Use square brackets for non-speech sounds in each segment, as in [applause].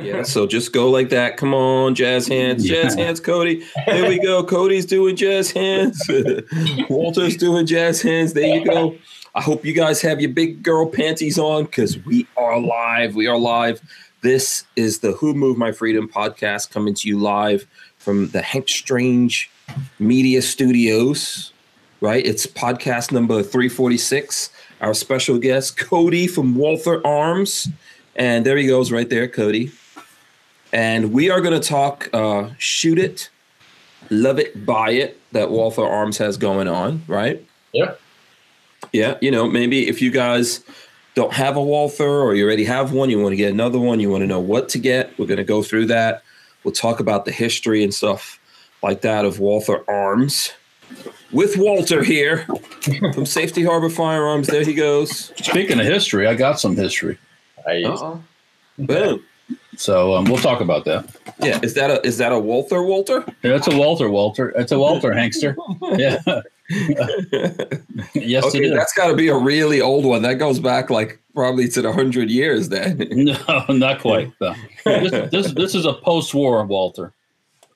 Yeah, so just go like that. Come on, jazz hands, jazz hands, Cody. There we go. Cody's doing jazz hands. [laughs] Walter's doing jazz hands. There you go. I hope you guys have your big girl panties on because we are live. We are live. This is the Who Moved My Freedom podcast coming to you live from the Hank Strange Media Studios. Right, it's podcast number three forty six. Our special guest, Cody from Walther Arms. And there he goes right there, Cody. And we are going to talk uh, Shoot It, Love It, Buy It that Walther Arms has going on, right? Yeah. Yeah. You know, maybe if you guys don't have a Walther or you already have one, you want to get another one, you want to know what to get, we're going to go through that. We'll talk about the history and stuff like that of Walther Arms with Walter here from Safety Harbor Firearms. There he goes. Speaking of history, I got some history. Uh-oh. Boom. So um, we'll talk about that. Yeah, is that a is that a Walther Walter? Yeah, it's a Walter Walter. It's a Walter Hankster. Yeah. [laughs] yes, okay, it is. that's got to be a really old one. That goes back like probably to the hundred years. Then [laughs] No, not quite. No. This, this this is a post-war Walther.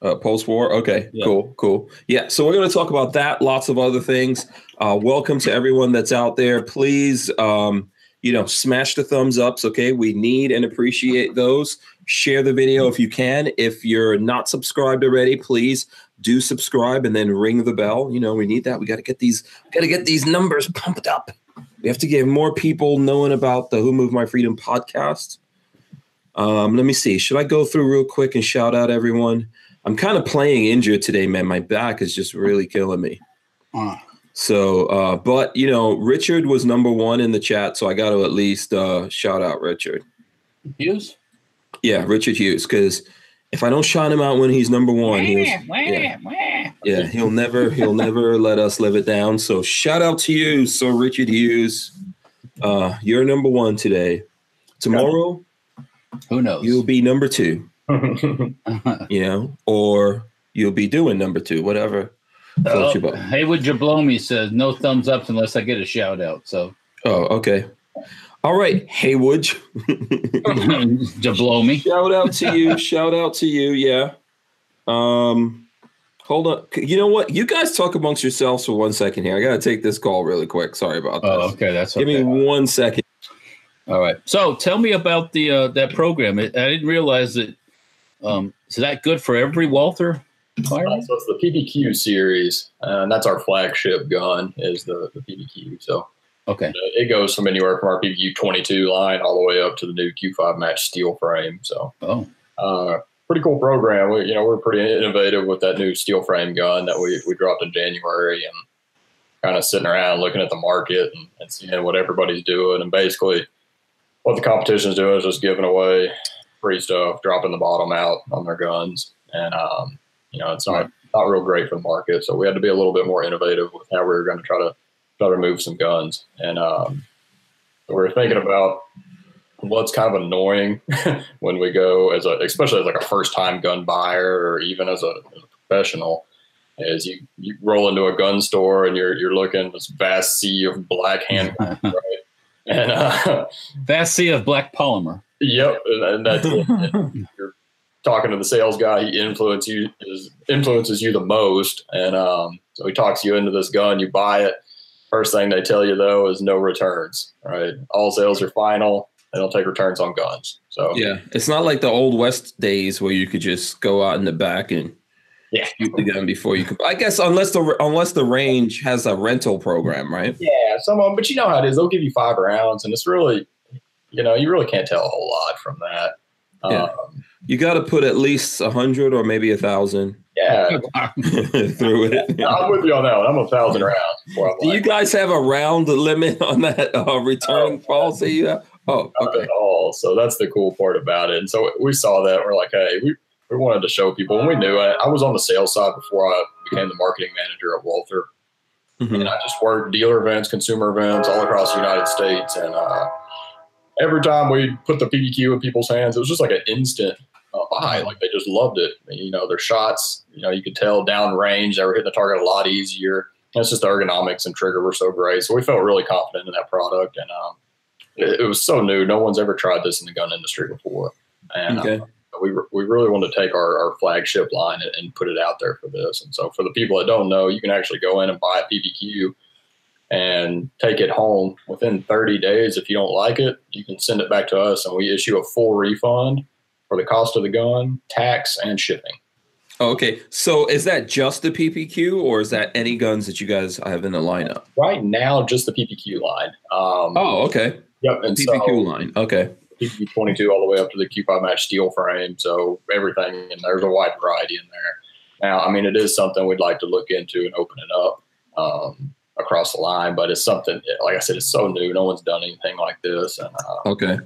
uh, post war. Okay, Yeah. cool, cool. Yeah, so we're going to talk about that. Lots of other things. Uh, welcome to everyone that's out there. Please, um, you know, smash the thumbs ups. Okay, we need and appreciate those. Share the video if you can. If you're not subscribed already, please do subscribe and then ring the bell. You know, we need that. We got to get these, got to get these numbers pumped up. We have to get more people knowing about the Who Moved My Freedom podcast. Um, let me see. Should I go through real quick and shout out everyone? I'm kind of playing injured today, man. My back is just really killing me. Uh, So, uh, but you know, Richard was number one in the chat, so I got to at least uh, shout out Richard. Hughes? Yeah, Richard Hughes, because if I don't shout him out when he's number one, he'll, yeah, yeah, he'll never he'll never [laughs] let us live it down. So, shout out to you, Sir Richard Hughes. Uh, you're number one today. Tomorrow Who knows? you'll be number two. [laughs] You know, or you'll be doing number two, whatever. floats oh, your boat. Haywood Jablomi says no thumbs ups unless I get a shout out. So Oh, okay. All right, Haywood. [laughs] to blow me. shout out to you. Shout out to you. Yeah. Um, hold on. You know what? You guys talk amongst yourselves for one second here. I gotta take this call really quick. Sorry about Oh, okay. That's Give okay. me one second. All right. So tell me about the uh, that program. I I didn't realize that. Um, is that good for every Walther? Uh, so it's the PPQ series, uh, and that's our flagship gun is the, the PPQ. So Okay. it goes from anywhere from our PPQ 22 line all the way up to the new Q5 match steel frame. So Oh, uh, pretty cool program. We, you know, we're pretty innovative with that new steel frame gun that we, we dropped in January and kind of sitting around looking at the market and, and seeing what everybody's doing. And basically what the competition's doing is just giving away free stuff, dropping the bottom out on their guns. And, um, you know, it's not, not real great for the market. So we had to be a little bit more innovative with how we were going to try to try to move some guns. And um, we we're thinking about what's kind of annoying [laughs] when we go as a, especially as like a first time gun buyer or even as a, as a professional, is you, you roll into a gun store and you're you're looking this vast sea of black hand, [laughs] [laughs] right? And uh, vast sea of black polymer. Yep, and, and that's. And you're talking to the sales guy. He influences you is, influences you the most, and um, so he talks you into this gun. You buy it. First thing they tell you though is no returns. Right, all sales are final. They don't take returns on guns. So Yeah, it's not like the old west days where you could just go out in the back and Yeah. shoot the gun before you could. I guess unless the unless the range has a rental program, right? yeah, some of them, but you know how it is. They'll give you five rounds, and it's really, you know, you really can't tell a whole lot from that. Yeah. Um, You got to put at least a hundred or maybe a thousand yeah, [laughs] [laughs] through it. I'm with you on that one. I'm a thousand rounds. before I'm Do you guys have a round limit on that uh, return policy? You have? Oh, not okay. at all. So that's the cool part about it. And so we saw that. We're like, hey, we, we wanted to show people, and we knew it. I was on the sales side before I became the marketing manager at Walther. Mhm. and I just worked dealer events, consumer events all across the United States. And uh, every time we put the PPQ in people's hands, it was just like an instant uh. Like they just loved it. You know, their shots, you know, you could tell down range, they were hitting the target a lot easier. And it's just the ergonomics and trigger were so great. So we felt really confident in that product. And um, it, it was so new. No one's ever tried this in the gun industry before. and Okay. uh, we we really want to take our, our flagship line and, and put it out there for this. And so, for the people that don't know, you can actually go in and buy a PPQ and take it home within 30 days. If you don't like it, you can send it back to us, and we issue a full refund for the cost of the gun, tax, and shipping. Okay. So is that just the PPQ or is that any guns that you guys have in the lineup? Right now, just the PPQ line. Um, Oh, okay. yep. And PPQ so, line. Okay. PPQ 22 all the way up to the Q5 match steel frame. So everything, and there's a wide variety in there. Now, I mean, it is something we'd like to look into and open it up um, across the line, but it's something, like I said, it's so new. No one's done anything like this. And uh, Okay.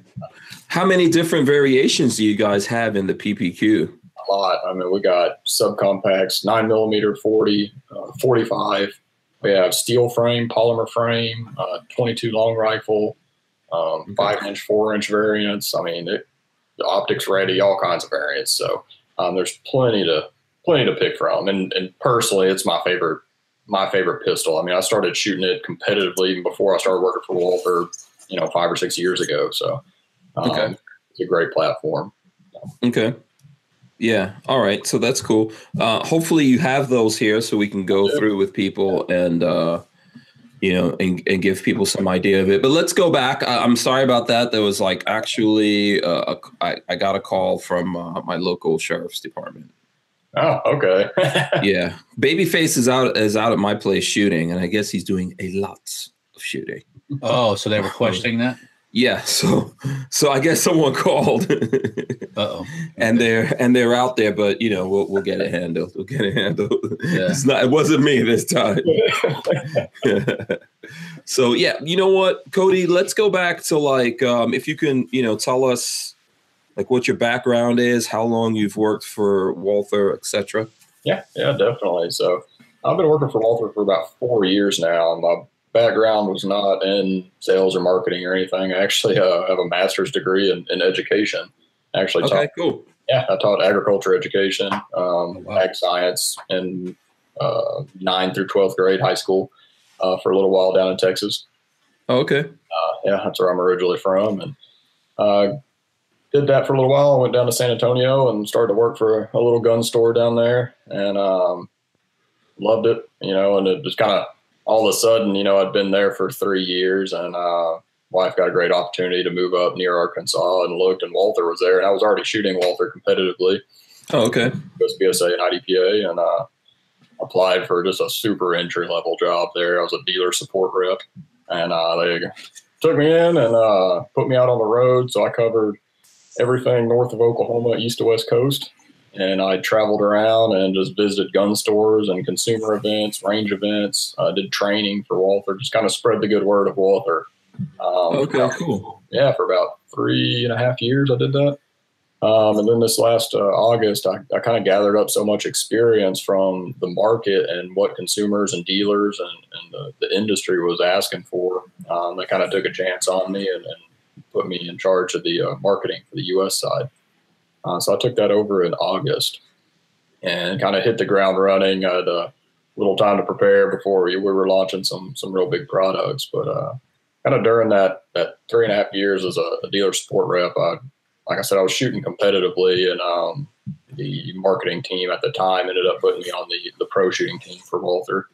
How many different variations do you guys have in the PPQ? a lot. I mean, we got subcompacts, 9 millimeter, 40, uh, 45. We have steel frame, polymer frame, uh, 22 long rifle, um, Okay. five inch, four inch variants. I mean, it, the optics ready, all kinds of variants. So um, there's plenty to plenty to pick from. And, and personally, it's my favorite my favorite pistol. I mean, I started shooting it competitively even before I started working for Walther, you know, five or six years ago. So um, Okay. it's a great platform. Okay. Yeah. All right. So that's cool. Uh, hopefully you have those here so we can go Yeah. through with people and, uh, you know, and, and give people some idea of it. But let's go back. I, I'm sorry about that. There was like actually, uh, a, I, I got a call from uh, my local sheriff's department. [laughs] Oh, okay. [laughs] yeah. Babyface is out is out at my place shooting, and I guess he's doing a lot of shooting. Oh, so they were questioning that. Yeah. So so I guess someone [laughs] called. Uh oh. and they're and they're out there, but you know we'll we'll get it handled. We'll get it handled. Yeah. It's not. It wasn't me this time. so yeah, you know what, Cody? Let's go back to like um, if you can, you know, tell us like what your background is, how long you've worked for Walther, etc. Yeah, yeah, definitely. So I've been working for Walther for about four years now. My background was not in sales or marketing or anything. I actually uh, have a master's degree in, in education. I actually Okay, taught, cool. yeah, I taught agriculture education, um, Oh, wow. ag science in uh, nine through 12th grade high school uh, for a little while down in Texas. Oh, okay. Uh, yeah, that's where I'm originally from. And uh, did that for a little while. I went down to San Antonio and started to work for a little gun store down there and um, loved it, you know, and it just kind of all of a sudden, you know, I'd been there for three years and uh, wife got a great opportunity to move up near Arkansas and looked and Walther was there and I was already shooting Walther competitively. Oh, okay. USPSA and IDPA and uh, applied for just a super entry level job there. I was a dealer support rep, and uh, they took me in and uh, put me out on the road. So I covered everything north of Oklahoma, east to west coast, and I traveled around and just visited gun stores and consumer events, range events. I did training for Walther, just kind of spread the good word of Walther. Um, Okay, cool. yeah, for about three and a half years, I did that. Um, and then this last uh, August, I, I kind of gathered up so much experience from the market and what consumers and dealers and, and the, the industry was asking for. Um, they kind of took a chance on me and, and put me in charge of the uh, marketing for the U.S. side. Uh, so I took that over in August and kind of hit the ground running. I had a little time to prepare before we, we were launching some some real big products, but uh, kind of during that that three and a half years as a, a dealer support rep, I, like I said, I was shooting competitively, and um, the marketing team at the time ended up putting me on the the pro shooting team for Walther.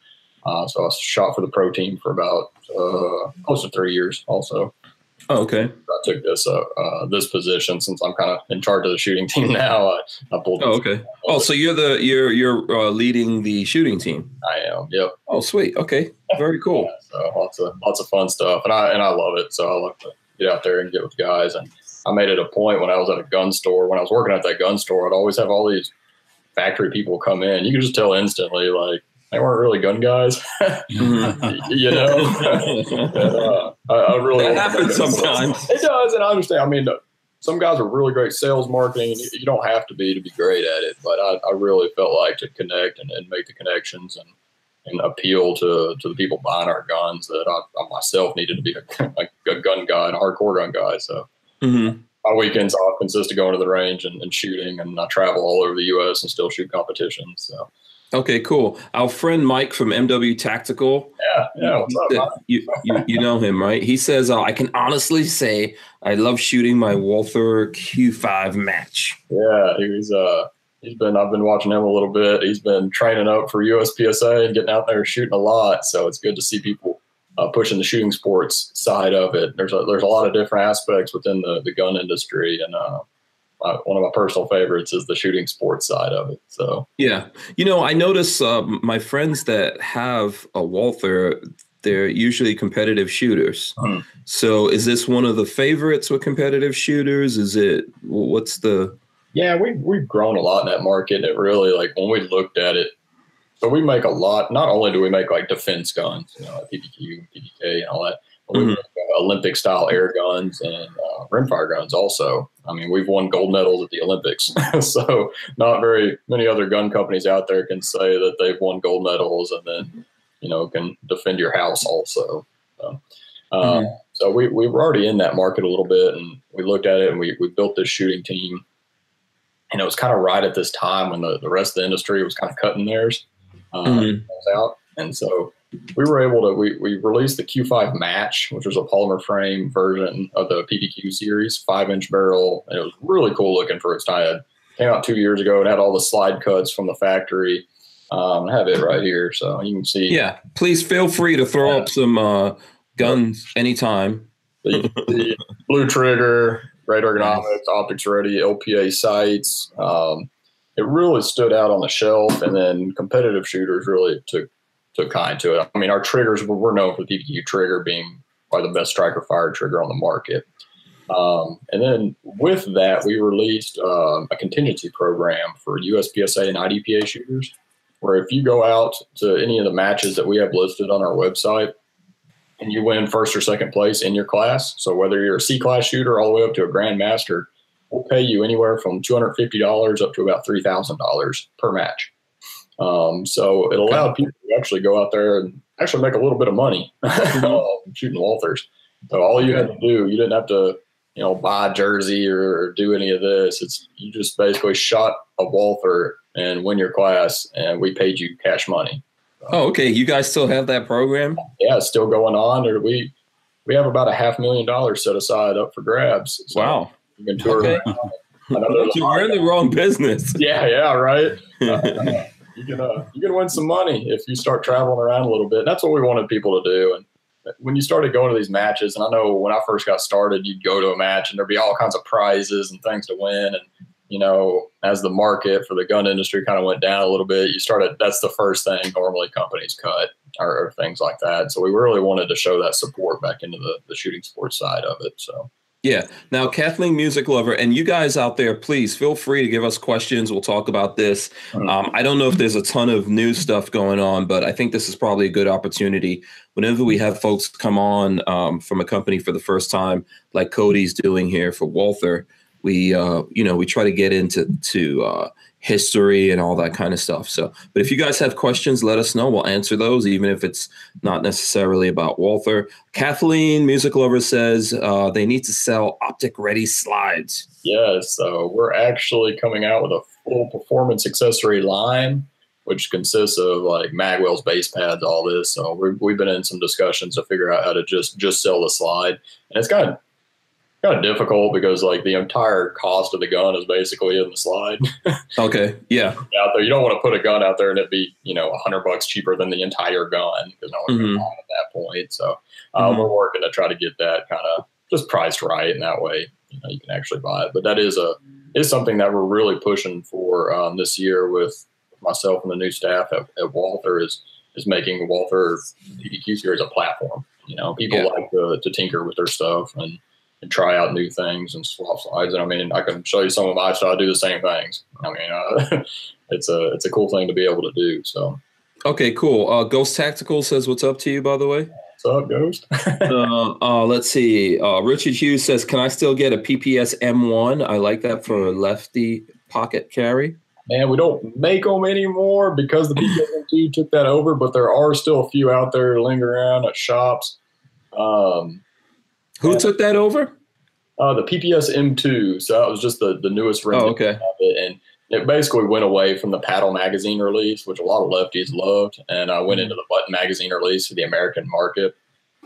Uh, so I shot for the pro team for about uh, close to three years. Also, Oh, okay. I took this uh, uh, this position since I'm kind of in charge of the shooting team [laughs] now. I, I pulled. Oh, okay. Oh, so you're the you're you're uh, leading the shooting team. I am. Yep. Oh, sweet. Okay. Very cool. So lots of lots of fun stuff, and I and I love it. So I love to get out there and get with guys. And I made it a point when I was at a gun store. When I was working at that gun store, I'd always have all these factory people come in. You could just tell instantly, like they weren't really gun guys, [laughs] [laughs] you know. [laughs] And, uh, I, I really That happens sometimes. It does, and I understand. I mean, some guys are really great sales marketing. You, you don't have to be to be great at it, but I, I really felt like to connect and, and make the connections and and appeal to, to the people buying our guns that I, I myself needed to be a, a, a gun guy and a hardcore gun guy. So hmm my weekends off consist of going to the range and, and shooting, and I travel all over the U.S. and still shoot competitions. So Okay, cool. Our friend Mike from MW Tactical. Yeah, yeah. What's up? You, you, you know him, right? He says, uh, I can honestly say I love shooting my Walther Q5 match. Yeah, he's uh he's been I've been watching him a little bit. He's been training up for USPSA and getting out there shooting a lot. So it's good to see people uh, pushing the shooting sports side of it. There's a, there's a lot of different aspects within the, the gun industry, and uh, my, one of my personal favorites is the shooting sports side of it. So Yeah. You know, I notice uh, my friends that have a Walther, they're usually competitive shooters. Hmm. So is this one of the favorites with competitive shooters? Is it, what's the, yeah, we we've grown a lot in that market. It really like when we looked at it. So we make a lot. Not only do we make like defense guns, you know, like PPQ, PPK, and all that. Mhm. uh, Olympic style air guns and uh, rimfire guns also. I mean, we've won gold medals at the Olympics, [laughs] so not very many other gun companies out there can say that they've won gold medals and then you know can defend your house also. So, uh, Mhm. so we we were already in that market a little bit, and we looked at it and we we built this shooting team and it was kind of right at this time when the, the rest of the industry was kind of cutting theirs uh, Mhm. out. And so we were able to, we, we released the Q5 Match, which was a polymer frame version of the PPQ series, five inch barrel. And it was really cool looking for its time. It came out two years ago. It had all the slide cuts from the factory. Um, I have it right here. So you can see yeah, please feel free to throw up some uh, guns anytime. the, the blue trigger, great ergonomics, optics ready, LPA sights. Um, it really stood out on the shelf, and then competitive shooters really took took kind to it. I mean, our triggers we're we're known for the PPQ trigger being probably the best striker fired trigger on the market. Um, and then with that, we released um, a contingency program for USPSA and IDPA shooters, where if you go out to any of the matches that we have listed on our website, and you win first or second place in your class. So whether you're a C class shooter all the way up to a grandmaster, we'll pay you anywhere from two hundred fifty dollars up to about three thousand dollars per match. Um, so it allowed people to actually go out there and actually make a little bit of money um, [laughs] shooting Walthers. So all you had to do, you didn't have to, you know, buy a jersey or, or do any of this. It's you just basically shot a Walther and win your class, and we paid you cash money Oh, okay. You guys still have that program? yeah, it's still going on. Or we we have about a half million dollars set aside up for grabs. So Wow. you can tour Okay. around. We're [laughs] in the wrong business. [laughs] yeah, yeah, right. Uh, you can you can win some money if you start traveling around a little bit. That's what we wanted people to do. And when you started going to these matches, and I know when I first got started, you'd go to a match and there'd be all kinds of prizes and things to win. And you know, as the market for the gun industry kind of went down a little bit, you started. That's the first thing normally companies cut or, or things like that. So we really wanted to show that support back into the, the shooting sports side of it. So Yeah. Now, Kathleen Music Lover, and you guys out there, please feel free to give us questions. We'll talk about this. Um, I don't know if there's a ton of new stuff going on, but I think this is probably a good opportunity. Whenever we have folks come on um, from a company for the first time, like Cody's doing here for Walther, we uh, you know we try to get into to uh, history and all that kind of stuff. So, but if you guys have questions, let us know. We'll answer those, even if it's not necessarily about Walther. Kathleen Music Lover says uh, they need to sell optic ready slides. Yeah, so we're actually coming out with a full performance accessory line, which consists of like magwells, base pads, all this. So we've, we've been in some discussions to figure out how to just just sell the slide, and it's of kind of difficult because like the entire cost of the gun is basically in the slide [laughs] Okay, yeah, out there. You don't want to put a gun out there and it be you know a hundred bucks cheaper than the entire gun because no one's going Mhm. buy it at that point. So uh, Mhm. we're working to try to get that kind of just priced right, and that way you know you can actually buy it. But that is a is something that we're really pushing for um, this year with myself and the new staff at, at Walther is is making Walther PPQ series a platform. You know, people Yeah. like to, to tinker with their stuff and, and try out new things and swap slides. And I mean, I can show you some of my stuff. I do the same things. I mean, uh, [laughs] it's a it's a cool thing to be able to do. So, okay, cool. Uh, Ghost Tactical says, "What's up to you?" By the way. what's up, Ghost? [laughs] uh, uh, let's see. Uh, Richard Hughes says, "Can I still get a PPS M1? I like that for a lefty pocket carry." Man, we don't make them anymore because the [laughs] PPS2 took that over, but there are still a few out there lingering around at shops. Um, Who took that over? uh, the PPS M2, so that was just the, the newest Oh, okay. of it, and it basically went away from the paddle magazine release, which a lot of lefties loved, and I went into the button magazine release for the American market.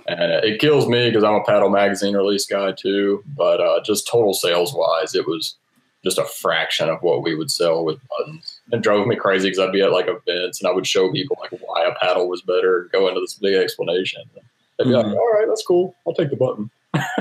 And it kills me because I'm a paddle magazine release guy too. But uh, just total sales wise, it was just a fraction of what we would sell with buttons. It drove me crazy because I'd be at like events and I would show people like why a paddle was better and go into this big explanation. They'd be Mhm. like, "All right, that's cool. I'll take the button."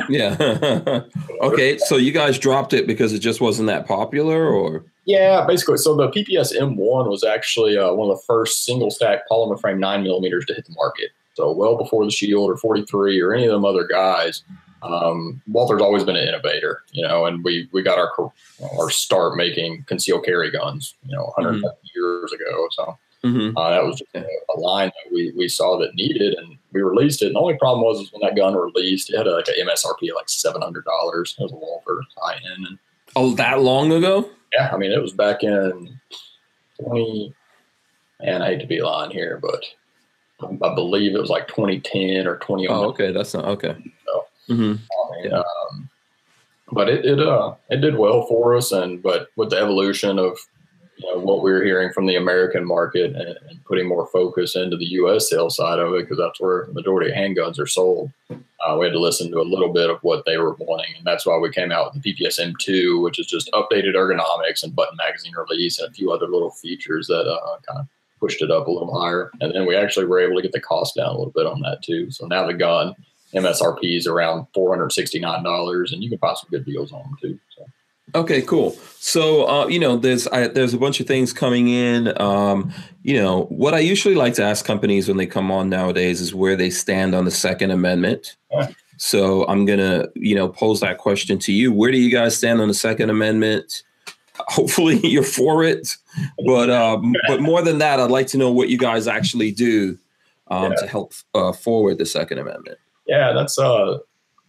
Yeah. [laughs] okay, so you guys dropped it because it just wasn't that popular, or Yeah, basically. So the PPS M1 was actually uh, one of the first single stack polymer frame nine millimeters to hit the market. So well before the Shield or 43 or any of them other guys. Um, Walther's always been an innovator, you know, and we we got our our start making concealed carry guns, you know, 150 years ago. So Mhm. uh, that was just a, line that we, we saw that needed, and we released it. And the only problem was is when that gun released, it had a, like an MSRP of like seven hundred dollars. It was a Walther high end, and oh, that long ago? yeah, I mean, it was back in 20, and I hate to be lying here, but I believe it was like 2010 or 2011. Oh, okay, that's not okay. No. hmm I mean, Yeah. um, but it, it, uh, it did well for us. And, but with the evolution of, you know, what we were hearing from the American market and, and putting more focus into the U.S. sales side of it, because that's where the majority of handguns are sold. Uh, we had to listen to a little bit of what they were wanting, and that's why we came out with the PPS M2, which is just updated ergonomics and button magazine release and a few other little features that uh, kind of pushed it up a little higher. And then we actually were able to get the cost down a little bit on that too. So now the gun MSRP is around four hundred sixty nine dollars, and you can find some good deals on them too. So. Okay, cool. So, uh, you know, there's I, there's a bunch of things coming in. Um, you know, what I usually like to ask companies when they come on nowadays is where they stand on the Second Amendment. Yeah. So, I'm gonna, you know, pose that question to you. Where do you guys stand on the Second Amendment? Hopefully, [laughs] you're for it, but um, but more than that, I'd like to know what you guys actually do um, Yeah. to help uh, forward the Second Amendment. Yeah, that's uh,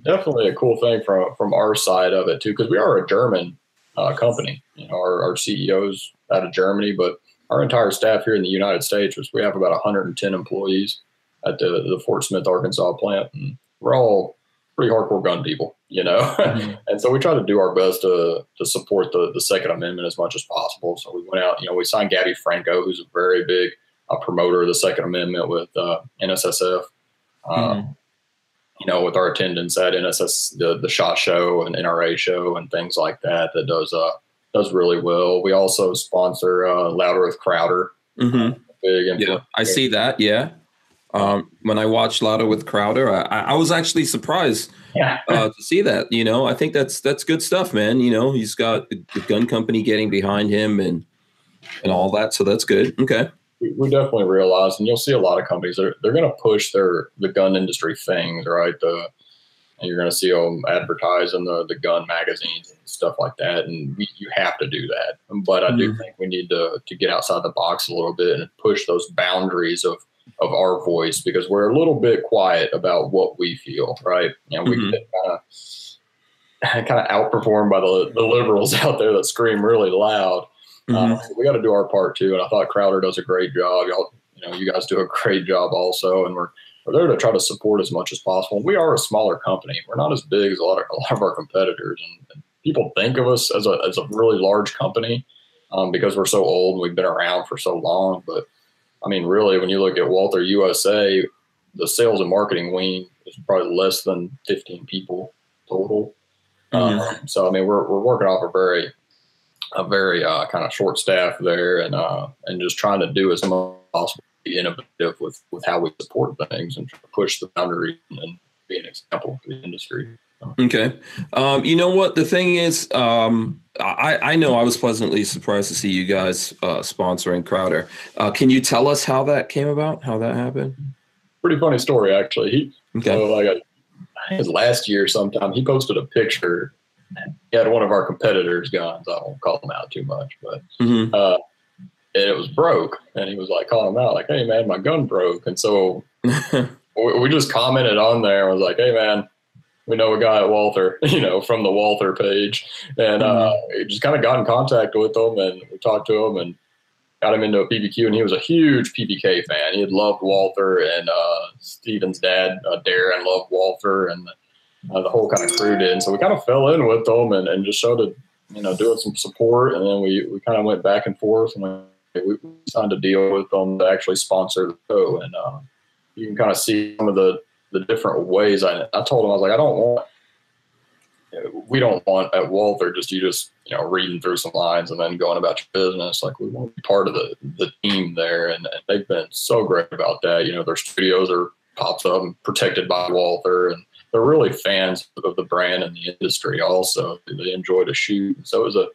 definitely a cool thing from from our side of it too, because we are a German uh, company. You know, our, our CEO's out of Germany, but our entire staff here in the United States, which we have about 110 employees at the, the Fort Smith, Arkansas plant, and we're all pretty hardcore gun people, you know. [laughs] and so we try to do our best to to support the the Second Amendment as much as possible. So we went out, you know, we signed Gabby Franco, who's a very big uh, promoter of the Second Amendment with uh, NSSF. Um, You know, with our attendance at NSS, the, the Shot Show and NRA Show and things like that, that does uh does really well. We also sponsor uh, Louder with Crowder. Mm-hmm. Big Yeah, I see that. Yeah. Um, when I watched Louder with Crowder, I, I was actually surprised Yeah. uh, to see that. You know, I think that's that's good stuff, man. You know, he's got the, the gun company getting behind him and and all that, so that's good. Okay. We, definitely realize, and you'll see a lot of companies they're they're going to push their the gun industry things, right? The and you're going to see them advertise in the the gun magazines and stuff like that, and we, you have to do that. But I do Mhm. think we need to to get outside the box a little bit and push those boundaries of of our voice because we're a little bit quiet about what we feel, right? And we Mhm. get kind of kind of outperformed by the the liberals [laughs] out there that scream really loud. Uh, so we got to do our part too. And I thought Crowder does a great job. Y'all, you know, you guys do a great job also. And we're, we're there to try to support as much as possible. We are a smaller company. We're not as big as a lot of, [laughs] a lot of our competitors. And, and people think of us as a, as a really large company um, because we're so old and we've been around for so long. But I mean, really, when you look at Walther USA, the sales and marketing wing is probably less than 15 people total. Mhm. Um, so I mean, we're we're working off a very a very uh, kind of short staff there, and uh, and just trying to do as much as possible, be innovative with with how we support things and push the boundary and be an example for the industry. Okay. Um, you know what? The thing is, um, I, I know I was pleasantly surprised to see you guys uh, sponsoring Crowder. Uh, can you tell us how that came about? How that happened? Pretty funny story, actually. He Okay. so like I I think it was last year sometime he posted a picture. He had one of our competitors' guns. I won't call them out too much, but hmm uh, and it was broke, and he was like calling him out, like, "Hey man, my gun broke," and so [laughs] we, we just commented on there and was like, hey, man, we know a guy at Walther, [laughs] you know, from the Walther page. And uh, just kind of got in contact with him and we talked to him and got him into a PPQ. And he was a huge PPK fan. He had loved Walther and uh, Steven's dad, uh, Darren, loved Walther and uh, the whole kind of crew did. And so we kind of fell in with them and, and just showed a you know, doing some support, and then we, we kind of went back and forth, and we, we signed a deal with them to actually sponsor the show, and uh, you can kind of see some of the the different ways. I I told them I was like, I don't want, we don't want at Walther just you just you know reading through some lines and then going about your business. Like we want to be part of the the team there, and, and they've been so great about that. You know, their studios are pops up and protected by Walther, and they're really fans of the brand and the industry. Also, they enjoy to shoot, so it was a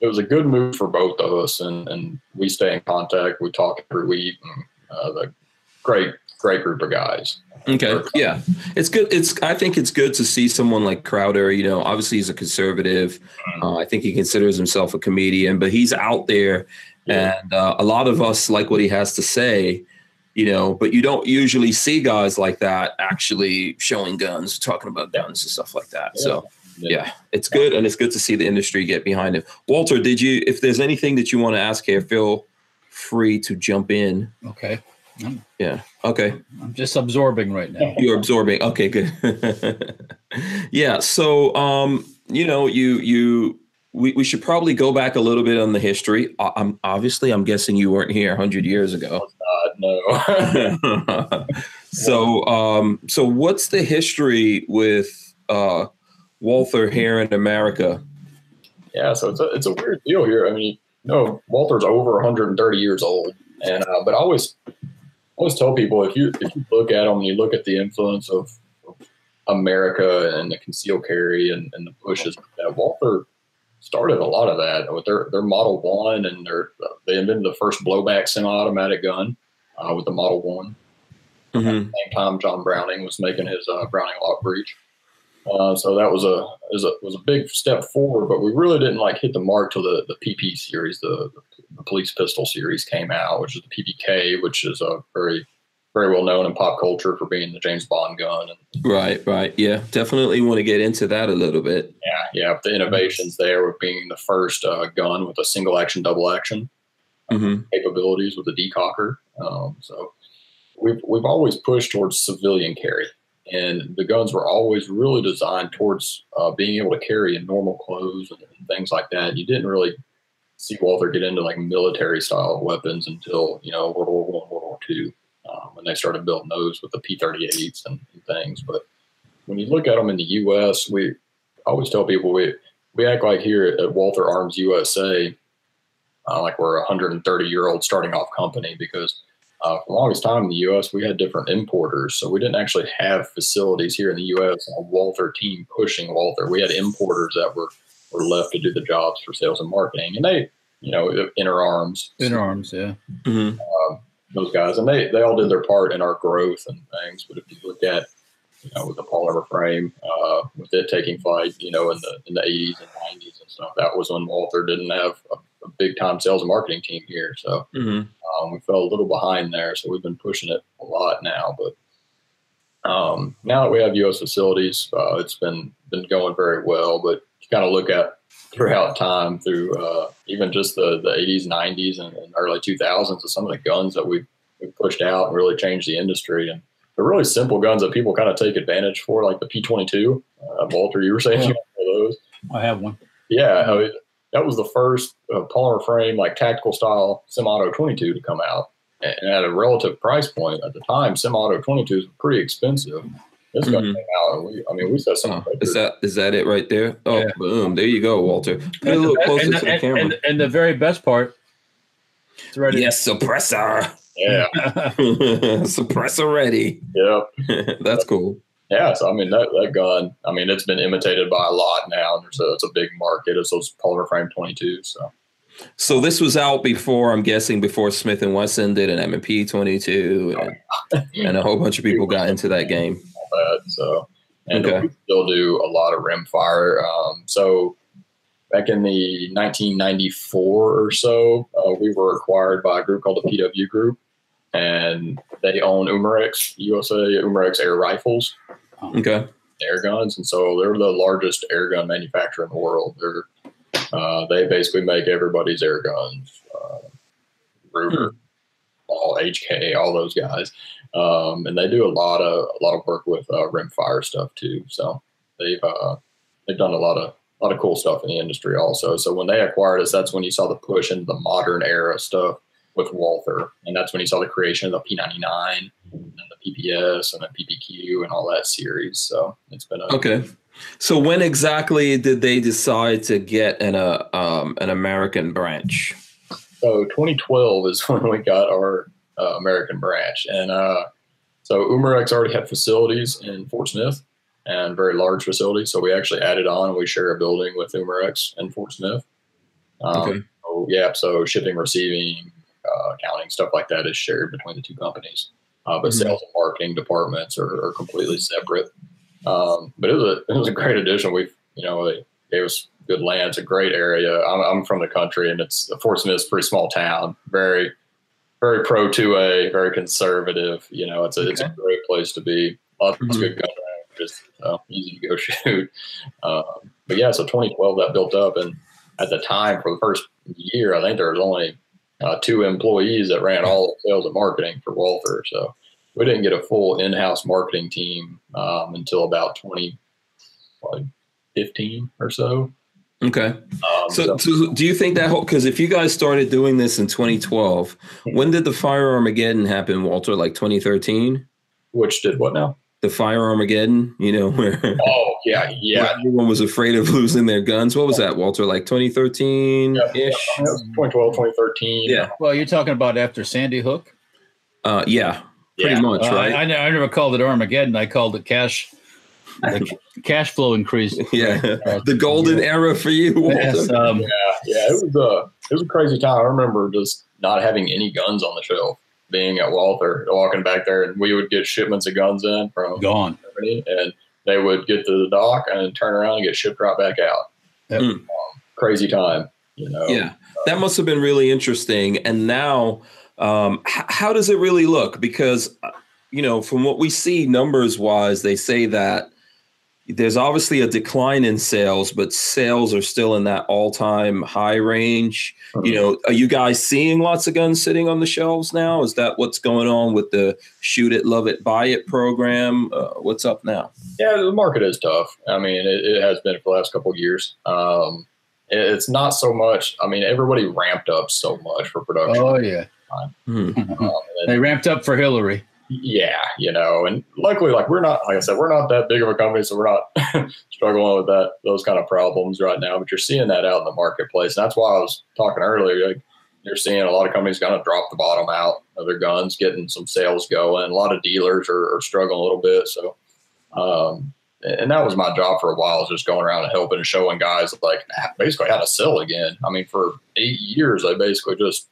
it was a good move for both of us, and and we stay in contact. We talk every week. And, uh, the great great group of guys. Okay. Yeah. It's good. It's, I think it's good to see someone like Crowder. You know, obviously he's a conservative. Mm-hmm. Uh, I think he considers himself a comedian, but he's out there. Yeah. And uh, a lot of us like what he has to say, you know, but you don't usually see guys like that actually showing guns, talking about guns and stuff like that. So, yeah, it's good. And it's good to see the industry get behind it. Walter, did you, if there's anything that you want to ask here, feel free to jump in. Okay. I'm, Yeah. Okay. I'm just absorbing right now. You're absorbing. Okay, good. [laughs] yeah. So, um, you know, you you we, we should probably go back a little bit on the history. I- I'm obviously I'm guessing you weren't here 100 years ago. Uh, no. [laughs] so, um, so what's the history with uh, Walther here in America? yeah, so it's a it's a weird deal here. I mean, you know, Walther's over 130 years old, and uh, but I always always tell people if you if you look at them and you look at the influence of, America and the concealed carry and, and the pushes, that Walther started a lot of that with their their Model One and their they invented the first blowback semi-automatic gun uh, with the Model One. Mhm. At the same time, John Browning was making his uh, Browning lock breech. Uh, so that was a was a was a big step forward, but we really didn't like hit the mark till the the PP series, the, the police pistol series came out, which is the PPK, which is a very very well known in pop culture for being the James Bond gun. Right, right. Yeah, definitely want to get into that a little bit. yeah, yeah, the innovations there with being the first uh, gun with a single action, double action hmm capabilities with a decocker. Um, so we've we've always pushed towards civilian carry, and the guns were always really designed towards uh, being able to carry in normal clothes and, and things like that. You didn't really see Walther get into like military style weapons until you know World War One, World War Two, um, when they started building those with the P-38s and, and things. But when you look at them in the U.S., we I always tell people we we act like here at Walther Arms USA uh, like we're a 130 year old starting off company because uh, for the longest time in the U.S. we had different importers, so we didn't actually have facilities here in the U.S. A Walther team pushing Walther. We had importers that were were left to do the jobs for sales and marketing, and they, you know, Interarms, In arms, yeah. hmm those guys, and they they all did their part in our growth and things. But if you look at you know, with the polymer frame, uh, with it taking flight, you know, in the in the 80s and 90s and stuff. That was when Walther didn't have a, a big time sales and marketing team here, so hmm um, we fell a little behind there. So we've been pushing it a lot now. But um, now that we have U.S. facilities, uh, it's been been going very well. But you kind of look at throughout time through uh, even just the the 80s, 90s, and, and early 2000s, of some of the guns that we've, we've pushed out and really changed the industry and the really simple guns that people kind of take advantage for, like the P22. Uh, Walter, you were saying Yeah. you have one of those. I have one. Yeah, I mean, that was the first uh, polymer frame, like tactical style semi-auto 22 to come out, and at a relative price point at the time, semi-auto 22s were pretty expensive. This gun Mhm. came out, and we, I mean, we set some. Oh, is that is that it right there? Oh, Yeah. boom! There you go, Walter. Put it a And little the, closer and, to the and- camera. and- and the very best part, it's ready. yes, suppressor. yeah, [laughs] suppressor ready. Yep, [laughs] That's cool. yeah. So I mean, that, that gun, I mean, it's been imitated by a lot now. And there's a it's a big market. It's those polymer frame 22s. So So this was out before, I'm guessing, before Smith and Wesson did an M&P 22, and, and a whole bunch of people got into that game. That. So, and Okay. we still do a lot of rim fire. Um, so, back in the 1994 or so, uh, we were acquired by a group called the PW Group, and they own Umarex USA Umarex air rifles, Okay. air guns, and so they're the largest air gun manufacturer in the world. They're uh, they basically make everybody's air guns, uh, Ruger, all HK, all those guys, um, and they do a lot of a lot of work with uh, rimfire stuff too. So they've uh, they've done a lot of a lot of cool stuff in the industry also. So when they acquired us, that's when you saw the push into the modern era stuff with Walther, and that's when you saw the creation of the P99 and the PPS and the PPQ and all that series. So it's been a okay. So when exactly did they decide to get an uh, um, an American branch? So 2012 is [laughs] when we got our uh, American branch, and uh, so Umarex already had facilities in Fort Smith and very large facilities. So we actually added on. We share a building with Umarex in Fort Smith. Um, okay. So, yeah. So shipping, receiving, uh, accounting, stuff like that is shared between the two companies. Uh, but mm-hmm. sales and marketing departments are, are completely separate. Um, but it was a it was a great addition. We you know they gave us good land. It's a great area. I'm, I'm from the country, and it's Fort Smith's a pretty small town. Very very pro two A, very conservative. You know, it's a okay. it's a great place to be. Lots mm-hmm. of good gun just uh, easy to go [laughs] shoot. Um, but yeah, so 2012 that built up, and at the time for the first year, I think there was only uh, two employees that ran all the sales and marketing for Walther. So we didn't get a full in-house marketing team um, until about 2015 or so. Okay. Um, so, so, do you think that whole because if you guys started doing this in 2012, when did the fire Armageddon happen, Walter? Like 2013? Which did what now? The fire Armageddon, you know, [laughs] where oh yeah, yeah, everyone was afraid of [laughs] losing their guns. What was that, Walter? Like 2013 ish, yeah, 2012, 2013. Yeah. Well, you're talking about after Sandy Hook. Uh, yeah, pretty yeah. much, uh, right? I, I, never called it Armageddon. I called it cash. Cash flow increase. [laughs] Yeah, the golden era for you. Yes, um, yeah, yeah. It was a it was a crazy time. I remember just not having any guns on the shelf. Being at Walther, walking back there, and we would get shipments of guns in from gone, Germany, and they would get to the dock and turn around and get shipped right back out. Yep. Um, crazy time, you know. Yeah, that must have been really interesting. And now um, h- how does it really look? Because, uh, you know, from what we see numbers wise, they say that there's obviously a decline in sales, but sales are still in that all time high range. You uh-huh. know, are you guys seeing lots of guns sitting on the shelves now? Is that what's going on with the shoot it, love it, buy it program? Uh, what's up now? Yeah, the market is tough. I mean, it, it has been for the last couple of years. Um, it's not so much. I mean, everybody ramped up so much for production. Oh yeah. Mm-hmm. Um, they ramped up for Hillary. Yeah, you know, and luckily, like we're not, like I said, we're not that big of a company, so we're not [laughs] struggling with that those kind of problems right now. But you're seeing that out in the marketplace, and that's why I was talking earlier. Like you're seeing a lot of companies kind of drop the bottom out of their guns, getting some sales going. A lot of dealers are, are struggling a little bit. So, um, and that was my job for a while, is just going around and helping and showing guys like basically how to sell again. I mean, for eight years, I basically just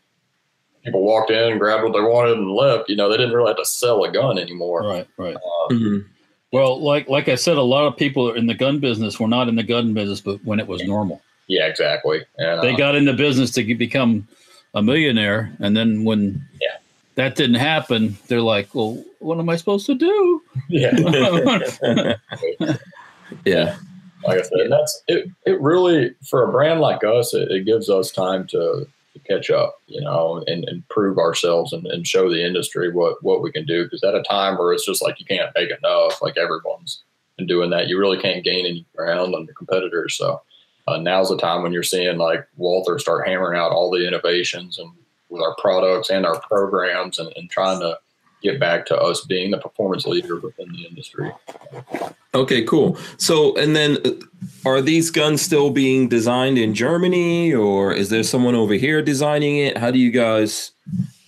people walked in, grabbed what they wanted, and left. You know, they didn't really have to sell a gun anymore. Right, right. Uh, mm-hmm. Well, like like I said, a lot of people in the gun business were not in the gun business, but when it was normal. Yeah, exactly. And, they uh, got into business to become a millionaire, and then when yeah. that didn't happen, they're like, "Well, what am I supposed to do?" Yeah. [laughs] [laughs] yeah. Like I said, that's it. It really for a brand like us, it, it gives us time to catch up, you know, and, and prove ourselves and, and show the industry what, what we can do. Because at a time where it's just like you can't make enough, like everyone's been doing that, you really can't gain any ground on the competitors. So uh, now's the time when you're seeing like Walther start hammering out all the innovations and with our products and our programs and, and trying to get back to us being the performance leader within the industry. Okay, cool. So, and then uh, are these guns still being designed in Germany or is there someone over here designing it? How do you guys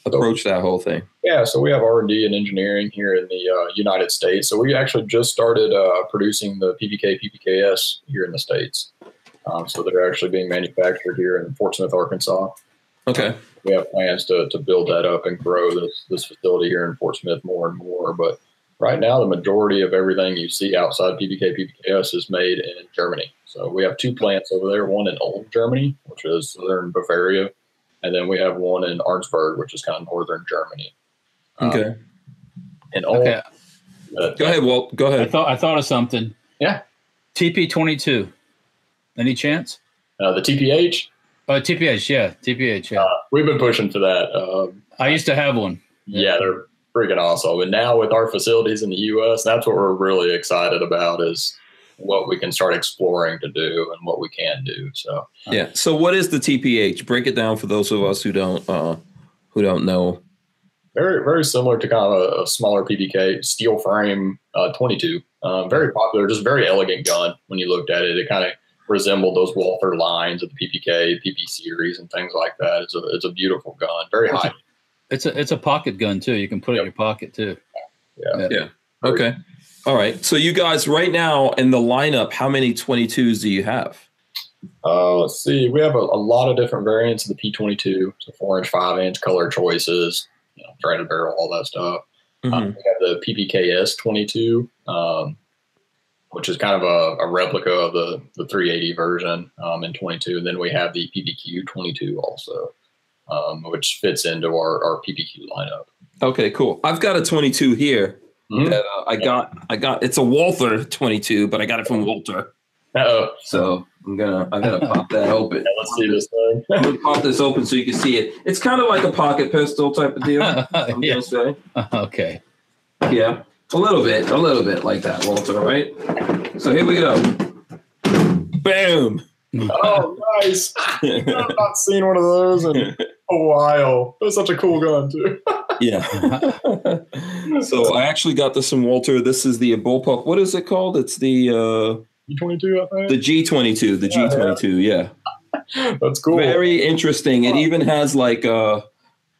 approach that whole thing? Yeah, so we have R&D and engineering here in the uh, United States. So we actually just started uh, producing the PPK, PPKS here in the States. Um, so they're actually being manufactured here in Fort Smith, Arkansas. Okay. We have plans to, to build that up and grow this, this facility here in Fort Smith more and more. But right now, the majority of everything you see outside PPK, PPKS is made in Germany. So we have two plants over there, one in Ulm, Germany, which is southern Bavaria, and then we have one in Arnsberg, which is kind of northern Germany. Okay. Um, and Ulm, okay. Uh, go ahead, Walt. Go ahead. I thought I thought of something. Yeah. TP twenty two. Any chance? Uh, the TPH. Oh, TPH, yeah, TPH, yeah. Uh, we've been pushing for that. Um, I used to have one. Yeah. yeah, they're freaking awesome. And now with our facilities in the U.S., that's what we're really excited about. Is what we can start exploring to do and what we can do. So Yeah. So what is the TPH? Break it down for those of us who don't uh who don't know. very very similar to kind of a, a smaller PPK steel frame uh, 22. Um, very popular, just very elegant gun. When you looked at it, it kind of resembled those Walther lines of the PPK, PP series, and things like that. It's a it's a beautiful gun, very high. It's a it's a pocket gun too. You can put it in your pocket too. Yeah. Yeah. Okay. All right. So you guys right now in the lineup, how many 22s do you have? Uh, let's see. We have a, a lot of different variants of the P22, so four inch, five inch, color choices, you know, threaded barrel, all that stuff. Mhm. Um, we have the PPKS 22, um, which is kind of a, a replica of the, the 380 version um, in 22. And then we have the PPQ 22 also, um, which fits into our, our PPQ lineup. Okay, cool. I've got a 22 here Mhm. that uh, I got. I got. It's a Walther 22, but I got it from Walter. Uh-oh. So I'm gonna. I'm gonna pop that open. Yeah, [laughs] let's see this thing. I'm gonna pop this open so you can see it. It's kind of like a pocket pistol type of deal. [laughs] I'm yeah. gonna say. [laughs] Okay. Yeah, a little bit, a little bit like that, Walter. Right. So here we go. Boom. oh, nice. I've not seen one of those in a while. It was such a cool gun, too. [laughs] yeah. so I actually got this from Walter. This is the bullpup. What is it called? It's the uh E22, I think. the G22. The Yeah, G22. Yeah. That's cool. Very interesting. It even has like uh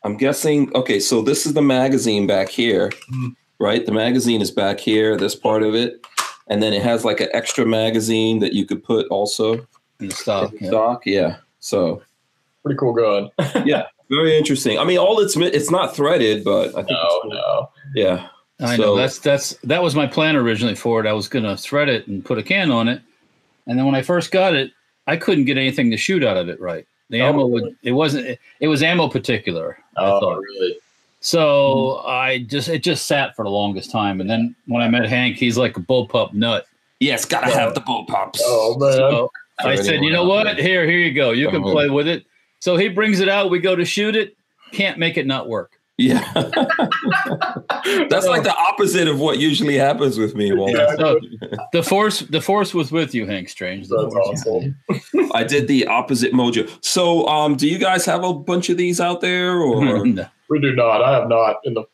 I'm guessing okay, so this is the magazine back here. Mhm. Right? The magazine is back here, this part of it. And then it has like an extra magazine that you could put also In the stock. in yeah. stock. Yeah. So Pretty cool gun. [laughs] Yeah, very interesting. I mean, all it's it's not threaded, but I think No, it's cool. no. yeah. I So- know that's that's that was my plan originally for it. I was gonna thread it and put a can on it, and then when I first got it, I couldn't get anything to shoot out of it right. The Oh, ammo would it wasn't it, it was ammo particular. I Oh, thought really? So. Mm-hmm. I just it just sat for the longest time, and then when I met Hank, he's like a bullpup nut. Yes, gotta have the bullpups. Oh, man. So I said, you know what? there. Here, here you go. You can play with it. So he brings it out. We go to shoot it. Can't make it not work. Yeah. [laughs] That's like the opposite of what usually happens with me, Walter. Yeah. So [laughs] the force, the force was with you, Hank Strange. That's force was with awesome. [laughs] I did the opposite mojo. So, um, do you guys have a bunch of these out there, or. No. We do not. I have not. In the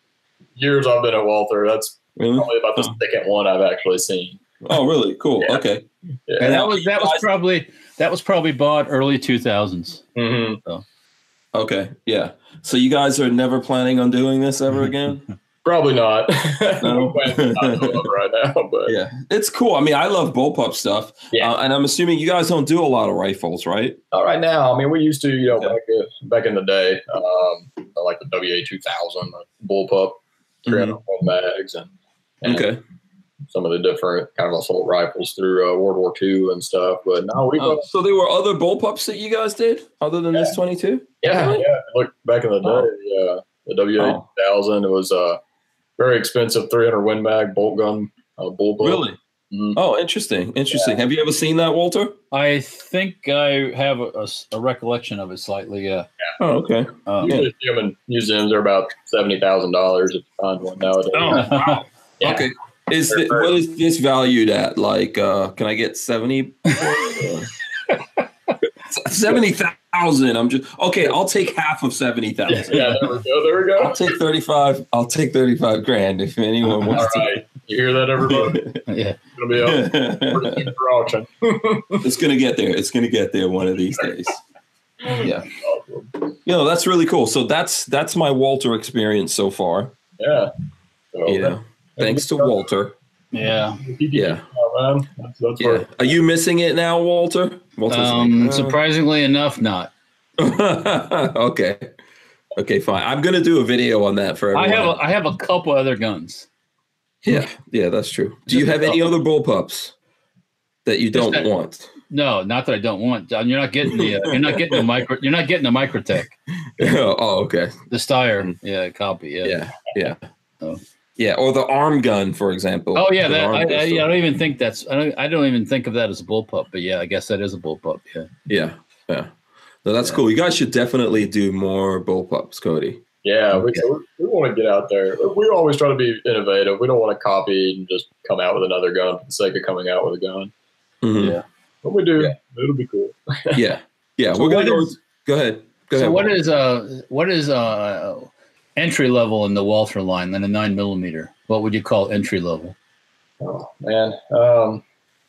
years I've been at Walther, that's really? probably about the second one I've actually seen. Oh, really? Cool. Yeah. Okay. Yeah. And that was that was guys- probably that was probably bought early two thousands. Mhm. Okay. Yeah. So you guys are never planning on doing this ever [laughs] again? Probably not. No. [laughs] We're planning not to look right now, but yeah. It's cool. I mean, I love bullpup stuff. Yeah. Uh, and I'm assuming you guys don't do a lot of rifles, right? not right now. I mean, we used to, you know, Okay. back, uh, back in the day, um, like the WA 2000, the bullpup, 300 mags, and, and Okay. Some of the different kind of assault rifles through uh, World War II and stuff. But no, we Oh, so there were other bullpups that you guys did other than this 22? yeah, really? yeah. Look back in the day, Oh. yeah, the WA 2000 it was a very expensive 300 Win Mag bolt gun, uh, bullpup. Really? Mhm. Oh, interesting. Interesting. Have you ever seen that, Walter? I think I have a recollection of it slightly. Yeah. Oh, okay. Uh, Usually see museums. They're about seventy thousand dollars if you find one nowadays. Oh, wow. [laughs] Yeah. Okay. Is the, what is this valued at? Like, uh, can I get 70? [laughs] 70,000. I'm just, okay, I'll take half of 70,000. Yeah, there we go. There we go. I'll take 35. I'll take 35 grand if anyone All wants to. you hear that, everybody? [laughs] yeah. [laughs] It's gonna be up pretty for auction. it's going to get there. It's going to get there one of these days. Yeah. Awesome. You know, that's really cool. So that's, that's my Walter experience so far. Yeah. So, Yeah. Thanks to Walter. Yeah. Yeah. That's, that's Yeah. where Are you missing it now, Walter? Walter's Um, like, uh, surprisingly enough, not. [laughs] okay. Okay, fine. I'm gonna do a video on that for I everyone. have a, I have a couple other guns. yeah, yeah, that's true. Do you have any other bullpups that you don't that- want? No, not that I don't want. John, You're not getting the uh, you're not getting the [laughs] micro you're not getting the Microtech. [laughs] oh, okay. The Steyr, yeah, copy. Yeah. Yeah, yeah, Oh. Yeah. Or the arm gun, for example. Oh yeah, that I, I, pistol. I don't even think that's I don't I don't even think of that as a bullpup, but yeah, I guess that is a bullpup. Yeah. yeah, yeah. No, that's Yeah. cool. You guys should definitely do more bullpups, Cody. Yeah, we, we, we want to get out there. We always try to be innovative. We don't want to copy and just come out with another gun for the sake of coming out with a gun. Mhm. Yeah. But we do. Yeah. It'll be cool. Yeah. Yeah. So we're gonna what go. go ahead. Go So ahead. what is uh what is uh entry level in the Walther line than a nine millimeter? What would you call entry level? Oh man, um,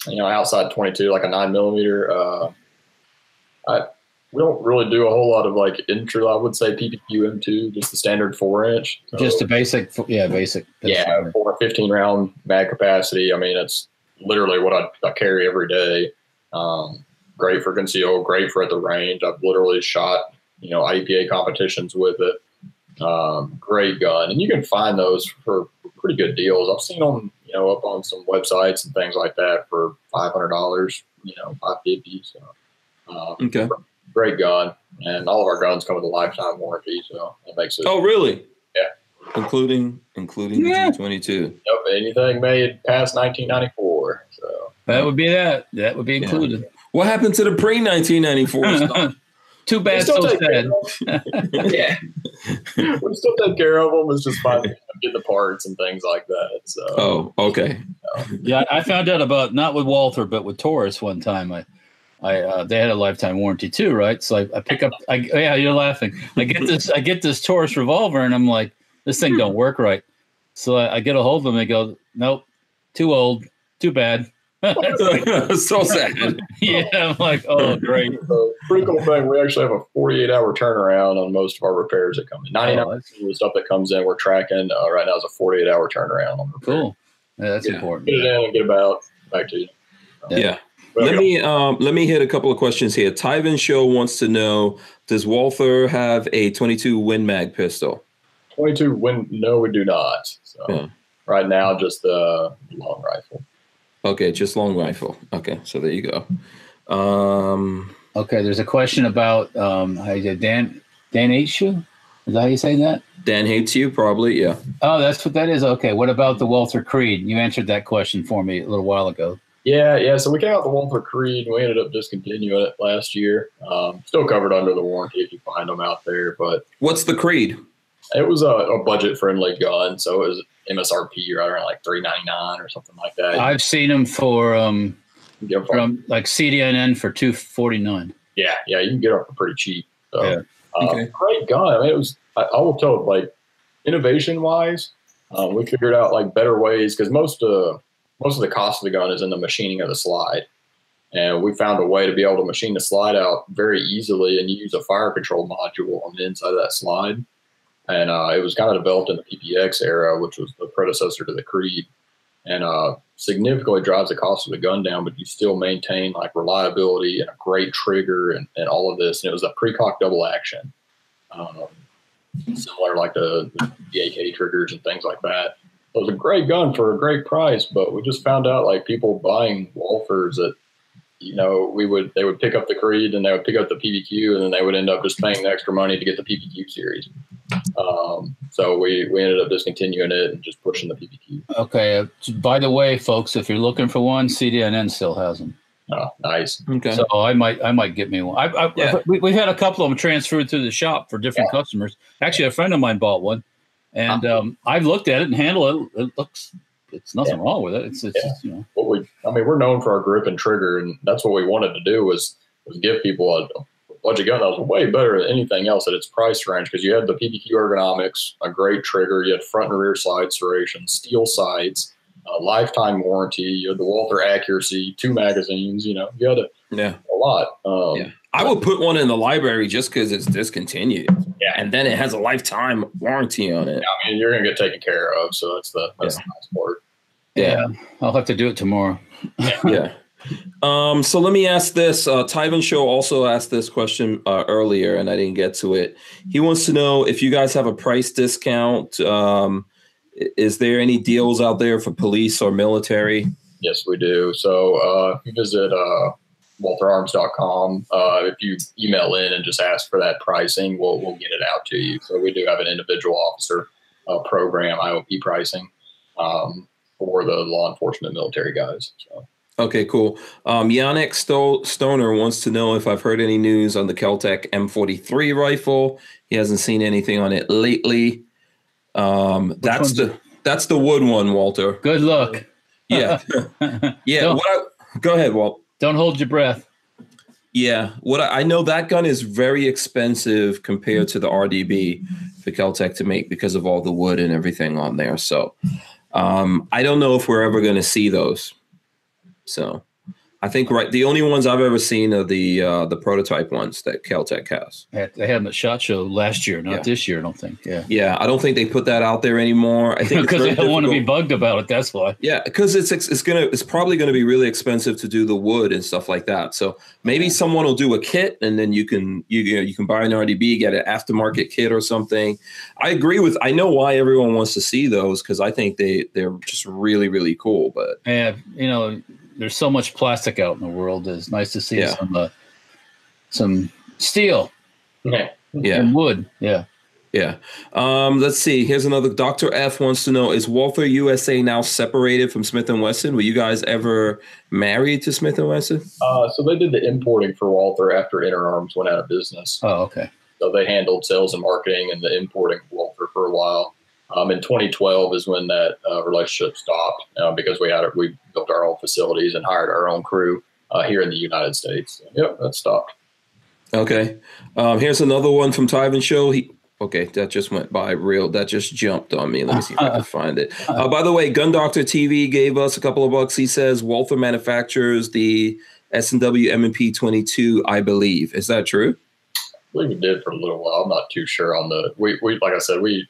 you know, outside 22, like a nine millimeter. Uh, I we don't really do a whole lot of like entry. I would say PPQ M2, just the standard four inch. So, Just a basic, yeah, basic. yeah, for a 15 round mag capacity. I mean, it's literally what I, I carry every day. Um, great for conceal, great for at the range. I've literally shot you know IPA competitions with it. Um, great gun, and you can find those for pretty good deals. I've seen them, you know, up on some websites and things like that for five hundred dollars, you know, five fifty. So, um, Okay. great gun, and all of our guns come with a lifetime warranty, so that makes it. Oh, really? Yeah. Including including Yeah. the G twenty two. Yep, anything made past nineteen ninety four. So. That would be that. That would be Yeah. included. What happened to the pre nineteen ninety four stuff? [laughs] Too bad, Still so take sad. [laughs] yeah. we still take care of them. It's just finding getting the parts and things like that. So Oh, okay. Yeah, I found out about not with Walther, but with Taurus one time. I, I uh, they had a lifetime warranty too, right? So I, I pick up. I yeah, you're laughing. I get this. I get this Taurus revolver, and I'm like, this thing don't work right. So I, I get a hold of them. They go, nope, too old, too bad. [laughs] so sad. [laughs] yeah, I'm like, oh great. So, pretty cool thing. We actually have a 48 hour turnaround on most of our repairs that come in. 99 Oh, of the stuff that comes in, we're tracking uh, right now is a 48 hour turnaround on repair. cool. Yeah, that's Yeah. important. Get it in and get about back to you. Yeah. Yeah. Well, Let me um, let me hit a couple of questions here. Tyven Show wants to know: Does Walther have a 22 Win Mag pistol? 22 win. No, we do not. So Yeah. right now, just the long rifle. Okay, just long rifle. Okay, so there you go. Um, Okay, there's a question about um, how you say Dan Dan you. Is that how you say that? Dan hates you, probably. Yeah. Oh, that's what that is. Okay. What about the Walther Creed? You answered that question for me a little while ago. Yeah, yeah. So we came out the Walther Creed. and We ended up discontinuing it last year. Um, still covered under the warranty if you find them out there, but What's the creed? It was a, a budget friendly gun, so it was MSRP right around like three ninety nine or something like that. I've seen them for um, You can get 'em for- from like CDNN for two forty nine. yeah, yeah, you can get them for pretty cheap. So, Yeah. uh, Okay. great gun. I mean, it was. I, I will tell like innovation wise, um, we figured out like better ways because most uh most of the cost of the gun is in the machining of the slide. And we found a way to be able to machine the slide out very easily and use a fire control module on the inside of that slide. And uh, it was kind of developed in the PPX era, which was the predecessor to the Creed, and uh, significantly drives the cost of the gun down. But you still maintain like reliability and a great trigger and, and all of this. And it was a precock double action, um, similar like the, the AK triggers and things like that. It was a great gun for a great price, but we just found out like people buying Walthers that you know we would they would pick up the Creed and they would pick up the PPQ and then they would end up just paying the extra money to get the PPQ series. Um, so we we ended up discontinuing it and just pushing the PPQ. Okay. Uh, by the way, folks, if you're looking for one, CDNN still has them. Oh, nice. Okay. So I might I might get me one. I, I, Yeah. we, we've had a couple of them transferred through the shop for different customers. Actually, a friend of mine bought one, and um, I've looked at it and handled it. It looks it's nothing wrong with it. It's it's Yeah. you know What we I mean we're known for our grip and trigger, and that's what we wanted to do was was give people a, a budget gun that was way better than anything else at its price range because you had the PPQ ergonomics, a great trigger, you had front and rear side serration, steel sights. A lifetime warranty. You had the Walther accuracy, two magazines. You know, you had a, yeah. a lot. Um, Yeah. I would put one in the library just because it's discontinued. Yeah. And then it has a lifetime warranty on it. I mean, you're gonna get taken care of, so that's the that's the nice part. Yeah. I'll have to do it tomorrow. yeah. [laughs] Um, so let me ask this. Uh, Tyven Show also asked this question uh, earlier, and I didn't get to it. He wants to know if you guys have a price discount. Um, is there any deals out there for police or military? Yes, we do. So uh, if you visit uh, waltherarms.com, uh, if you email in and just ask for that pricing, we'll, we'll get it out to you. So we do have an individual officer uh, program, IOP pricing, um, for the law enforcement military guys. So Okay, cool. Um, Yannick Sto- Stoner wants to know if I've heard any news on the Keltec M43 rifle. He hasn't seen anything on it lately. Um, that's one's the that's the wood one, Walter. Good luck. [laughs] Yeah, [laughs] yeah. What I, go ahead, Walt. Don't hold your breath. Yeah, what I, I know that gun is very expensive compared to the RDB for Keltec to make because of all the wood and everything on there. So um, I don't know if we're ever going to see those. So I think right the only ones I've ever seen are the uh, the prototype ones that Keltec has. They had- They them at Shot Show last year, not Yeah. this year. I don't think. Yeah, Yeah, I don't think they put that out there anymore. I think because [laughs] they don't want to be bugged about it. That's why. Yeah, because it's it's gonna it's probably gonna be really expensive to do the wood and stuff like that. So maybe someone will do a kit and then you can you you, know, you can buy an RDB, get an aftermarket kit or something. I agree with I know why everyone wants to see those because I think they they're just really really cool. But Yeah, you know, there's so much plastic out in the world. It's nice to see Yeah. some uh, some steel Yeah. yeah, and wood. Yeah. yeah. Um, let's see. Here's another. Doctor F wants to know: Is Walther USA now separated from Smith and Wesson? Were you guys ever married to Smith and Wesson? Uh, so they did the importing for Walther after Interarms went out of business. Oh, okay. So they handled sales and marketing and the importing for Walther for a while. Um, in 2012 is when that uh, relationship stopped uh, because we had it we built our own facilities and hired our own crew uh, here in the United States. Yep, that stopped. Okay. Um, here's another one from Tyven Show. He okay, that just went by real. That just jumped on me. Let me see if I can [laughs] find it. Uh, by the way, Gun Doctor TV gave us a couple of bucks. He says Walther manufacturs the S and W M&P 22. I believe is that true? I believe we did for a little while. I'm not too sure on the we, we like I said we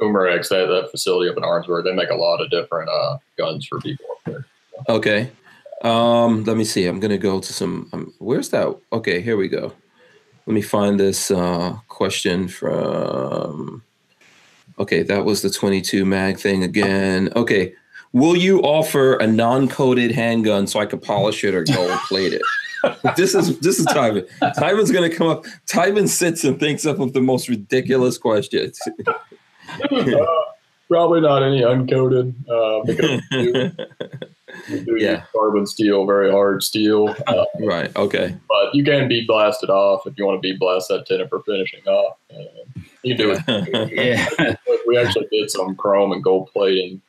Umarex that that facility up in Arnsberg they make a lot of different uh, guns for people up there. Okay. Um, let me see. I'm gonna go to some. Um, where's that? Okay, here we go. Let me find this uh, question from. Okay, that was the 22 mag thing again. Okay, will you offer a non-coated handgun so I could polish it or gold plate it? [laughs] this is this is Tyven. Tyven's gonna come up. Tyven sits and thinks up of the most ridiculous questions. [laughs] Uh, [laughs] probably not any uncoated uh, because we do, we do Yeah. use carbon steel, very hard steel. Uh, right. Okay. but you can be blasted off if you want to be blast that tinted for finishing off. Uh, you can do it. [laughs] Yeah. we actually did some chrome and gold plating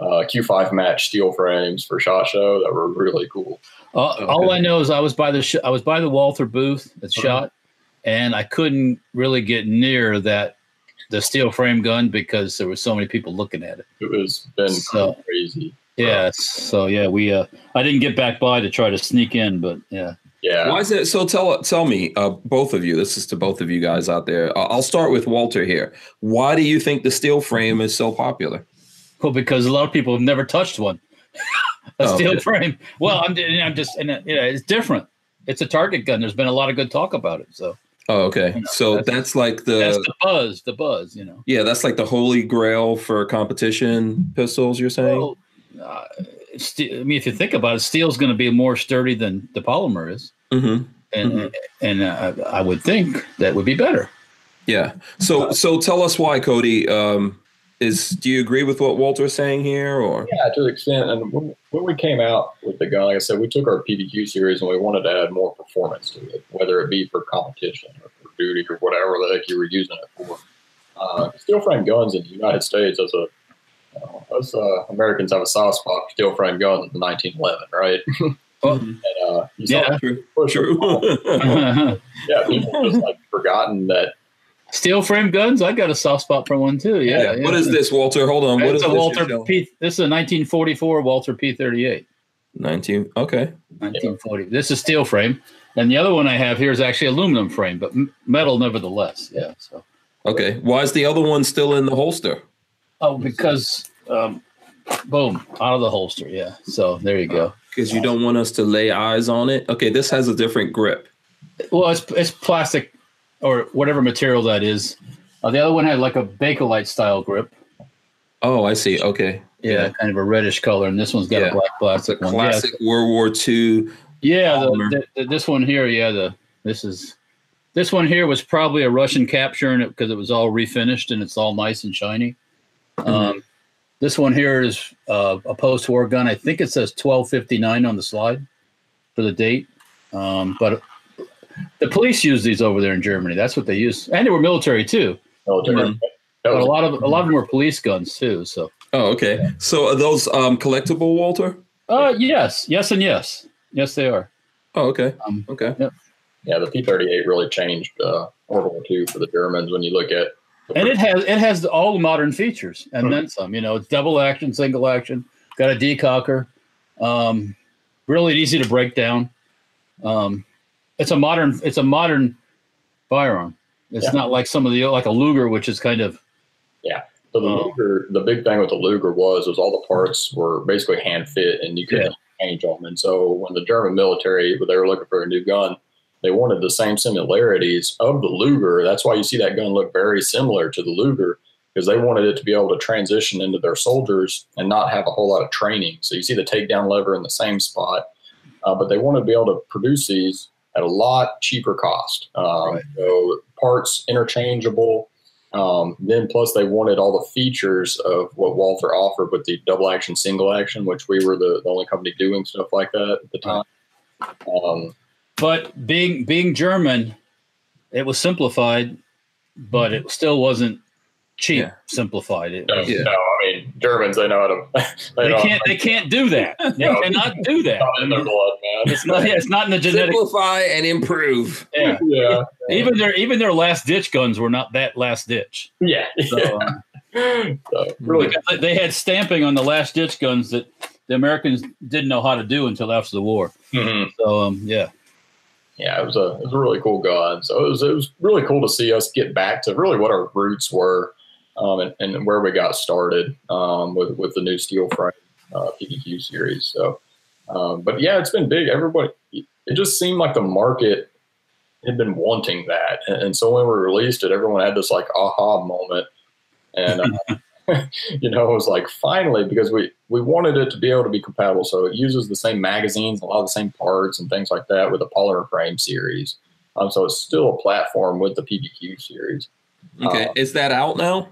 uh, Q5 match steel frames for Shot Show that were really cool. all, all I know is I was by the sh- I was by the Walther booth at Uh-huh. Shot, and I couldn't really get near that the steel frame gun because there were so many people looking at it. It was been So- crazy. Yeah. So yeah, we uh, I didn't get back by to try to sneak in, but yeah. Yeah. Why is it so? Tell tell me, uh, both of you. This is to both of you guys out there. Uh, I'll start with Walter here. Why do you think the steel frame is so popular? Well, because a lot of people have never touched one. [laughs] a Oh, steel okay. frame. Well, I'm, I'm just, and, uh, you know, it's different. It's a target gun. There's been a lot of good talk about it. So Oh, okay. You know, So that's- that's, like that's the the buzz, the buzz, you know. yeah, that's like the holy grail for competition pistols. You're saying? Well, uh, ste- I mean, if you think about it, steel's going to be more sturdy than the polymer is. hmm And, and uh, I would think that would be better. Yeah. So so tell us why, Cody. Um, is do you agree with what Walter is saying here, or Yeah, to the extent. And when, when we came out with the gun, like I said, we took our PPQ series and we wanted to add more performance to it, whether it be for competition or for duty or whatever the heck you were using it for. Uh, steel frame guns in the United States, as a uh, us uh, Americans have a soft spot for steel frame guns in 1911, right? Well, [laughs] and uh, Yeah. true? True. [laughs] yeah, people just like forgotten that. Steel frame guns. I've got a soft spot for one too. Yeah. yeah. What is this, Walter? Hold on. What is It's a this? Walter? P. This is a 1944 Walther P38. Nineteen. Okay. 1940. This is steel frame, and the other one I have here is actually aluminum frame, but m- metal nevertheless. Yeah. So Okay. Why is the other one still in the holster? oh, because um, boom, out of the holster. Yeah. So there you go. Because you don't want us to lay eyes on it. Okay, this has a different grip. Well, it's it's plastic or whatever material that is. Uh, the other one had like a Bakelite style grip. Oh, I see. Okay. Yeah, kind of a reddish color, and this one's got Yeah. a black It's a plastic one. Yeah, classic World War II. Yeah, the, the, this one here, yeah, the this is this one here was probably a Russian capture it because it was all refinished and it's all nice and shiny. Mm-hmm. Um, this one here is uh, a post-war gun. I think it says twelve fifty nine on the slide for the date, um, but the police use these over there in Germany. That's what they use, and they were military too. military. Mhm. But was a lot of a lot of them were police guns too. So Oh, okay. So are those um, collectible, Walter? Uh, yes, yes, and yes, yes, they are. Oh, okay. Um, Okay. Yeah, the P-38 really changed uh, World War II for the Germans when you look at. and it has it has all the modern features and then some. You know, it's double action, single action, got a decocker, um, really easy to break down. Um, it's a modern it's a modern firearm. It's Yeah. not like some of the like a Luger, which is kind of yeah. So the Oh. Luger, the big thing with the Luger was was all the parts were basically hand fit and you couldn't change them. And so when the German military, they were looking for a new gun, they wanted the same similarities of the Luger. That's why you see that gun look very similar to the Luger because they wanted it to be able to transition into their soldiers and not have a whole lot of training. So you see the takedown lever in the same spot, uh, but they wanted to be able to produce these at a lot cheaper cost. Um, Right. So parts interchangeable. Um, then plus they wanted all the features of what Walther offered with the double action, single action, which we were the, the only company doing stuff like that at the time. Um, but being being German, it was simplified, but it still wasn't cheap Yeah. simplified. It no, Yeah. no, I mean Germans, they know how to. [laughs] They, they can't they can't do that. [laughs] They No. cannot do that. It's not in their blood, man. It's not it's not in the genetic. Simplify and improve. Yeah. yeah, Even their even their last ditch guns were not that last ditch. yeah. So, um, [laughs] So, really, because they- they had stamping on the last ditch guns that the Americans didn't know how to do until after the war. mhm. So um, yeah, yeah, it was a it was a really cool gun. So it was it was really cool to see us get back to really what our roots were, um, and, and where we got started um, with with the new steel frame uh, PPQ series. So, um, but yeah, it's been big. Everybody, it just seemed like the market had been wanting that, and, and so when we released it, everyone had this like aha moment, and. Uh, [laughs] [laughs] you know, it was like finally because we we wanted it to be able to be compatible. So it uses the same magazines, a lot of the same parts and things like that with the polymer frame series. Um, so it's still a platform with the PPQ series. Okay. Uh, Is that out now?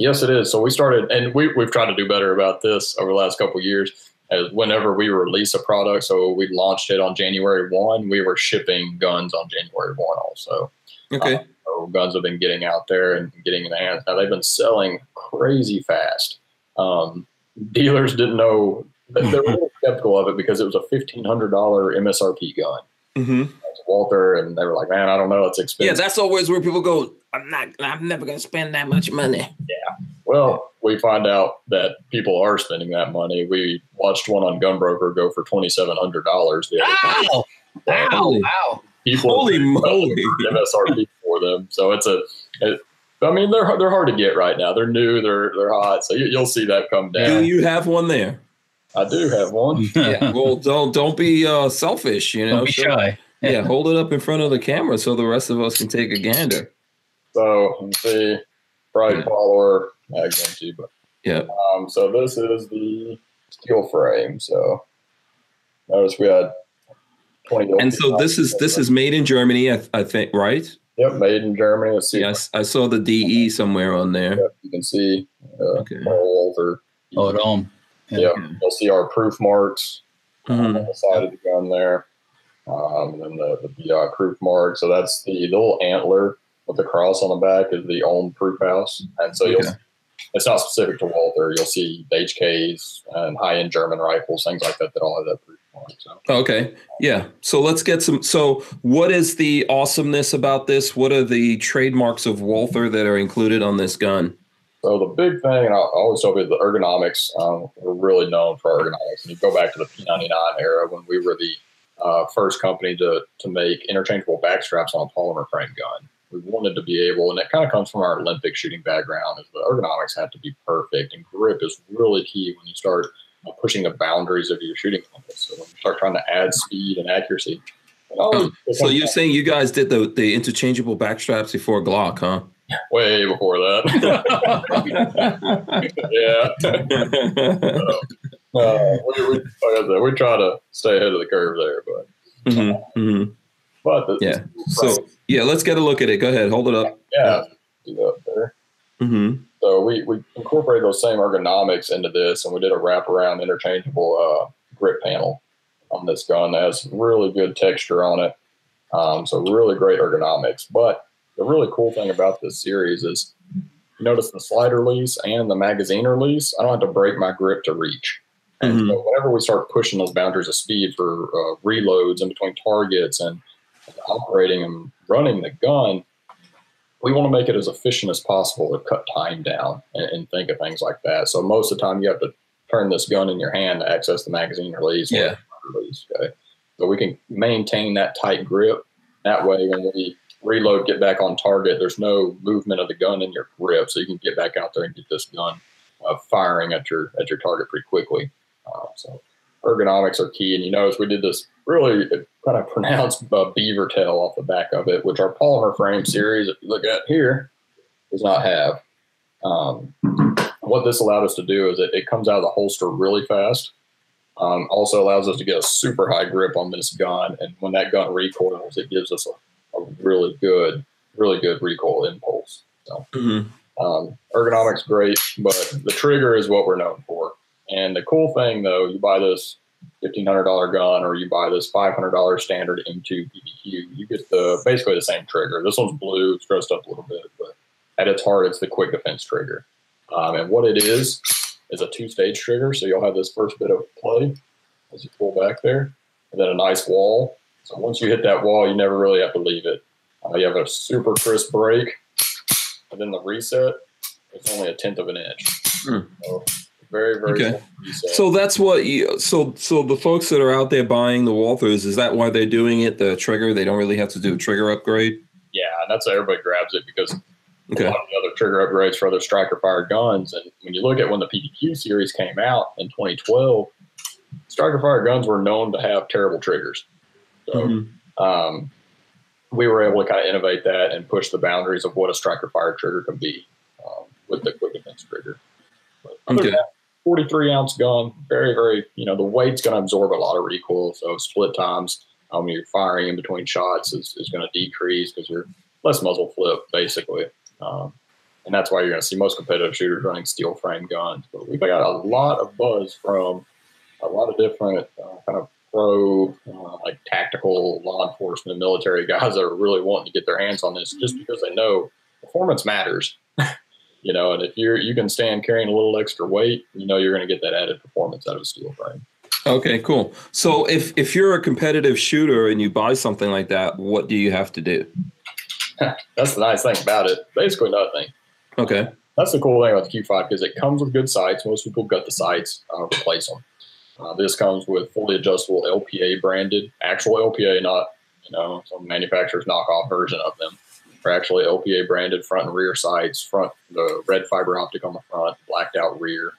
Yes, it is. So we started, and we we've tried to do better about this over the last couple of years. As whenever we release a product, so we launched it on January one, we were shipping guns on January one also. Okay. So guns have been getting out there and getting in the hands. Now they've been selling crazy fast. Um, dealers didn't know they were skeptical of it because it was a fifteen hundred dollar MSRP gun. hmm Walter, and they were like, "Man, I don't know, it's expensive." Yeah, expensive." that's always where people go. I'm not. I'm never gonna spend that much money. Well, we find out that people are spending that money. We watched one on Gunbroker go for twenty seven hundred dollars the other day. ow, ow, Holy- People Holy moly! MSRP for them. So it's a. It, I mean, they're they're hard to get right now. They're new. They're they're hot. So you, you'll see that come down. Do you have one there? I do have one. [laughs] Yeah. Well, don't don't be uh, selfish. You know. Don't be So- shy. yeah. Hold it up in front of the camera so the rest of us can take a gander. So let's see, bright Yeah. follower mags empty, but Yeah. um, so this is the steel frame. So notice we had twenty. And so this is this is made in Germany, I, I think, right? yep made in Germany. Let's see. Yes, I saw the DE somewhere on there. Yep, you can see uh, Okay. mold Oh, at home. yeah. You'll see our proof marks Mhm. on the side of the gun there. Um, and then the, the BI proof mark. So that's the little antler with the cross on the back is the Ulm proof house. And so you'll Okay. It's not specific to Walther. You'll see HKs and high end German rifles, things like that that all have that proof mark. So Okay. Yeah. So let's get some. So, what is the awesomeness about this? What are the trademarks of Walther that are included on this gun? So the big thing, and I I always tell people, the ergonomics. Um, we're really known for our ergonomics. And you go back to the P99 era when we were the uh, first company to to make interchangeable backstraps on a polymer frame gun. We wanted to be able, and it kind of comes from our Olympic shooting background, is the ergonomics have to be perfect, and grip is really key when you start pushing the boundaries of your shooting compass. So when you start trying to add speed and accuracy. Oh, So you're saying you guys did the the interchangeable backstraps before Glock, huh? way before that. [laughs] yeah. [laughs] Uh, we, we, like said, we try to stay ahead of the curve there, but Mhm, mhm. but the, Yeah. So yeah, let's get a look at it. Go ahead, hold it up. yeah, do that there. hmm So we we incorporated those same ergonomics into this, and we did a wraparound interchangeable uh, grip panel on this gun that has really good texture on it. Um, so really great ergonomics. But the really cool thing about this series is you notice the slide release and the magazine release, I don't have to break my grip to reach. And Mhm. so whenever we start pushing those boundaries of speed for uh, reloads in between targets and operating and running the gun, we want to make it as efficient as possible to cut time down and, and think of things like that. So most of the time, you have to turn this gun in your hand to access the magazine release. or Yeah. release. Okay, so we can maintain that tight grip. That way, when we reload, get back on target, there's no movement of the gun in your grip, so you can get back out there and get this gun uh, firing at your at your target pretty quickly. Uh, so ergonomics are key, and you notice we did this really kind of pronounced uh, beaver tail off the back of it, which our polymer frame series, if you look at here, does not have. Um, what this allowed us to do is it, it comes out of the holster really fast. Um, also allows us to get a super high grip on this gun, and when that gun recoils, it gives us a, a really good, really good recoil impulse. So Mhm. um, ergonomics great, but the trigger is what we're known for. And the cool thing, though, you buy this fifteen hundred dollar gun or you buy this five hundred dollar standard M2 PPQ, you get the basically the same trigger. This one's blue, it's dressed up a little bit, but at its heart, it's the quick defense trigger. Um, and what it is is a two stage trigger. So you'll have this first bit of play as you pull back there, and then a nice wall. So once you hit that wall, you never really have to leave it. Uh, you have a super crisp break, and then the reset is only a tenth of an inch. Hmm. So very, very Okay. So that's what you. So so the folks that are out there buying the Walthers, is that why they're doing it? The trigger, they don't really have to do a trigger upgrade. yeah, and that's why everybody grabs it because Okay. a lot of the other trigger upgrades for other striker fire guns. And when you look at when the PPQ series came out in 2012, striker fire guns were known to have terrible triggers. So Mhm. um, we were able to kind of innovate that and push the boundaries of what a striker fire trigger can be um, with the quick defense trigger. But other than Okay. that, 43 ounce gun, very, very, you know, the weight's going to absorb a lot of recoil. So split times um, you're firing in between shots is, is going to decrease because you're less muzzle flip, basically. Um, and that's why you're going to see most competitive shooters running steel frame guns. But we've got a lot of buzz from a lot of different uh, kind of pro, uh, like tactical law enforcement, military guys that are really wanting to get their hands on this just because they know performance matters. [laughs] you know, and if you're you can stand carrying a little extra weight, you know you're going to get that added performance out of a steel frame. Okay, cool. So if if you're a competitive shooter and you buy something like that, what do you have to do? [laughs] That's the nice thing about it. Basically, nothing. Okay. That's the cool thing about the Q5 because it comes with good sights. Most people gut the sights, uh, replace them. Uh, this comes with fully adjustable LPA branded, actual LPA, not you know some manufacturer's knockoff version of them. They're actually LPA branded front and rear sights. Front the red fiber optic on the front, blacked out rear.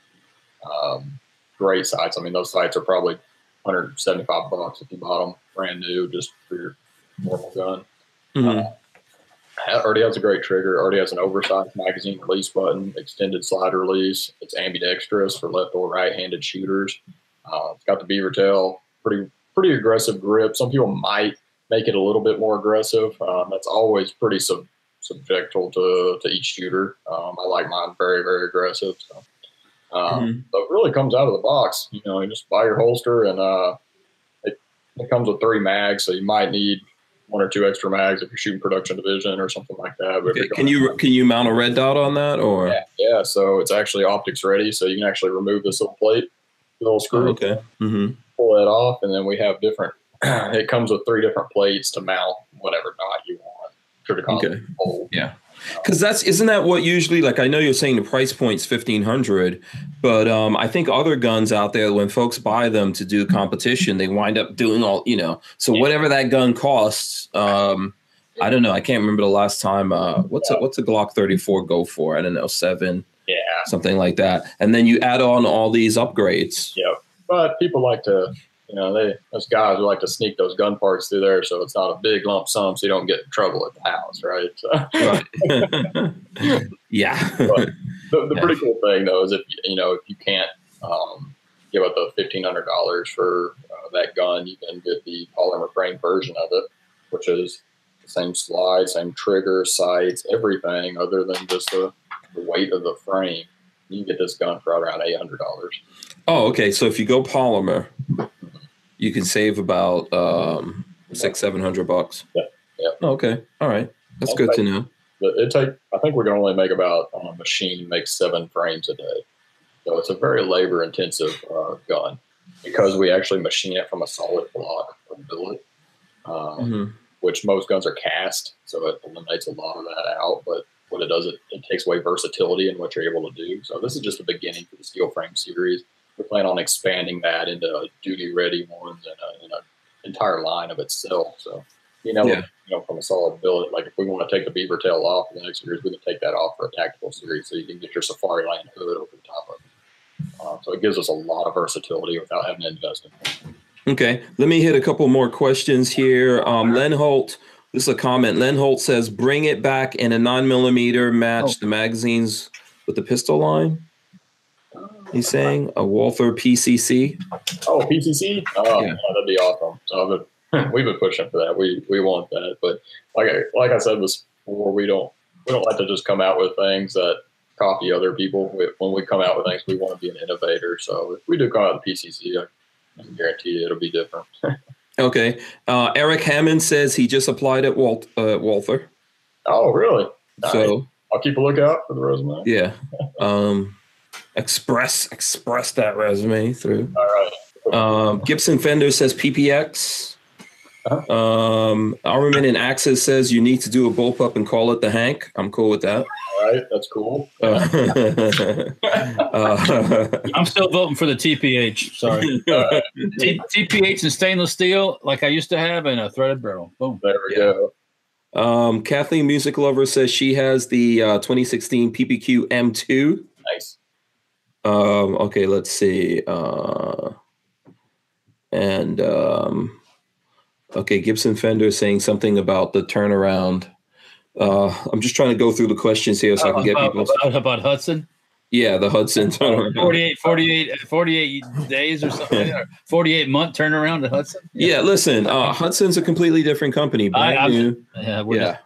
Um, great sights. I mean, those sights are probably 175 bucks if you bought them brand new, just for your normal gun. Mhm. It already has a great trigger. Already has an oversized magazine release button, extended slide release. It's ambidextrous for left or right-handed shooters. Uh, it's got the beaver tail, pretty pretty aggressive grip. Some people might make it a little bit more aggressive. Um, that's always pretty sub, subjectal to, to each shooter. Um, I like mine very very aggressive. So. Um, Mhm. so it really comes out of the box. You know, you just buy your holster, and uh, it, it comes with three mags, so you might need one or two extra mags if you're shooting production division or something like that. But Okay, Can you can you mount a red dot on that or? Yeah, yeah. So it's actually optics ready, so you can actually remove this little plate, little Oh, screw, okay. hmm pull that off, and then we have different. [clears throat] it comes with three different plates to mount whatever dot you want. Trijicon Okay. hole. Yeah. Because that's isn't that what usually like I know you're saying the price point's fifteen hundred, but um, I think other guns out there when folks buy them to do competition, they wind up doing all you know. So whatever that gun costs, um, I don't know. I can't remember the last time. Uh, what's a what's a Glock thirty four go for? I don't know seven Yeah, something like that, and then you add on all these upgrades. yeah. But people like to, you know, they those guys who like to sneak those gun parts through there, so it's not a big lump sum, so you don't get in trouble at the house, right? So, [laughs] yeah. the, the Yeah. pretty cool thing though is if you know if you can't um, give up the fifteen hundred dollars for uh, that gun, you can get the polymer frame version of it, which is the same slide, same trigger, sights, everything, other than just the, the weight of the frame. You can get this gun for around eight hundred dollars. Oh, okay. So if you go polymer, you can save about um, six, seven hundred bucks. Yep, yep. Okay. All right. That's good to know. It take. I think we can only make about on a machine make seven frames a day. So it's a very labor intensive uh, gun because we actually machine it from a solid block or billet, um, Mm-hmm. which most guns are cast, so it eliminates a lot of that out. But what it does, it, it takes away versatility in what you're able to do. So this is just the beginning for the steel frame series. We plan on expanding that into duty ready ones and an entire line of itself. So you know, Yeah. you know, from a solid billet, like if we want to take the beaver tail off for the next series, we can take that off for a tactical series, so you can get your Safariland hood over the top of it. Uh, so it gives us a lot of versatility without having to invest in. it. Okay, let me hit a couple more questions here. Um, Len Holt, this is a comment. Len Holt says, "Bring it back in a nine millimeter. Match Oh. the magazines with the pistol line." He's saying a Walther PCC. Oh, PCC? Oh, Yeah. yeah, that'd be awesome. So I've been, [laughs] we've been pushing for that. We we want that, but like I, like I said before, we don't we don't like to just come out with things that copy other people. We, when we come out with things, we want to be an innovator. So if we do come out with PCC, I, I can guarantee you it'll be different. [laughs] Okay, uh, Eric Hammond says he just applied at Walt uh, Walther. oh, really? Nice. So I'll keep a lookout for the resume. yeah, [laughs] um, express express that resume through. All right. Um, Gibson Fender says PPX. Uh-huh. Um, Armament and Axis says you need to do a bullpup and call it the Hank. I'm cool with that. All right. That's cool. [laughs] Uh, uh, [laughs] I'm still voting for the TPH. Sorry, [laughs] T- TPH and stainless steel, like I used to have, and a threaded barrel. Boom. There we Yeah. go. um, Kathleen Music Lover says she has the uh, 2016 PPQ M2. Nice. Um, okay, let's see. Uh, and um, okay, Gibson Fender is saying something about the turnaround. Uh, I'm just trying to go through the questions here so I can get about, people. about, about Hudson. Yeah, the Hudson turnaround. 48, 48, 48 days or something, or 48 month turnaround at Hudson. Yeah, listen, uh, Hudson's a completely different company. Brand I- new. Yeah. We're Yeah. just-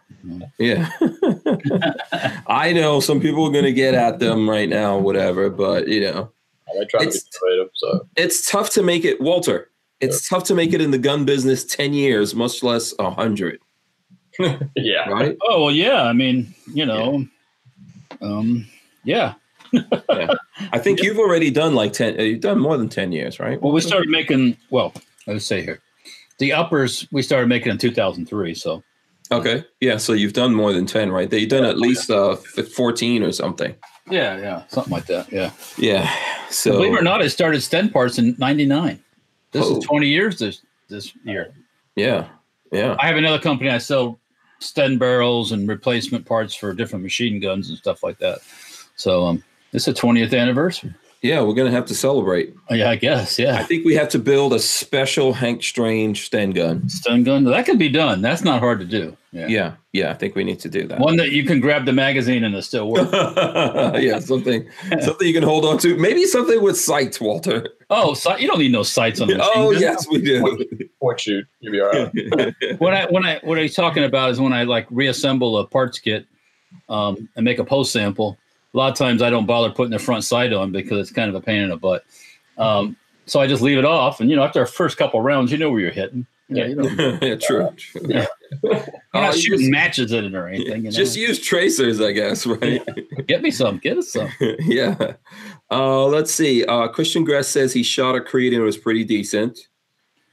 Yeah. [laughs] I know some people are going to get at them right now, whatever, but you know, I try to be It's- innovative. So it's tough to make it, Walter. It's tough to make it in the gun business 10 years, much less a 100, [laughs] yeah. right? Oh well, yeah. I mean, you know, um, yeah. yeah. I think [laughs] you've already done like 10, uh, you've done more than 10 years, right? Well, we started making. Well, let's say here, the uppers we started making in 2003. So Okay. Yeah. So you've done more than 10, right? You've done at least uh, 14 or something. yeah, yeah, something like that. Yeah. Yeah. So, Believe it or not, I started Sten parts in '99. This Oh. is 20 years this this year. yeah. Yeah. I have another company. I sell Sten barrels and replacement parts for different machine guns and stuff like that. So um, it's a 20th anniversary. Yeah. We're going to have to celebrate. Yeah, I guess. Yeah. I think we have to build a special Hank Strange Sten gun. Sten gun that could be done. That's not hard to do. Yeah. Yeah. Yeah. I think we need to do that. One that you can grab the magazine and it still works. [laughs] yeah, something something you can hold on to. Maybe something with sights, Walter. oh, si- you don't need no sights on the machine Oh gun. yes, we do. Point shoot. You'll be all right. [laughs] What I when I what I'm talking about is when I like reassemble a parts kit um, and make a post sample. A lot of times I don't bother putting the front sight on because it's kind of a pain in the butt. Um, so I just leave it off, and you know, after our first couple rounds, you know where you're hitting. Yeah, you know, you're [laughs] yeah, true. true. Yeah. Uh, not you shooting just- matches in it or anything. You know? Just use tracers, I guess, [laughs] right? get me some, get us some. [laughs] yeah. Uh, let's see. Uh, Christian Gress says he shot a Creed and it was pretty decent.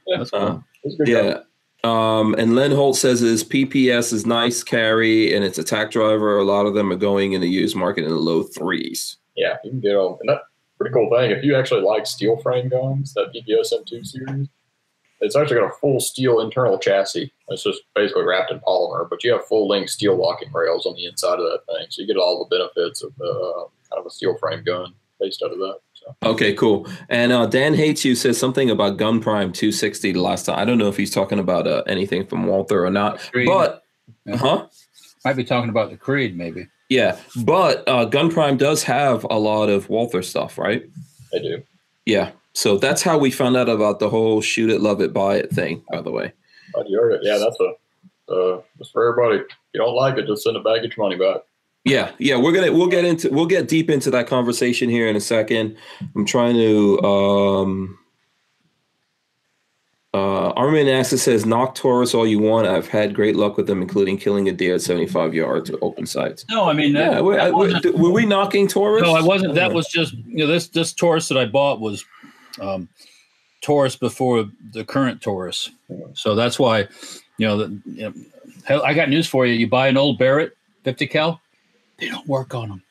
That's cool. Uh, It's good yeah. gun. Um, and Len Holt says his PPS is nice carry and it's a tack driver. A lot of them are going in the used market in the low threes. Yeah, you can get. And that's a pretty cool thing. If you actually like steel frame guns, that PPS M2 series, it's actually got a full steel internal chassis. It's just basically wrapped in polymer, but you have full length steel locking rails on the inside of that thing. So you get all the benefits of uh, kind of a steel frame gun based out of that. So Okay, cool. And uh, Dan Hates You says something about Gun Prime 260 the last time. I don't know if he's talking about uh, anything from Walther or not, Creed. but Yeah. huh? Might be talking about the Creed, maybe. Yeah, but uh, Gun Prime does have a lot of Walther stuff, right? I do. Yeah. So that's how we found out about the whole shoot it, love it, buy it thing. By the way. But you heard it. Yeah, that's a uh, just for everybody. If you don't like it, just send it back, get money back. Yeah, yeah, we're gonna we'll get into we'll get deep into that conversation here in a second. I'm trying to um Uh, Armin Access says, knock Taurus all you want. I've had great luck with them, including killing a deer at 75 yards to open sights. No, I mean, that, Yeah, were, that were, wasn't- were we knocking Taurus? no, I wasn't. That was just you know this this Taurus that I bought was um, Taurus before the current Taurus, so that's why you know, the, you know I got news for you. You buy an old Barrett 50 cal, they don't work on them.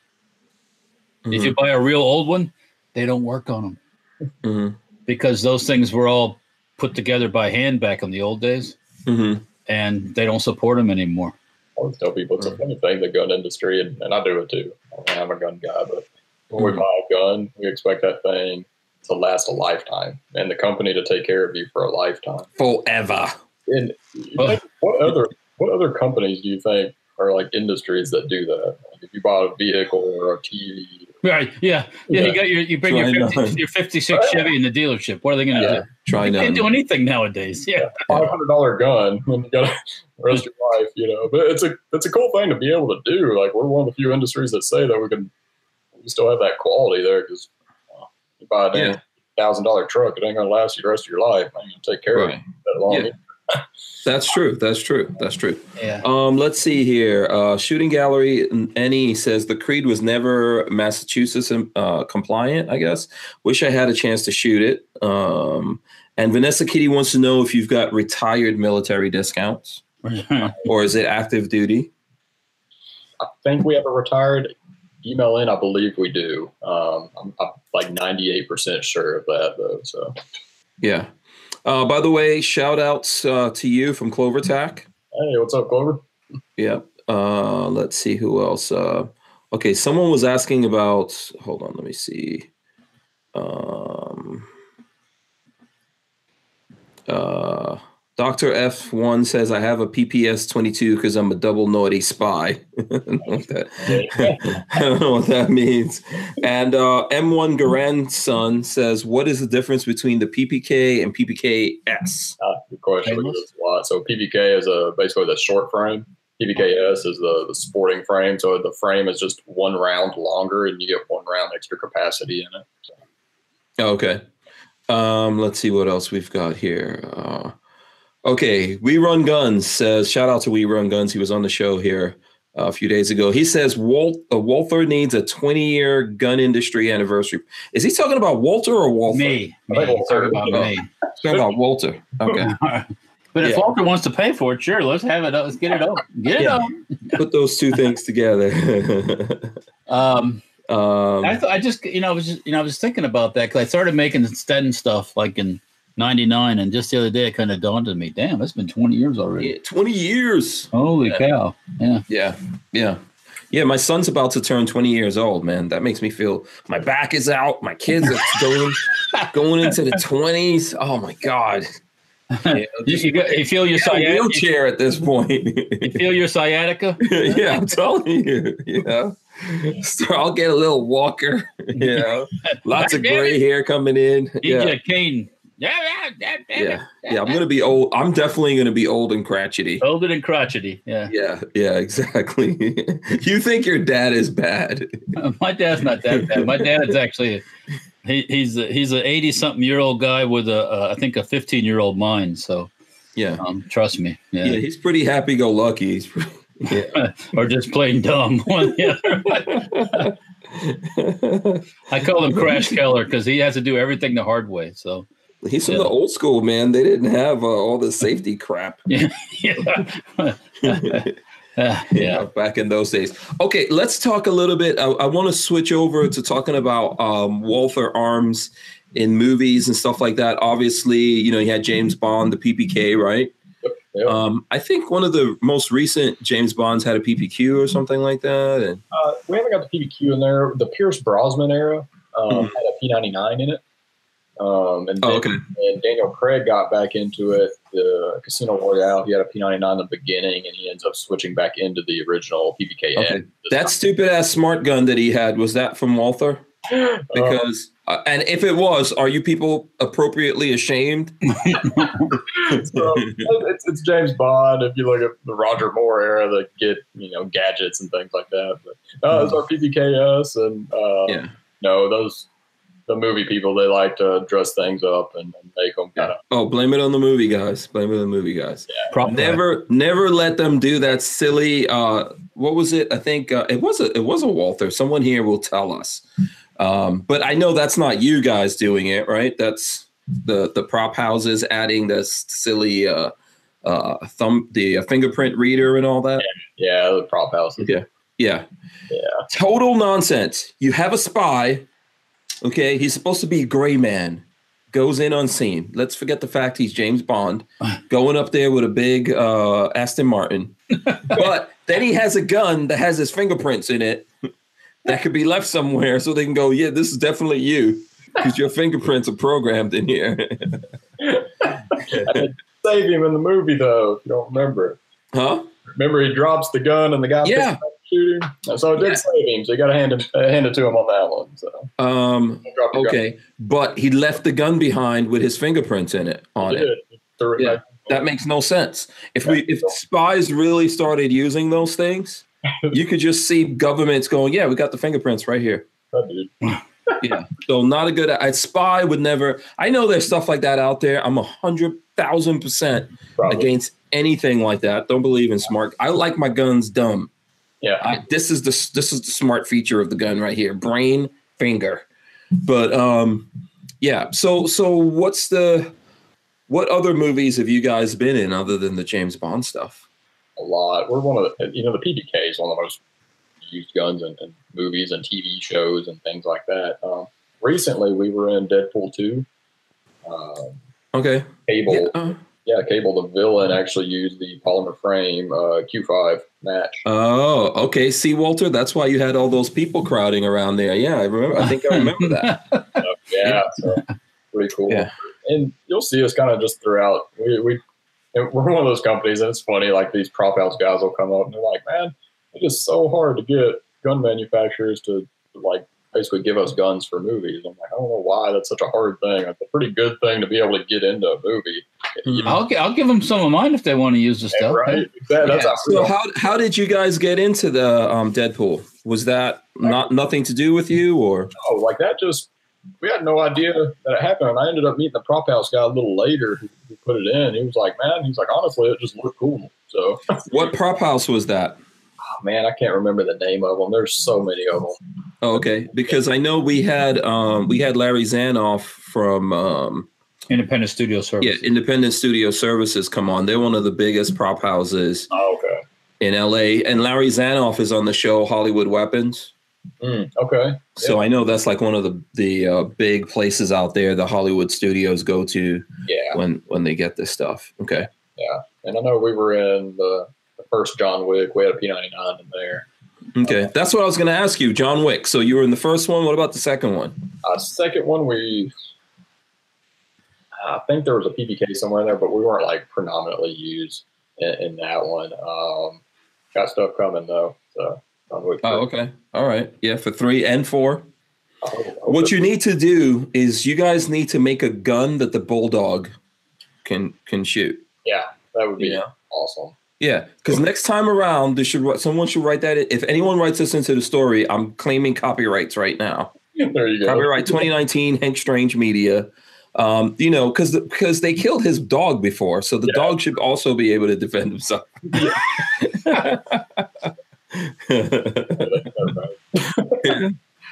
If you buy a real old one, they don't work on them Mhm, because those things were all put together by hand back in the old days, mhm. and they don't support them anymore. I always tell people it's a funny thing, the gun industry, and, and I do it too. I mean, I'm a gun guy, but when we Mhm. buy a gun, we expect that thing to last a lifetime and the company to take care of you for a lifetime. Forever. And you Well- what other what other companies do you think are like industries that do that? Like if you bought a vehicle or a TV, Right? Yeah, yeah. Yeah. You got your you bring Try your 50, your 56 Chevy in the dealership. What are they going to Yeah. do? Try They can't do anything nowadays. Yeah. five hundred dollar gun, and you got to [laughs] rest your life, you know. But it's a it's a cool thing to be able to do. Like we're one of the few industries that say that we can we still have that quality there because uh, you buy a Yeah. thousand dollar truck, it ain't gonna last you the rest of your life. I ain't gonna take care of it that long. Yeah. That's true. That's true. That's true. Yeah. Um, let's see here. Uh, Shooting Gallery Annie says the Creed was never Massachusetts uh, compliant. I guess. Wish I had a chance to shoot it. Um, and Vanessa Kitty wants to know if you've got retired military discounts [laughs] or is it active duty? I think we have a retired email in. I believe we do. Um, I'm, I'm like ninety eight percent sure of that though. So Yeah. Uh, by the way, shout outs uh, to you from Clover Tack. hey, what's up, Clover? Yep. Uh, let's see who else. Uh, okay, someone was asking about. Hold on, let me see. Um, uh, Doctor F one says I have a PPS twenty two because I'm a double naughty spy. [laughs] I don't know what that. [laughs] I don't know what that means. And uh, M1 grandson says, "What is the difference between the PPK and PPKS?" Ah, good question. We do this a lot. So PPK is a basically the short frame. PPKS is the, the sporting frame. So the frame is just one round longer, and you get one round extra capacity in it. So, Okay. Um, let's see what else we've got here. Uh, okay, We Run Guns says, shout out to We Run Guns. He was on the show here uh, a few days ago. He says Walt uh, Walther needs a 20 year gun industry anniversary. Is he talking about Walter or Walther? me. I me. we'll Sorry about about- me. Talking about Walter. Okay. [laughs] but if Yeah. Walter wants to pay for it, sure, let's have it. Let's get it up. Get it Yeah. up. Put those two things together. [laughs] Um, um, I, th- I just, you know, I was just, you know, I was thinking about that because I started making Sten stuff like in '99, and just the other day, it kind of dawned on me, damn, it's been 20 years already. yeah, 20 years. Holy Yeah. cow! Yeah, Yeah. Yeah. Yeah, my son's about to turn 20 years old, man. That makes me feel my back is out. My kids are [laughs] going going into the 20s. Oh my God. [laughs] Yeah, you, you, you feel your sciatica. wheelchair at this point. You feel your sciatica. [laughs] yeah, I'm telling you. Yeah. So I'll get a little walker. You know, lots of gray hair coming in. Yeah. Yeah. cane. Yeah, yeah, yeah. I'm gonna be old. I'm definitely gonna be old and crotchety. Hold it and crotchety. Yeah. Yeah, yeah, [laughs] exactly. you think your dad is bad. My dad's not that bad. My dad's actually he, he's a, he's an eighty something year old guy with a uh, I think a fifteen year old mind. So Yeah. um, trust me. Yeah, Yeah. he's pretty happy go lucky. He's pretty, yeah. [laughs] or just plain dumb. [laughs] One the other. I call him Crash Keller because he has to do everything the hard way. So he's from Yeah. the old school, man. They didn't have uh, all the safety crap. [laughs] yeah, Uh, [laughs] yeah. back in those days. Okay, let's talk a little bit. I, I want to switch over to talking about um, Walther Arms in movies and stuff like that. Obviously, you know, you had James Bond, the PPK, right? yeah. Um, I think one of the most recent James Bonds had a PPQ or something like that. And Uh, we haven't got the PPQ in there. The Pierce Brosnan era um, Mhm. had a P99 in it. Um, and, oh, Dan- okay, and Daniel Craig got back into it. The Casino Royale, he had a P99 in the beginning, and he ends up switching back into the original PPK. okay. That stupid ass smart gun that he had was that from Walther? [laughs] Because uh, and if it was, are you people appropriately ashamed? [laughs] so, it's, it's James Bond. If you look at the Roger Moore era, that get you know gadgets and things like that. But uh, it's our PPKS, and uh, Yeah. no, those the movie people they like to dress things up and, and make them kind of Oh, blame it on the movie guys. Blame it on the movie guys. Prop guy. Never, never let them do that silly. Uh, what was it? I think uh, it was a it was a Walther. Someone here will tell us. Um, but I know that's not you guys doing it, right? That's the the prop houses adding this silly uh, uh, thumb, the uh, fingerprint reader and all that. yeah, the prop house. Yeah, yeah, Yeah. total nonsense. You have a spy. Okay, he's supposed to be a gray man. Goes in unseen. Let's forget the fact he's James Bond, [laughs] going up there with a big uh, Aston Martin. but then he has a gun that has his fingerprints in it that could be left somewhere, so they can go, "Yeah, this is definitely you." Because your fingerprints are programmed in here, [laughs] Save him in the movie though. If you don't remember, huh? Remember he drops the gun and the guy Yeah. picks it up to shoot him. So it did Yeah. save him. So you got to hand it uh, hand it to him on that one. So Um, your gun. okay, but he left the gun behind with his fingerprints in it on it. It Yeah. That makes no sense. If we if spies really started using those things, [laughs] you could just see governments going, "Yeah, we got the fingerprints right here." Yeah. So not a good. A spy would never. I know there's stuff like that out there. I'm a hundred thousand percent against anything like that. Don't believe in smart. I like my guns dumb. Yeah. I, this is the this is the smart feature of the gun right here. Brain finger. But um, yeah. So so what's the what other movies have you guys been in other than the James Bond stuff? a lot. We're one of the, you know, the PPK is one of the most used guns and, in movies and TV shows and things like that. Um, recently, we were in Deadpool 2. Um, Okay. Cable, Yeah, yeah. uh, Cable, the villain, actually used the polymer frame uh, Q5 match. Oh, okay. See, Walter, that's why you had all those people crowding around there. Yeah, I remember. I think I remember that. So, [laughs] yeah, so pretty cool. Yeah. And you'll see us kind of just throughout. We we we're one of those companies, and it's funny. Like these prop house guys will come up and they're like, "Man, it's just so hard to get gun manufacturers to like basically give us guns for movies." I'm like, I don't know why that's such a hard thing. It's a pretty good thing to be able to get into a movie. You know, I'll, I'll give them some of mine if they want to use the stuff. right? Exactly. That's Yeah. how So how how did you guys get into the um, Deadpool? Was that not nothing to do with you, or oh, like that just we had no idea that it happened. And I ended up meeting the prop house guy a little later who, who put it in. He was like, man, he's like, honestly, it just looked cool. So, what prop house was that? Man, I can't remember the name of them. There's so many of them. Oh, okay, because I know we had um, we had Larry Zanoff from um, Independent Studio Service. yeah Independent Studio Services come on. They're one of the biggest prop houses Oh, okay. in LA, and Larry Zanoff is on the show Hollywood Weapons. Mm, okay. So I know that's like one of the the uh, big places out there the Hollywood studios go to Yeah. when when they get this stuff. Okay. Yeah, and I know we were in the, the first John Wick. We had a P99 in there. Okay. That's what I was going to ask you, John Wick. So you were in the first one. What about the second one? Uh, second one, we, I think there was a PPK somewhere in there, but we weren't like predominantly used in, in that one. Um, got stuff coming though. So, John Wick. Oh, okay. All right. Yeah, for three and four. Oh, What you need to do is you guys need to make a gun that the bulldog can can shoot. Yeah, that would be Yeah. awesome. Yeah, because next time around, there should someone should write that. If anyone writes this into the story, I'm claiming copyrights right now. there you go. Copyright 2019, Hank Strange Media. Um, you know, because because they killed his dog before, so the Yeah. dog should also be able to defend himself.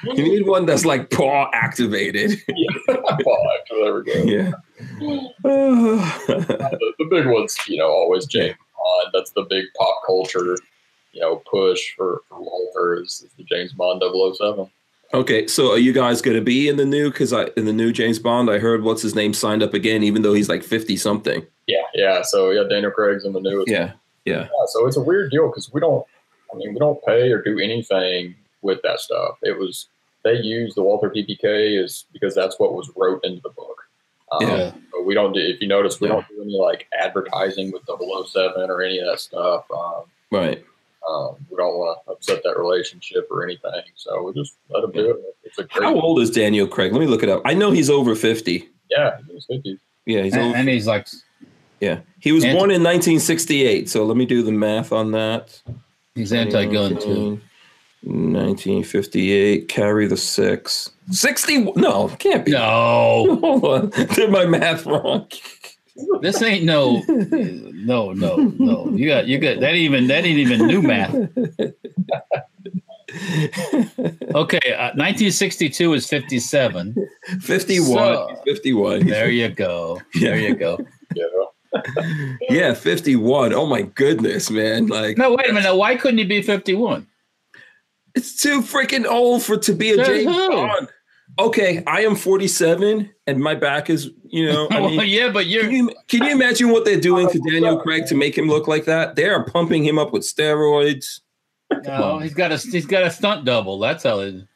you need one that's like paw activated. there we go. yeah. [laughs] the, the big ones, you know, always James Bond. That's the big pop culture, you know, push for, for Walther is, is the James Bond 007. okay, so are you guys going to be in the new? Because I in the new James Bond, I heard what's his name signed up again, even though he's like 50 something. Yeah, yeah. So yeah, Daniel Craig's in the new. Yeah, yeah. Yeah, so it's a weird deal because we don't. I mean, we don't pay or do anything with that stuff. It was they use the Walther PPK is because that's what was wrote into the book. Um, Yeah. but we don't do. If you notice, we Yeah. don't do any like advertising with 007 or any of that stuff. Um, Right. um, we don't want to upset that relationship or anything. So we just let him do it. It's a great. How old is Daniel Craig? Let me look it up. I know he's over 50. Yeah, he's in his 50s. Yeah, he's And, over. and he's like, Yeah, he was Anti- born in 1968. So let me do the math on that. he's anti gun too. 1958. Carry the six. 60. No, can't be. No, Hold on. Did my math wrong? this ain't no, no, no, no. You got, you got that. Even that ain't even new math. Okay, uh, 1962 is 57. 51. So- 51. There you go. There you go. Yeah. Yeah, 51. Oh my goodness, man. Like No, wait a minute. Why couldn't he be 51? It's too freaking old for to be a Says James who? Bond. Okay, I am 47 and my back is, you know, I [laughs] mean, well, yeah, but you're Can you, can you imagine what they're doing to Daniel Craig to make him look like that? They are pumping him up with steroids. no, he's got a he's got a stunt double. That's how it.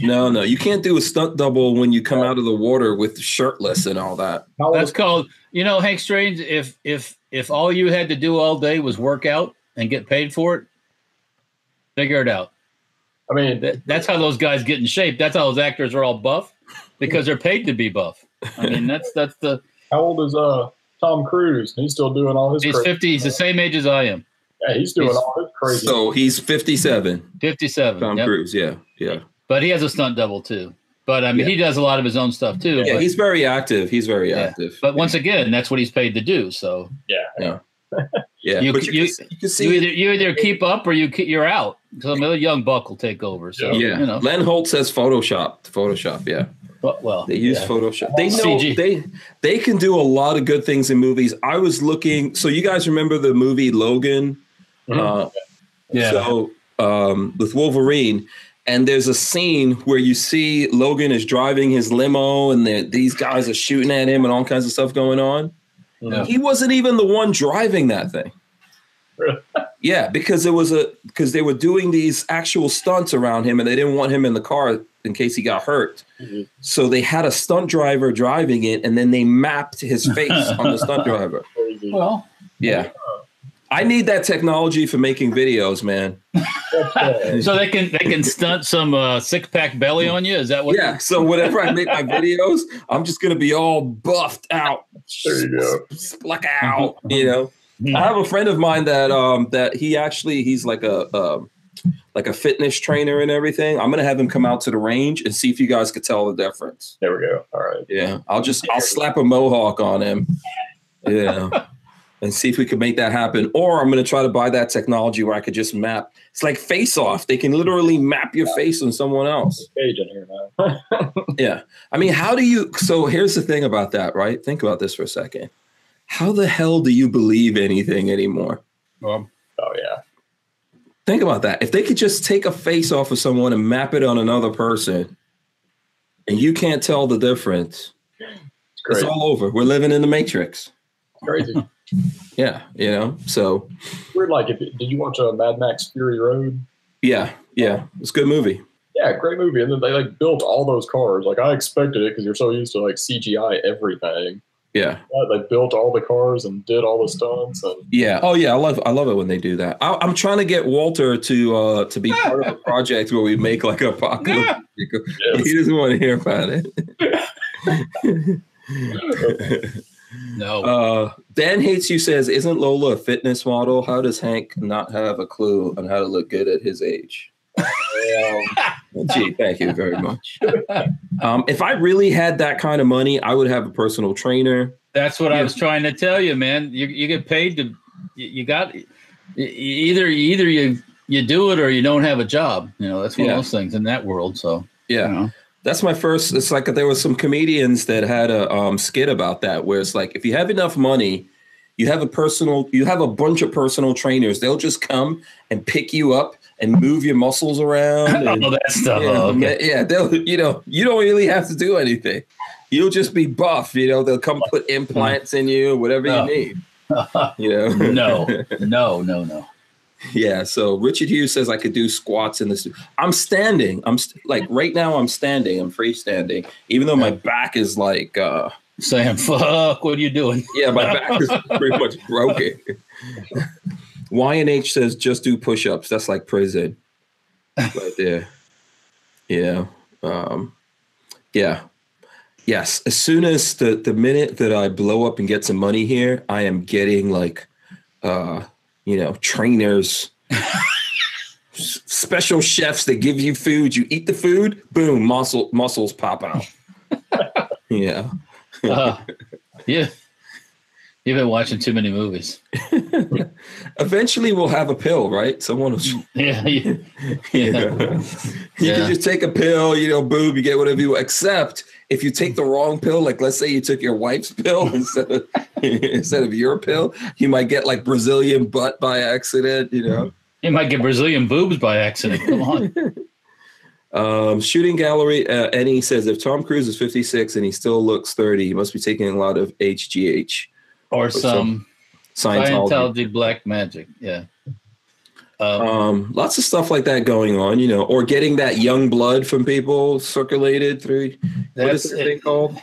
No, no, you can't do a stunt double when you come out of the water with shirtless and all that. That's called you know, Hank Strange. If if if all you had to do all day was work out and get paid for it, figure it out. I mean, That, that's how those guys get in shape. That's how those actors are all buff because they're paid to be buff. I mean, [laughs] that's that's the how old is uh Tom Cruise? He's still doing all his. he's crazy fifty. He's the same age as I am. Yeah, he's doing he's- all his crazy. So he's 57. Fifty-seven. Tom yep. Cruise, yeah, yeah, But he has a stunt double too. But I mean, Yeah. he does a lot of his own stuff too. yeah. but, He's very active. He's very Yeah. active. but once again, that's what he's paid to do. So yeah, yeah, [laughs] you- but you, you- can, you can you either you either keep up or you ke- you're out. Some other young buck will take over. So yeah, you know. Len Holt says Photoshop. Photoshop, yeah. But, well, They use yeah. Photoshop. They know CG. they they can do a lot of good things in movies. I was looking. So you guys remember the movie Logan? Mhm. Uh, Yeah. So um, with Wolverine, and there's a scene where you see Logan is driving his limo, and the- these guys are shooting at him, and all kinds of stuff going on. Yeah. He wasn't even the one driving that thing. Really? [laughs] Yeah, because it was a because they were doing these actual stunts around him, and they didn't want him in the car in case he got hurt. Mhm. So they had a stunt driver driving it, and then they mapped his face on the stunt [laughs] driver. crazy. Well, Yeah. I need that technology for making videos, man. [laughs] So they can they can stunt some uh, six pack belly on you. Is that what? Yeah. So whenever I make my videos, I'm just gonna be all buffed out, There you go. spluck out. You know, I have a friend of mine that um that he actually he's like a um like a fitness trainer and everything. I'm gonna have him come out to the range and see if you guys could tell the difference. There we go. All right. Yeah, I'll just I'll slap a mohawk on him. Yeah. [laughs] And see if we could make that happen. Or I'm going to try to buy that technology where I could just map. It's like face off. They can literally map your face on someone else. Page in here now. [laughs] Yeah. I mean, how do you? So here's the thing about that, right? Think about this for a second. How the hell do you believe anything anymore? Well, oh yeah. Think about that. If they could just take a face off of someone and map it on another person, and you can't tell the difference, It's it's all over. We're living in the matrix. crazy. Yeah. You know, so Weird. Like, if did you watch uh, Mad Max Fury Road? yeah. Yeah. It's a good movie. Yeah, great movie. And then they like built all those cars. Like I expected it because you're so used to like CGI everything. Yeah. Yeah, they built all the cars and did all the stunts and Yeah. Oh yeah. I love I love it when they do that. I, I'm trying to get Walter to uh to be part of a project where we make like a apocalypse. [laughs] He doesn't want to hear about it. [laughs] [laughs] no. Uh, Dan hates you says, "Isn't Lola a fitness model? How does Hank not have a clue on how to look good at his age?" Um, [laughs] gee, thank you very much. [laughs] Um, if I really had that kind of money, I would have a personal trainer. That's what I was trying to tell you, man. You you get paid to you, you got you- you either either you you do it or you don't have a job. You know, that's one Yeah. of those things in that world. So Yeah. you know. That's my first. It's like there was some comedians that had a um, skit about that, where it's like if you have enough money, you have a personal, you have a bunch of personal trainers. They'll just come and pick you up and move your muscles around. [laughs] And, all that stuff. yeah, oh, okay. yeah, they'll. You know, you don't really have to do anything. You'll just be buff. You know, they'll come put [laughs] implants in you, whatever No. you need. [laughs] You know, no, no, no, no. Yeah. So Richard Hughes says I could do squats in this. I'm standing. I'm st- like right now. I'm standing. I'm freestanding, even though my back is like. uh Saying fuck, what are you doing? Yeah, my back is [laughs] pretty much broken. Y and H says just do push-ups. That's like prison, right there. Yeah, um, yeah, yes. As soon as the the minute that I blow up and get some money here, I am getting like, uh, you know, trainers [laughs] special chefs that give you food. You eat the food, boom, muscle muscles pop out. [laughs] yeah. Uh, yeah. You've been watching too many movies. [laughs] Eventually, we'll have a pill, right? Someone will. Yeah. Yeah. Yeah. yeah. you can just take a pill, you know, boom, you get whatever you except if you take the wrong pill, like let's say you took your wife's pill instead of [laughs] instead of your pill, you might get like Brazilian butt by accident, you know. You might get Brazilian boobs by accident. Come on. [laughs] Um, shooting gallery, uh, Annie says if Tom Cruise is 56 and he still looks 30, he must be taking a lot of HGH. Or some some Scientology. Scientology black magic. Yeah. Um, Um, lots of stuff like that going on, you know, or getting that young blood from people circulated through. What is the thing called?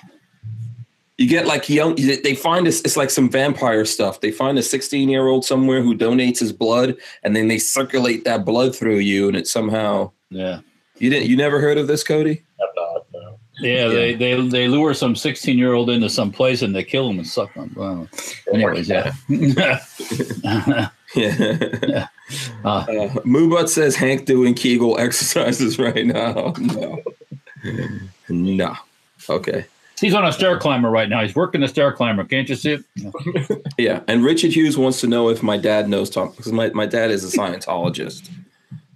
You get like young. They find this. It's like some vampire stuff. They find a 16 year old somewhere who donates his blood, and then they circulate that blood through you, and it somehow. Yeah. You didn't. You never heard of this, Cody? Have not, no. Yeah, they, they they lure some 16 year old into some place and they kill him and suck him. Wow. Anyways, yeah. [laughs] Yeah. [laughs] Uh, Uh, Moobut says Hank doing Kegel [laughs] exercises right now. No. No. Okay. He's on a stair climber right now. He's working the stair climber. Can't you see it? Yeah. And Richard Hughes wants to know if my dad knows Tom because my, my dad is a Scientologist.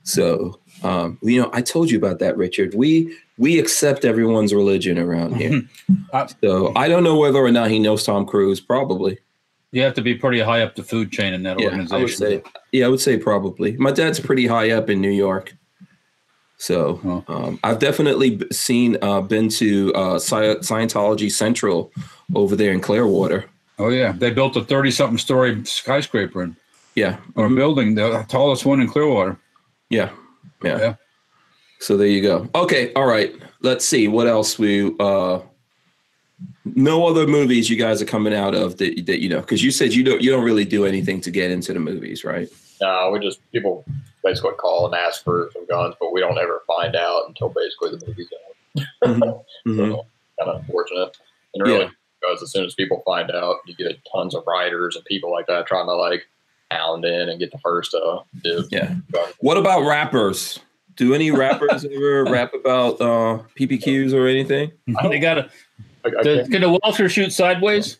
So, um, you know, I told you about that, Richard. We we accept everyone's religion around here. Uh, So I don't know whether or not he knows Tom Cruise. Probably. You have to be pretty high up the food chain in that Yeah, organization. I would say. Yeah, I would say probably. My dad's pretty high up in New York, so Oh. um, I've definitely seen, uh, been to uh, Sci- Scientology Central over there in Clearwater. Oh yeah, they built a 30 something story skyscraper in, Yeah, or building, the tallest one in Clearwater. yeah, yeah, Yeah. So there you go. Okay, all right. Let's see what else we. Uh, no other movies you guys are coming out of that, that you know because you said you don't you don't really do anything to get into the movies, right? No, we just people basically call and ask for some guns, but we don't ever find out until basically the movie's out. Mhm. Mhm. [laughs] So kind of unfortunate. And really, Yeah. because as soon as people find out, you get tons of writers and people like that trying to like hound in and get the first uh dibs. Yeah. What about rappers? Do any rappers [laughs] ever rap about uh, PPQs or anything? [laughs] They got to. I, I Can can't- the Walter shoot sideways?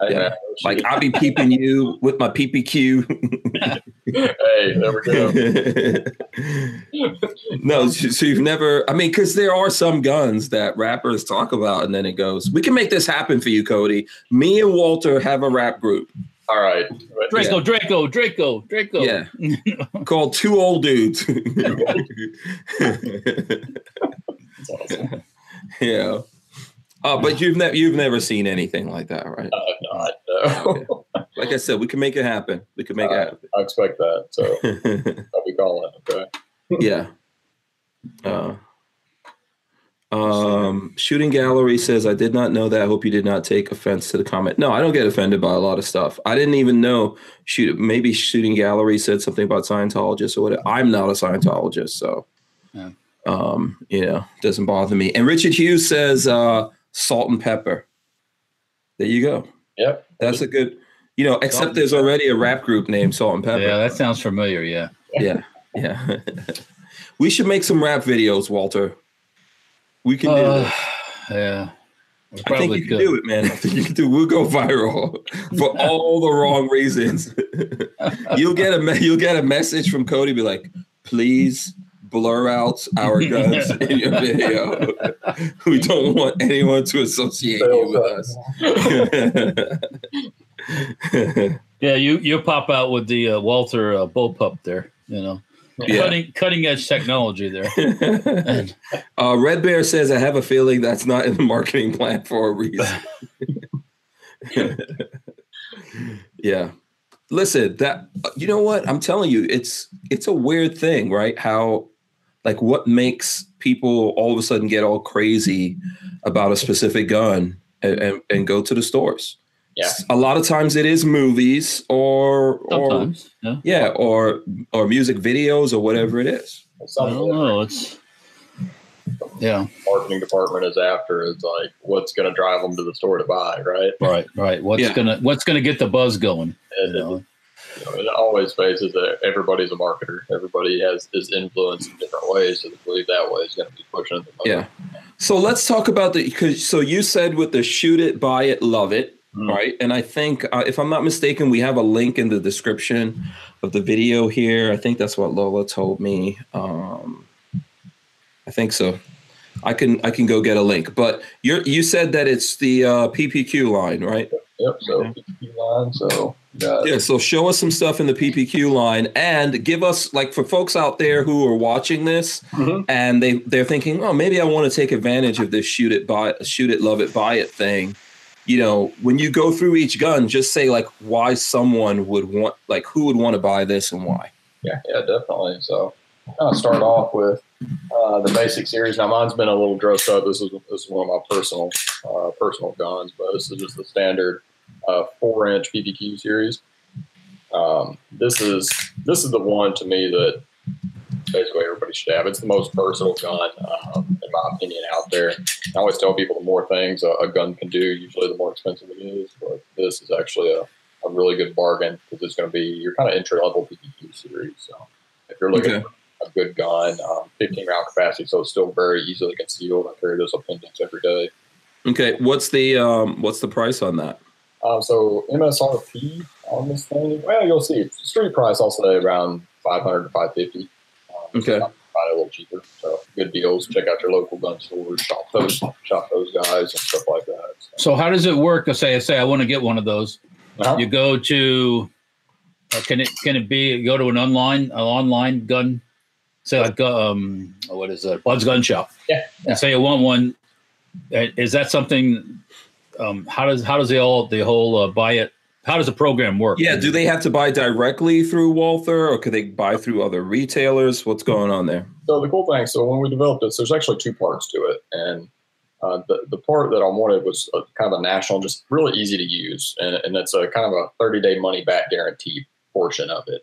I- Yeah. Like I'll be peeping you with my PPQ. Hey, there we go. no, so so you've never. I mean, because there are some guns that rappers talk about, and then it goes. We can make this happen for you, Cody. Me and Walter have a rap group. All right. But- Draco, Draco, Draco, Draco. Yeah, [laughs] called Two Old Dudes. [laughs] [laughs] That's awesome. yeah. Oh, but you've never you've never seen anything like that, right? I have not. No. Like I said, we can make it happen. We can make All it happen. I expect that. So [laughs] I'll be calling. Okay. yeah. [laughs] Uh, um, shooting gallery says, I did not know that. I hope you did not take offense to the comment. No, I don't get offended by a lot of stuff. I didn't even know shoot maybe shooting gallery said something about Scientologists or whatever. I'm not a Scientologist, so Yeah. um, you know, doesn't bother me. And Richard Hughes says uh salt and pepper. There you go. Yep. That's a good you know, except and there's already a rap group named Salt-N-Pepa. Yeah, that sounds familiar. Yeah. yeah, yeah. [laughs] we should make some rap videos, Walter. We can do Uh, this. yeah. We I think probably you can could. do it, man. I think you can do. We'll go viral [laughs] for all the wrong reasons. [laughs] you'll get a me- you'll get a message from Cody. Be like, please blur out our [laughs] guns in your video. [laughs] we don't want anyone to associate you with us. [laughs] Yeah, you you pop out with the uh, Walter uh, bullpup there. You know, Yeah. cutting cutting edge technology there. Uh, Red Bear says, "I have a feeling that's not in the marketing plan for a reason." yeah, listen. That you know what I'm telling you, it's it's a weird thing, right? How like what makes people all of a sudden get all crazy about a specific gun and, and, and go to the stores? Yeah. a lot of times it is movies or or yeah. yeah or or music videos or whatever it is. I don't know. It's yeah, marketing department is after is like what's going to drive them to the store to buy, right? right, right. What's Yeah. gonna what's gonna get the buzz going? You And know? You know, it always faces that everybody's a marketer. Everybody has is influence in different ways. So to believe that way is going to be pushing the. Yeah. So let's talk about the because so you said with the shoot it, buy it, love it, Mhm. right? And I think uh, if I'm not mistaken, we have a link in the description of the video here. I think that's what Lola told me. Um, I think so. I can I can go get a link, but you you said that it's the uh, PPQ line, right? Yep. So PPQ line. So got Yeah, so show us some stuff in the PPQ line and give us like for folks out there who are watching this Mhm. and they they're thinking, "Oh, maybe I want to take advantage of this shoot it buy shoot it love it buy it thing." You know, when you go through each gun, just say like why someone would want like who would want to buy this and why. Yeah, yeah, definitely. So kind of start off with uh, the basic series. Now mine's been a little dressed up. This is this is one of my personal uh, personal guns, but this is just the standard uh, four inch PPQ series. Um, this is this is the one to me that basically everybody should have. It's the most versatile gun, um, in my opinion, out there. I always tell people the more things a, a gun can do, usually the more expensive it is. But this is actually a, a really good bargain because it's going to be your kind of entry level PPQ series. So if you're looking Okay. for a good gun, um, 15 round capacity, so it's still very easily concealed. I carry those appendix every day. Okay, what's the um what's the price on that? Um, so MSRP on this thing, well, you'll see. Street price, I'll say around 500 to 550. Um, Okay. so Buy it a little cheaper. So good deals. Check out your local gun stores. Shop those, shop those guys and stuff like that. So, So how does it work? Let's say, say I want to get one of those. uh-huh. You go to, uh, can it can it be go to an online an online gun? Say like um what is it? Bud's Gun Shop. Yeah, And say I want one. uh, Is that something? Um, how does how does the all the whole uh, buy it? How does the program work? Yeah, do they have to buy directly through Walther or could they buy through other retailers? What's going on there? So the cool thing, so when we developed this, there's actually two parts to it, and uh, the the part that I wanted was a, kind of a national, just really easy to use, and, and it's a kind of a 30 day money back guarantee portion of it.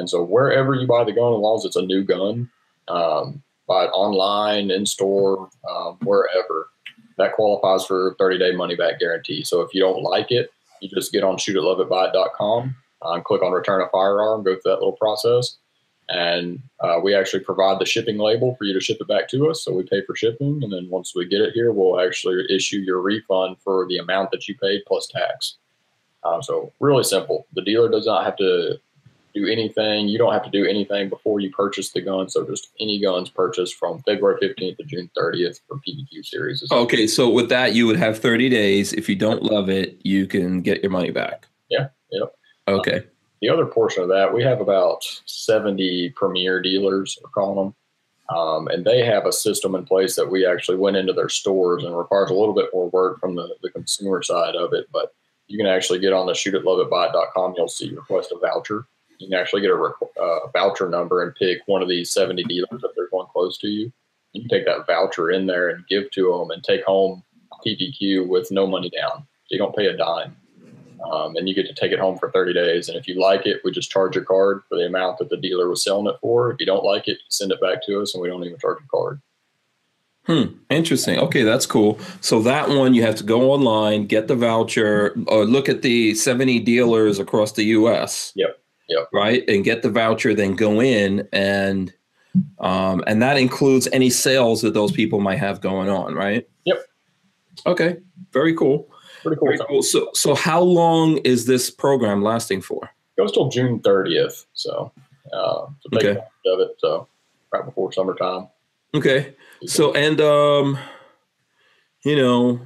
And so wherever you buy the gun, as long as it's a new gun, um, buy it online, in store, um, wherever, that qualifies for a 30 day money back guarantee. So if you don't like it, you just get on shootitloveitbuy.com, uh, and click on return a firearm, go through that little process and uh, we actually provide the shipping label for you to ship it back to us. So we pay for shipping, and then once we get it here, we'll actually issue your refund for the amount that you paid plus tax. Um, so really simple. The dealer does not have to do anything. You don't have to do anything before you purchase the gun. So just any guns purchased from February 15th to June 30th for PPQ series. Okay, so with that, you would have 30 days. If you don't love it, you can get your money back. Yeah, yep. Okay. the other portion of that, we have about 70 premier dealers, we're calling them. Um, and they have a system in place that we actually went into their stores and requires a little bit more work from the, the consumer side of it. But you can actually get on the shootitloveitbuy.com. You'll see request a voucher. You can actually get a uh, voucher number and pick one of these 70 dealers if there's one close to you. You can take that voucher in there and give to them and take home PPQ with no money down. You don't pay a dime um, and you get to take it home for 30 days. And if you like it, we just charge your card for the amount that the dealer was selling it for. If you don't like it, send it back to us, and we don't even charge a card. Hmm. Interesting. Okay, that's cool. So that one you have to go online, get the voucher, or look at the 70 dealers across the US. Yep, yep. Right? And get the voucher, then go in and um, and that includes any sales that those people might have going on, right? Yep. Okay. Very cool. Pretty cool. Very cool. So so how long is this program lasting for? It goes till June 30th. So, uh, Okay. of it. So, right before summertime. Okay. So and um you know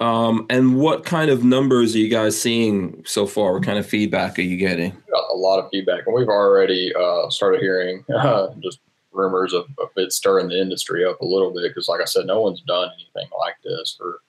um and what kind of numbers are you guys seeing so far? What kind of feedback are you getting? Got a lot of feedback, and we've already uh, started hearing [laughs] uh, just rumors of, of it stirring the industry up a little bit. Because, like I said, no one's done anything like this for,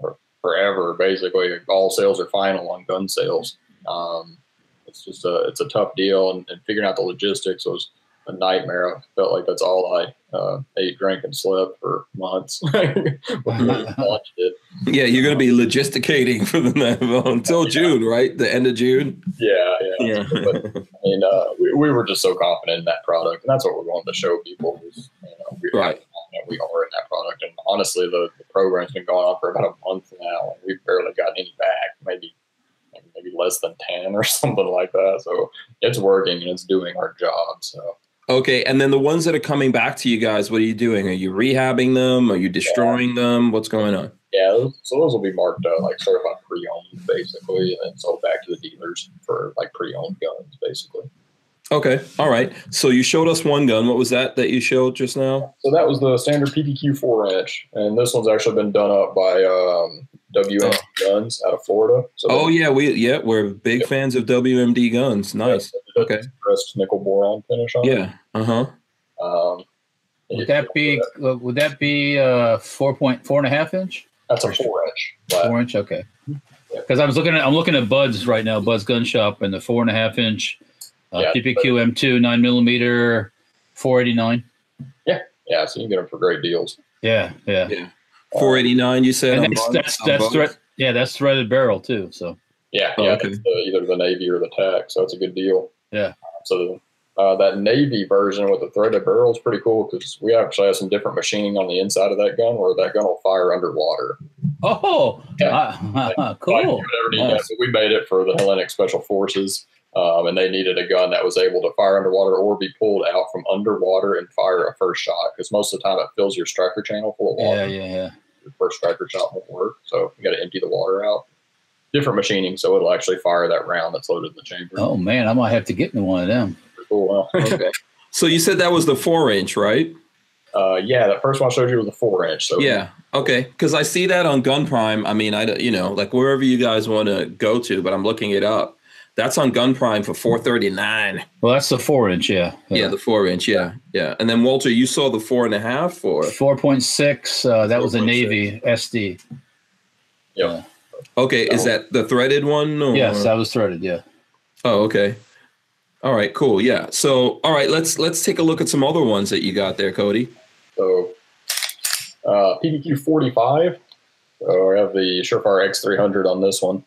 for forever. Basically, all sales are final on gun sales. Um, it's just a it's a tough deal, and, and figuring out the logistics was a nightmare. I felt like that's all I uh, ate, drank, and slept for months [laughs] before we launched it. Yeah, you're going to be logisticating for the [laughs] until June, right? The end of June. Yeah, yeah. Yeah. [laughs] But, I mean, uh, we, we were just so confident in that product, and that's what we're wanting to show people. Is, you know, we, Right. how confident we are in that product. And honestly, the, the program's been going on for about a month now, and we've barely gotten any back. Maybe, maybe, maybe less less than ten or something like that. So it's working and it's doing our job. So Okay, and then the ones that are coming back to you guys, what are you doing? Are you rehabbing them? Are you destroying them? What's going on? yeah, so those will be marked uh, like certified pre-owned basically, and sold back to the dealers for like pre-owned guns basically. Okay, all right. So you showed us one gun. What was that that you showed just now? So that was the standard PPQ four inch, and this one's actually been done up by um, WMD Guns out of Florida. So Oh they- yeah, we yeah we're big Yep. fans of WMD guns. Nice. yeah, Okay. Pressed nickel boron finish on it. Yeah. Uh huh. Um, Would that be uh, would that be uh four point four and a half inch? That's a four inch. flat. Four inch, okay. Because I was looking at I'm looking at Bud's right now, Bud's Gun Shop, and the four and a half inch uh, Yeah, PPQ M2 nine millimeter, four eighty nine. Yeah, Yeah. so you can get them for great deals. Yeah, yeah. Yeah. Four eighty nine. You said. And that's both- that's on that's both? thread. Yeah, that's threaded barrel too. So Yeah, Oh, yeah, okay. it's the, either the navy or the tack, so it's a good deal. Yeah. So uh, that navy version with the threaded barrel is pretty cool because we actually have some different machining on the inside of that gun, where that gun will fire underwater. oh, Yeah. [laughs] ah, Like, cool. you never need that. Nice. So we made it for the Hellenic Special Forces, um, and they needed a gun that was able to fire underwater or be pulled out from underwater and fire a first shot. Because most of the time it fills your striker channel full of water. Yeah, yeah, yeah. Your first striker shot won't work, so you got to empty the water out. Different machining, so it'll actually fire that round that's loaded in the chamber. Oh man, I might have to get me one of them. Cool. Well, [laughs] Okay. So you said that was the four inch, right? uh, yeah, that first one I showed you was a four inch. So Yeah. Okay. Because I see that on Gun Prime. I mean, I don't- you know like wherever you guys want to go to, but I'm looking it up. That's on Gun Prime for four thirty nine. Well, that's the four inch. Yeah, Yeah, the four inch. Yeah, yeah. And then Walter, you saw the four and a half or four point six. Uh, that was a 4.6. Navy SD. Yeah. okay? Is that the threaded one? Or? Yes, that was threaded. Yeah. Oh, okay. All right, cool. Yeah. So, all right, let's let's take a look at some other ones that you got there, Cody. So uh, PPQ 45. So we have the Surefire X300 on this one.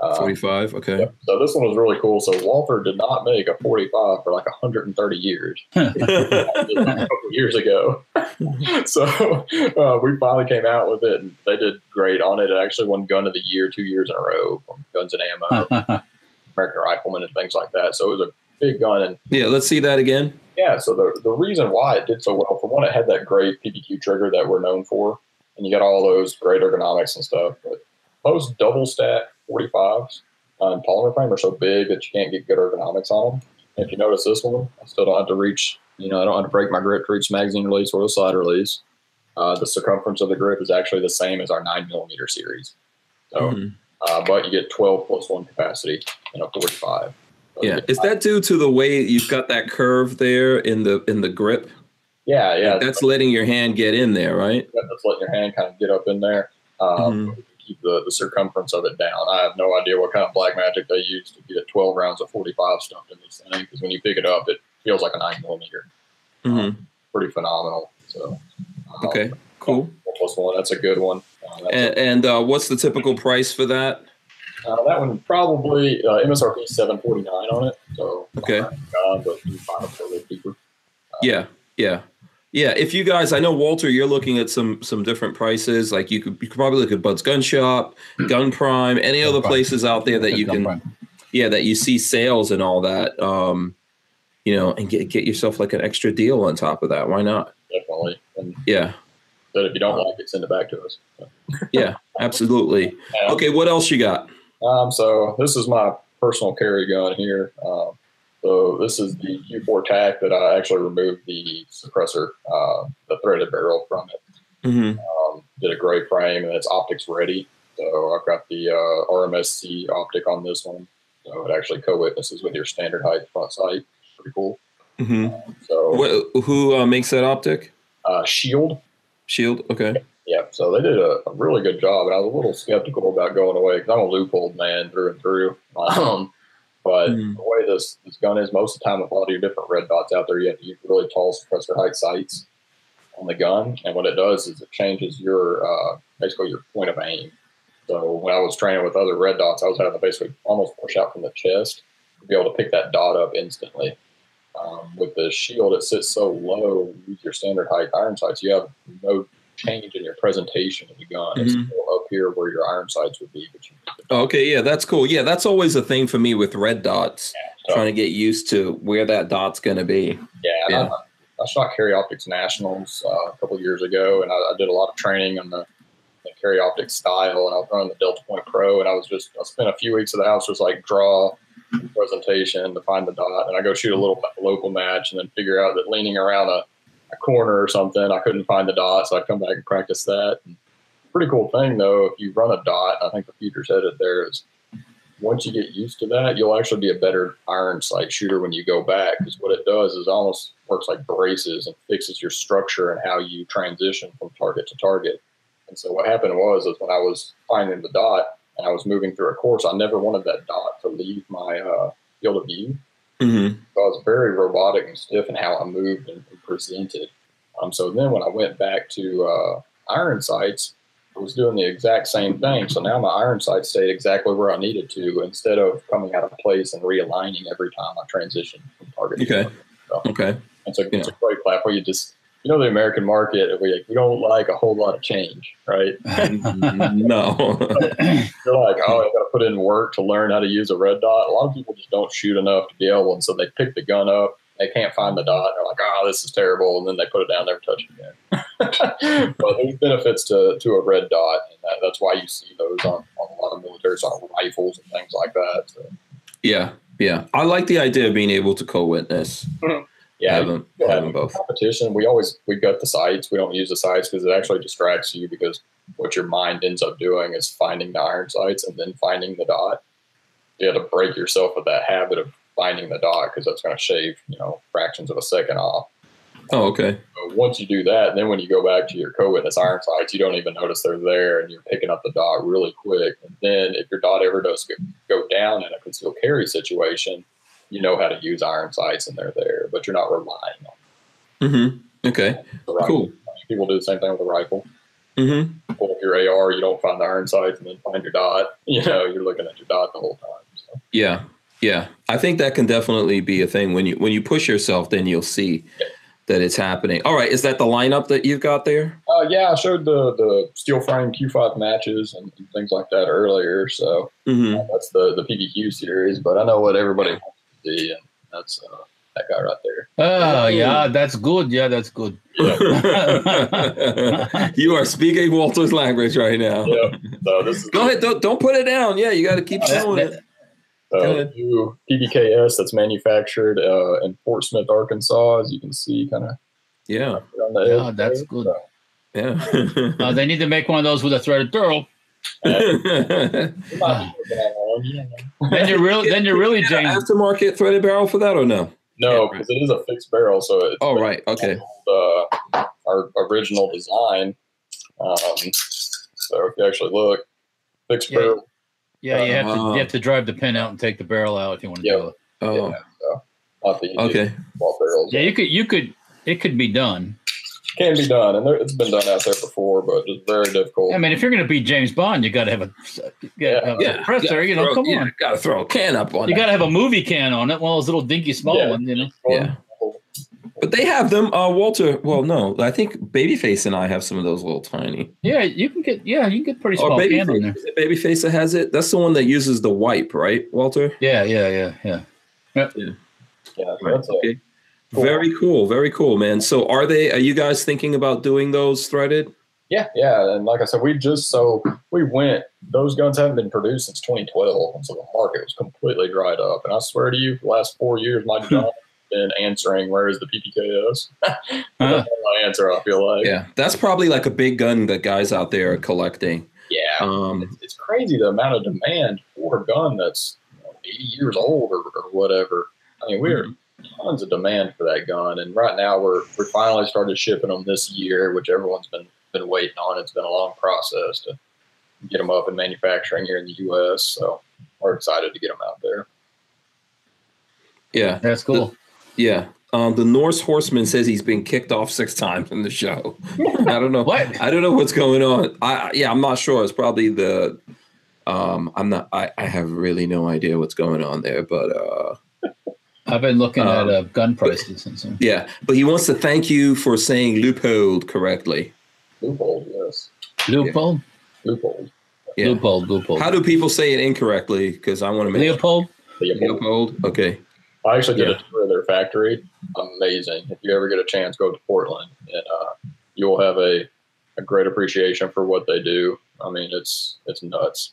Uh, Forty five. Okay. Yep. So this one was really cool. So Walther did not make a 45 for like 130 years. [laughs] a couple years ago. [laughs] so uh, we finally came out with it, and they did great on it. It actually won Gun of the Year two years in a row from Guns and Ammo, [laughs] American Rifleman, and things like that. So it was a big gun, and Yeah. Let's see that again. yeah. So the the reason why it did so well, for one, it had that great PPQ trigger that we're known for, and you got all those great ergonomics and stuff. But most double stack 45s on polymer frame are so big that you can't get good ergonomics on them. And if you notice this one, I still don't have to reach. You know, I don't have to break my grip to reach magazine release or the slide release. Uh, the circumference of the grip is actually the same as our nine millimeter series. So, Mhm. uh, but you get 12 plus one capacity in a 45. So Yeah. Is that due to the way you've got that curve there in the in the grip? Yeah, yeah. That's letting your hand get in there, right? Yeah, That's letting your hand kind of get up in there. Um, Mhm. Keep the, the circumference of it down. I have no idea what kind of black magic they use to get 12 rounds of 45 stuffed in this thing because when you pick it up, it feels like a 9 millimeter. hmm Pretty phenomenal. So, um, Okay. Cool. plus one, that's a good one. Uh, And, and uh, what's the typical price for that? uh, that one probably uh, MSRP 749 on it. So, Okay. uh, but you find it for a little cheaper. Yeah, yeah, yeah. If you guys, I know Walter, you're looking at some some different prices. Like you could you could probably look at Bud's Gun Shop, Gun Prime, any Gun other Prime. places out there that you Gun can, prime. yeah, that you see sales and all that. Um, you know, and get get yourself like an extra deal on top of that. Why not? Definitely. And Yeah, but if you don't like it, send it back to us. yeah, absolutely. [laughs] Um, Okay, what else you got? Um, so this is my personal carry gun here. Um, so this is the Q4 TAC that I actually removed the suppressor, uh, the threaded barrel from it. hmm Um, did a gray frame and it's optics ready. So I've got the uh, RMSC optic on this one. So it actually co-witnesses with your standard height front sight. Pretty cool. hmm So What, who uh, makes that optic? uh, Shield. Shield. Okay. Yeah, so they did a, a really good job, and I was a little skeptical about going away because I'm a Leupold man through and through. [laughs] Um, but Mhm. the way this, this gun is, most of the time with a lot of your different red dots out there, you have to use really tall suppressor height sights on the gun, and what it does is it changes your uh, basically your point of aim. So when I was training with other red dots, I was having to basically almost push out from the chest to be able to pick that dot up instantly. Um, with the shield, it sits so low with your standard height iron sights, you have no change in your presentation of the gun. It's Mhm. still up here where your iron sights would be, but you, Okay, yeah, that's cool. Yeah, that's always a thing for me with red dots. So, Trying to get used to where that dot's going to be. yeah, yeah. I, I shot Carry Optics Nationals uh, a couple years ago, and I, I did a lot of training on the, the Carry Optics style, and I was running the Delta Point Pro, and I was just I spent a few weeks at the house just like draw presentation to find the dot, and I go shoot a little local match, and then figure out that leaning around a, a corner or something, I couldn't find the dot, so I come back and practice that. Pretty cool thing though, if you run a dot, I think the future headed there is. Once you get used to that, you'll actually be a better iron sight shooter when you go back. Because what it does is almost works like braces and fixes your structure and how you transition from target to target. And so what happened was, is when I was finding the dot and I was moving through a course, I never wanted that dot to leave my uh, field of view. Mm-hmm. So I was very robotic and stiff in how I moved and, and presented. Um, so then when I went back to uh, iron sights, I was doing the exact same thing. So now my iron sights stayed exactly where I needed to instead of coming out of place and realigning every time I transitioned from target Okay. to target. So Okay. it's a, it's a great platform. You just, you know, the American market, we, we don't like a whole lot of change, right? [laughs] no. [laughs] You're like, oh, I got to put in work to learn how to use a red dot. A lot of people just don't shoot enough to be able, and so they pick the gun up. They can't find the dot. They're like, oh, this is terrible, and then they put it down, never touch it again. [laughs] but there's benefits to, to a red dot, and that, that's why you see those on, on a lot of military on rifles and things like that. So, yeah. Yeah. I like the idea of being able to co-witness. Mm-hmm. Yeah, Have them, have them both. competition. We always we got the sights. We don't use the sights because it actually distracts you because what your mind ends up doing is finding the iron sights and then finding the dot. You have to break yourself of that habit of finding the dot because that's going to shave you know fractions of a second off. Oh, okay. But once you do that, then when you go back to your co-witness iron sights, you don't even notice they're there, and you're picking up the dot really quick. And then if your dot ever does go down in a concealed carry situation, you know how to use iron sights, and they're there, but you're not relying on Mm-hmm. Okay. Cool. People do the same thing with a rifle. Mm-hmm. Pull up your AR, you don't find the iron sights, and then find your dot. You know, you're looking at your dot the whole time. So. Yeah. Yeah. I think that can definitely be a thing. When you when you push yourself, then you'll see that it's happening. All right. Is that the lineup that you've got there? Uh, yeah, I showed the the steel frame Q5 matches and, and things like that earlier. So Mm-hmm. uh, that's the the PPQ series. But I know what everybody wants to see, and that's uh, that guy right there. Oh yeah, that's good. Yeah, that's good. [laughs] you are speaking Walter's language right now. Yeah. So this is Go ahead. Don't, don't put it down. Yeah, you got to keep That- showing it. uh, new PPKS that's manufactured uh, in Fort Smith, Arkansas, as you can see, kind of Yeah. on the Yeah, that's there. good. So, Yeah. Uh, they need to make one of those with a threaded turtle. We might be working on one, you know. Then you're really, then you're really James. Aftermarket threaded barrel for that or no? No, Yeah, right. because it is a fixed barrel, so it's Oh, right. Okay. uh, our original design. Um, so if you actually look, fixed Yeah. barrel. Yeah, you have to Uh, you have to drive the pin out and take the barrel out if you want to Yeah. do it. Oh, Yeah, so okay. barrels. Yeah, you could you could it could be done. Can be done, and there, it's been done out there before, but it's very difficult. I mean, if you're going to be James Bond, you got to have a you gotta have a Yeah. compressor. You know, Throw- come yeah, on. Got to throw a can up on You that. got to have a movie can on it, one of those little dinky small Yeah. ones. You know. Yeah. But they have them. Uh, Walter. Well, no, I think Babyface and I have some of those little tiny. Yeah, you can get yeah, you can get pretty Oh, small can on Babyface, there. is it Babyface that has it. That's the one that uses the wipe, right, Walter? Yeah, yeah, yeah, yeah. Yeah, so that's a, Okay. Cool. Very cool. Very cool, man. So, are they? Are you guys thinking about doing those threaded? yeah, yeah, and like I said, we just so we went. Those guns haven't been produced since 2012, and so the market was completely dried up. And I swear to you, for the last four years, my [laughs] job has been answering, "Where is the PPKS?" [laughs] That's my answer. I feel like. Yeah, that's probably like a big gun that guys out there are collecting. Yeah. Um, it's, it's crazy the amount of demand for a gun that's you know, 80 years old or, or whatever. I mean, we're tons of demand for that gun, and right now we're we finally started shipping them this year, which everyone's been been waiting on. It's been a long process to get them up in manufacturing here in the U.S. So we're excited to get them out there. yeah, That's cool. yeah. Um, the Norse Horseman says he's been kicked off six times in the show. I don't know. What? I don't know what's going on. I yeah, I'm not sure. It's probably the. Um, I'm not. I, I have really no idea what's going on there, but uh, I've been looking Um, at uh, gun prices and so. yeah. But he wants to thank you for saying Leupold correctly. Leupold, yes, Leupold. Leupold. Yeah. Leupold, Leupold. How do people say it incorrectly? Because I want to make Leopold? Leopold. Okay. I actually did Yeah. a tour of their factory. Amazing. If you ever get a chance, go to Portland, and uh, you'll have a, a great appreciation for what they do. I mean, it's it's nuts.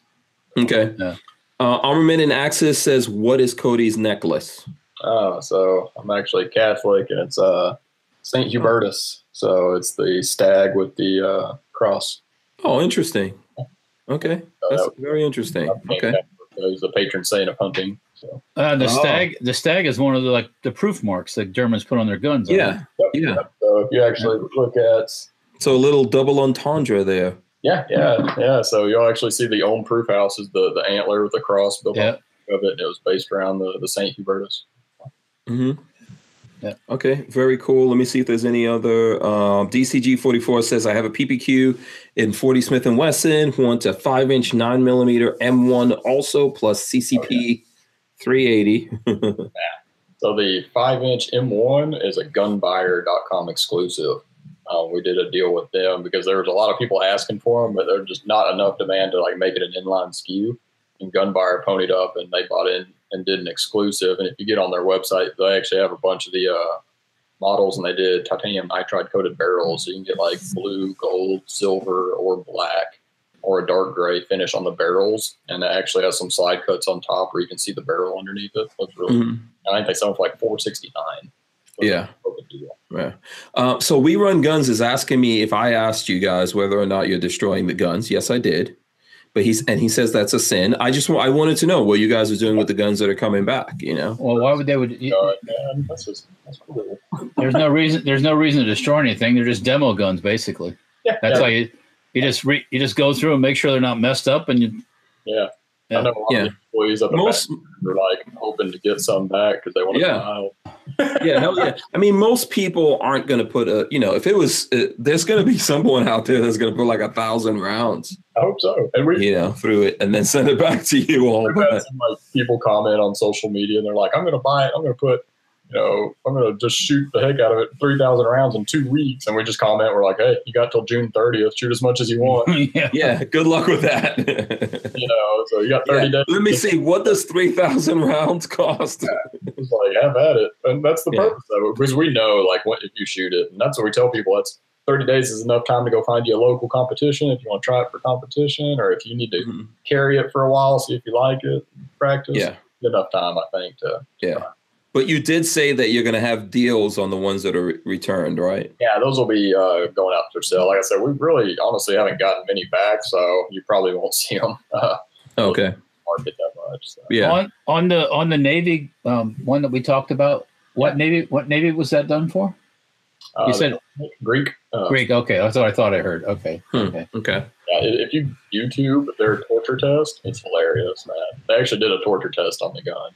Okay. Yeah. Uh, Armament and Axis says, "What is Cody's necklace?" Uh, so I'm actually Catholic, and it's uh, Saint Hubertus. So it's the stag with the uh, cross. Oh, interesting. Okay, that's that- very interesting. Okay. He's the patron saint of hunting. So Uh, the Oh. stag the stag is one of the like the proof marks that Germans put on their guns. Yeah. Yeah. So if you actually look at So a little double entendre there. Yeah, yeah, yeah. So you'll actually see the Ulm Proof House is the, the antler with the cross built Yeah. on of it. And it was based around the, the St. Hubertus. Hmm Yeah. Okay, very cool. Let me see if there's any other. Um, DCG 44 says I have a PPQ in 40 Smith and Wesson. Want a five inch nine millimeter M1 also plus CCP 380. [laughs] yeah. So the five inch M1 is a gunbuyer.com exclusive. Um, we did a deal with them because there was a lot of people asking for them, but there's just not enough demand to like make it an inline SKU. And Gunbuyer ponied up and they bought in and did an exclusive. And if you get on their website, they actually have a bunch of the uh, models and they did titanium nitride coated barrels. So you can get like blue, gold, silver, or black, or a dark gray finish on the barrels. And it actually has some slide cuts on top where you can see the barrel underneath it. Looks really Mhm. I think they sell for like four sixty nine. Yeah. Yeah. Uh, so we run guns is asking me if I asked you guys whether or not you're destroying the guns. Yes, I did. But he's and he says that's a sin. I just wa- I wanted to know what you guys are doing with the guns that are coming back. You know. Well, why would they would? man, that's just that's cool. There's no reason. There's no reason to destroy anything. They're just demo guns, basically. Yeah, That's yeah, how you you just re, you just go through and make sure they're not messed up, and you yeah. Yeah. I know a lot Yeah. of employees at Most Most are like hoping to get some back because they want to Yeah. yeah, yeah. I mean, most people aren't going to put a, you know, if it was, uh, there's going to be someone out there that's going to put like a thousand rounds, I hope so. And we you know, through it and then send it back to you all. some like people comment on social media and they're like, I'm going to buy it. I'm going to put, you know, I'm going to just shoot the heck out of it, three thousand rounds in two weeks. And we just comment, we're like, hey, you got till June 30th. Shoot as much as you want. [laughs] yeah. yeah, good luck with that. [laughs] you know, so you got 30 Yeah, days. Let me see. What does 3,000 rounds cost? It's like I've at it, and that's the Yeah. purpose of it because we know like what if you shoot it, and that's what we tell people. That's thirty days is enough time to go find you a local competition if you want to try it for competition, or if you need to Mhm. carry it for a while, see if you like it, practice. Yeah. enough time I think to Yeah. But you did say that you're going to have deals on the ones that are re- returned, right? yeah, those will be uh, going out for sale. Like I said, we really honestly haven't gotten many back, so you probably won't [laughs] see them uh, Okay. market that much. So. Yeah. On on the on the Navy um, one that we talked about. What Navy? What Navy was that done for? Uh, You said Greek. Uh, Greek. Okay, that's what I thought I heard. Okay. Hmm. Okay. Okay. Yeah, if you YouTube their torture test, it's hilarious, man. They actually did a torture test on the gun.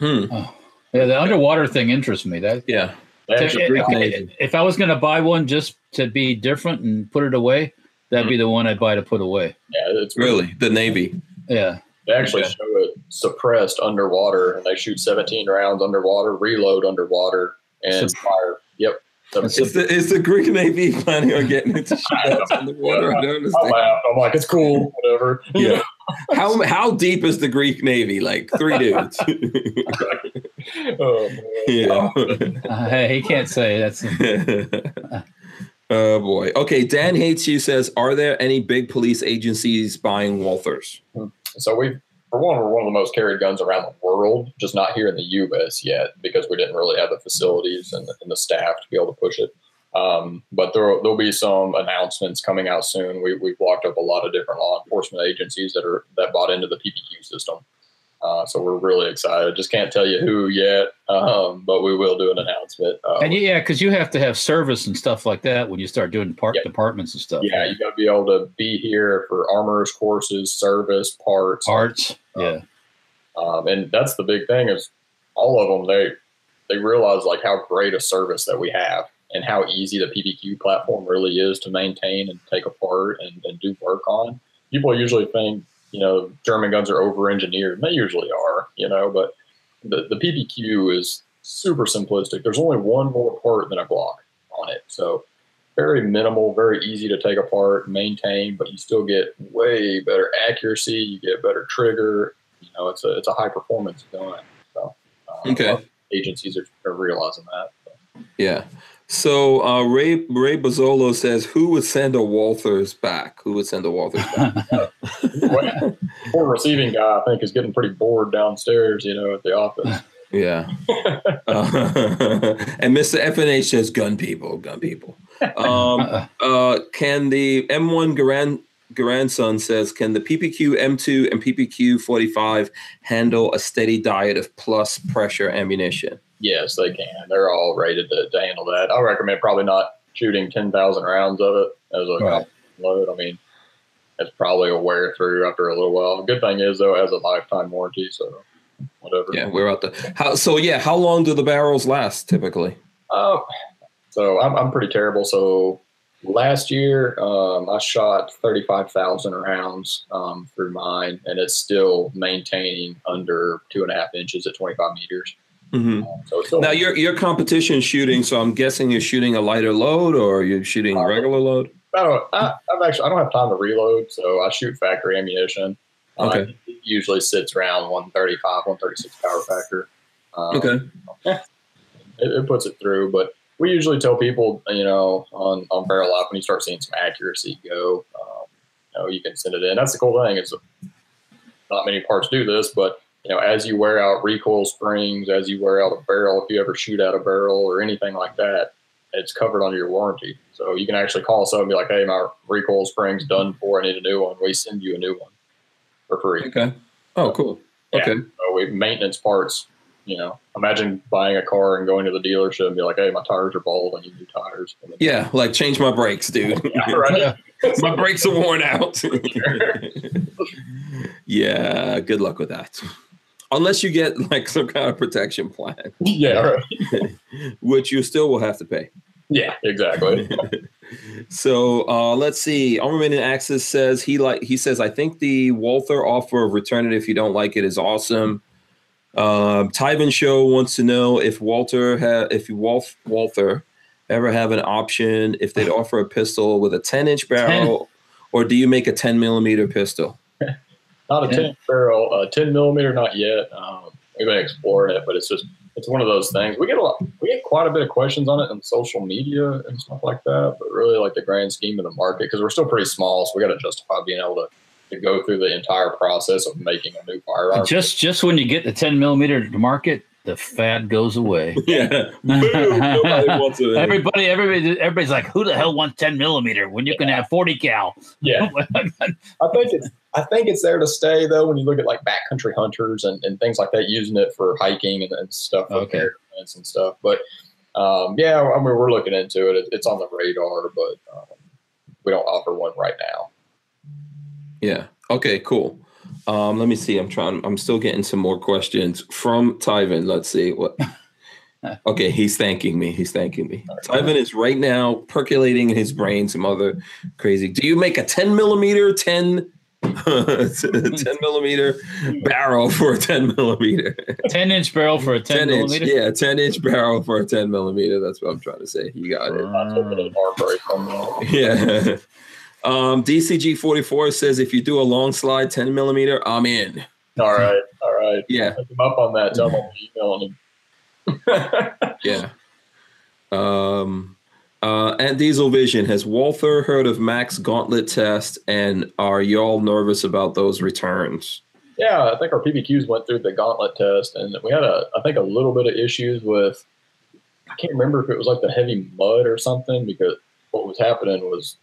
Hmm. Yeah, the underwater thing interests me. That Yeah. They actually, Greek if, if I was going to buy one just to be different and put it away, that'd be mm-hmm. the one I'd buy to put away. yeah, it's Really? The Navy. Yeah. They actually Okay. show it suppressed underwater, and they shoot 17 rounds underwater, reload underwater, and Sup- fire. Yep. That's Is the, is the Greek Navy planning on getting into [laughs] shootouts in the water? I don't I understand. I'm like, it's cool, whatever. Yeah. [laughs] [laughs] How how deep is the Greek Navy? Like three dudes. [laughs] oh, yeah. [laughs] Uh, he can't say that's. oh boy. Okay. Dan hates you says, are there any big police agencies buying Walthers? So we, for one, we're one of the most carried guns around the world, just not here in the U.S. yet because we didn't really have the facilities and the, and the staff to be able to push it. Um, but there there'll be some announcements coming out soon. We, we've walked up a lot of different law enforcement agencies that are that bought into the PPQ system. Uh, so we're really excited. Just can't tell you who yet, um, but we will do an announcement. Uh, And yeah, because you have to have service and stuff like that when you start doing part Yeah. departments and stuff. yeah, you got to be able to be here for armorers courses, service, parts, Parts. Yeah. Um, and that's the big thing is all of them they they realize like how great a service that we have and how easy the PPQ platform really is to maintain and take apart and, and do work on. People usually think you know German guns are over engineered, and they usually are, you know, but the, the PPQ is super simplistic. There's only one more part than a Glock on it, so very minimal, very easy to take apart, maintain, but you still get way better accuracy. You get better trigger. You know, it's a it's a high performance gun. So uh, Okay. agencies are, are realizing that. Yeah. So uh, Ray Ray Bozzolo says, "Who would send a Walters back? Who would send a Walters back?" [laughs] [laughs] Poor receiving guy, I think, is getting pretty bored downstairs. You know, at the office. [laughs] yeah. Uh, and Mr. FNH says, "Gun people, gun people." Um, uh, can the M1 Garand grandson says, "Can the PPQ M2 and PPQ 45 handle a steady diet of plus pressure ammunition?" Yes, they can. They're all rated to, to handle that. I recommend probably not shooting 10,000 rounds of it as a Right. load. I mean, it's probably a wear through after a little while. Good thing is, though, it has a lifetime warranty, so whatever. Yeah, we're out there. How, so yeah, how long do the barrels last typically? Oh, so I'm, I'm pretty terrible. So last year, um, I shot 35,000 rounds um, through mine, and it's still maintaining under two and a half inches at 25 meters. Hmm So it's Now your your competition shooting, so I'm guessing you're shooting a lighter load or you're shooting Uh, regular load. I don't. I, I've actually I don't have time to reload, so I shoot factory ammunition. Uh, Okay. it usually sits around 135, 136 power factor. Um, Okay. [laughs] it, it puts it through, but we usually tell people, you know, on on barrel up when you start seeing some accuracy go, um, you know, you can send it in. That's the cool thing is not many parts do this, but you know, as you wear out recoil springs, as you wear out a barrel, if you ever shoot out a barrel or anything like that, it's covered under your warranty. So you can actually call us up and be like, "Hey, my recoil spring's done for. I need a new one." We send you a new one for free. Okay. Oh, cool. Yeah. Okay. So we maintenance parts. You know, imagine buying a car and going to the dealership and be like, "Hey, my tires are bald. I need new tires." Yeah, like change my brakes, dude. [laughs] Yeah, right. [laughs] my brakes are worn out. [laughs] yeah, good luck with that. Unless you get [laughs] like some kind of protection plan, yeah, right. [laughs] which you still will have to pay. Yeah, exactly. [laughs] So uh, let's see. Unremitted Access says he like he says I think the Walther offer of return it if you don't like it is awesome. Um, Tyven Show wants to know if Walter ha- if you Wal- Walther ever have an option if they'd offer a pistol with a 10 inch barrel, or do you make a 10 millimeter pistol? Not a Yeah. 10 barrel, uh, 10 millimeter, not yet. Um, we've been exploring it, but it's just, it's one of those things. We get a lot, we get quite a bit of questions on it in social media and stuff like that, but really like the grand scheme of the market, because we're still pretty small, so we got to justify being able to, to go through the entire process of making a new firearm. just just when you get the 10 millimeter to market, the fad goes away. [laughs] Yeah, Boom, nobody wants it. Everybody, everybody, everybody's like, "Who the hell wants 10 millimeter when you can have 40 cal?" yeah, [laughs] I think it's I think it's there to stay though. When you look at like backcountry hunters and, and things like that, using it for hiking and, and stuff, Okay. bear and stuff. But um, yeah, I mean, we're looking into it. it it's on the radar, but um, we don't offer one right now. Yeah. Okay. Cool. Um, let me see. I'm trying. I'm still getting some more questions from Tyven. Let's see what. [laughs] Okay, he's thanking me. He's thanking me. Tyven is right now percolating in his brain some other crazy. Do you make a 10 millimeter 10, [laughs] 10 millimeter barrel for a 10 millimeter? [laughs] 10 inch barrel for a 10, 10 inch. millimeter. Yeah, 10 inch barrel for a 10 millimeter. That's what I'm trying to say. You got it. Not taking an arm break from that. Yeah. Um, DCG 44 says if you do a long slide 10 millimeter, I'm in. All right, all right. Yeah. Pick him up on that. Tell him I'm emailing him. [laughs] [laughs] Yeah. Um, uh, and Diesel Vision has Walther heard of Max Gauntlet test, and are y'all nervous about those returns? Yeah, I think our PPQs went through the gauntlet test, and we had a, I think, a little bit of issues with. I can't remember if it was like the heavy mud or something because what was happening was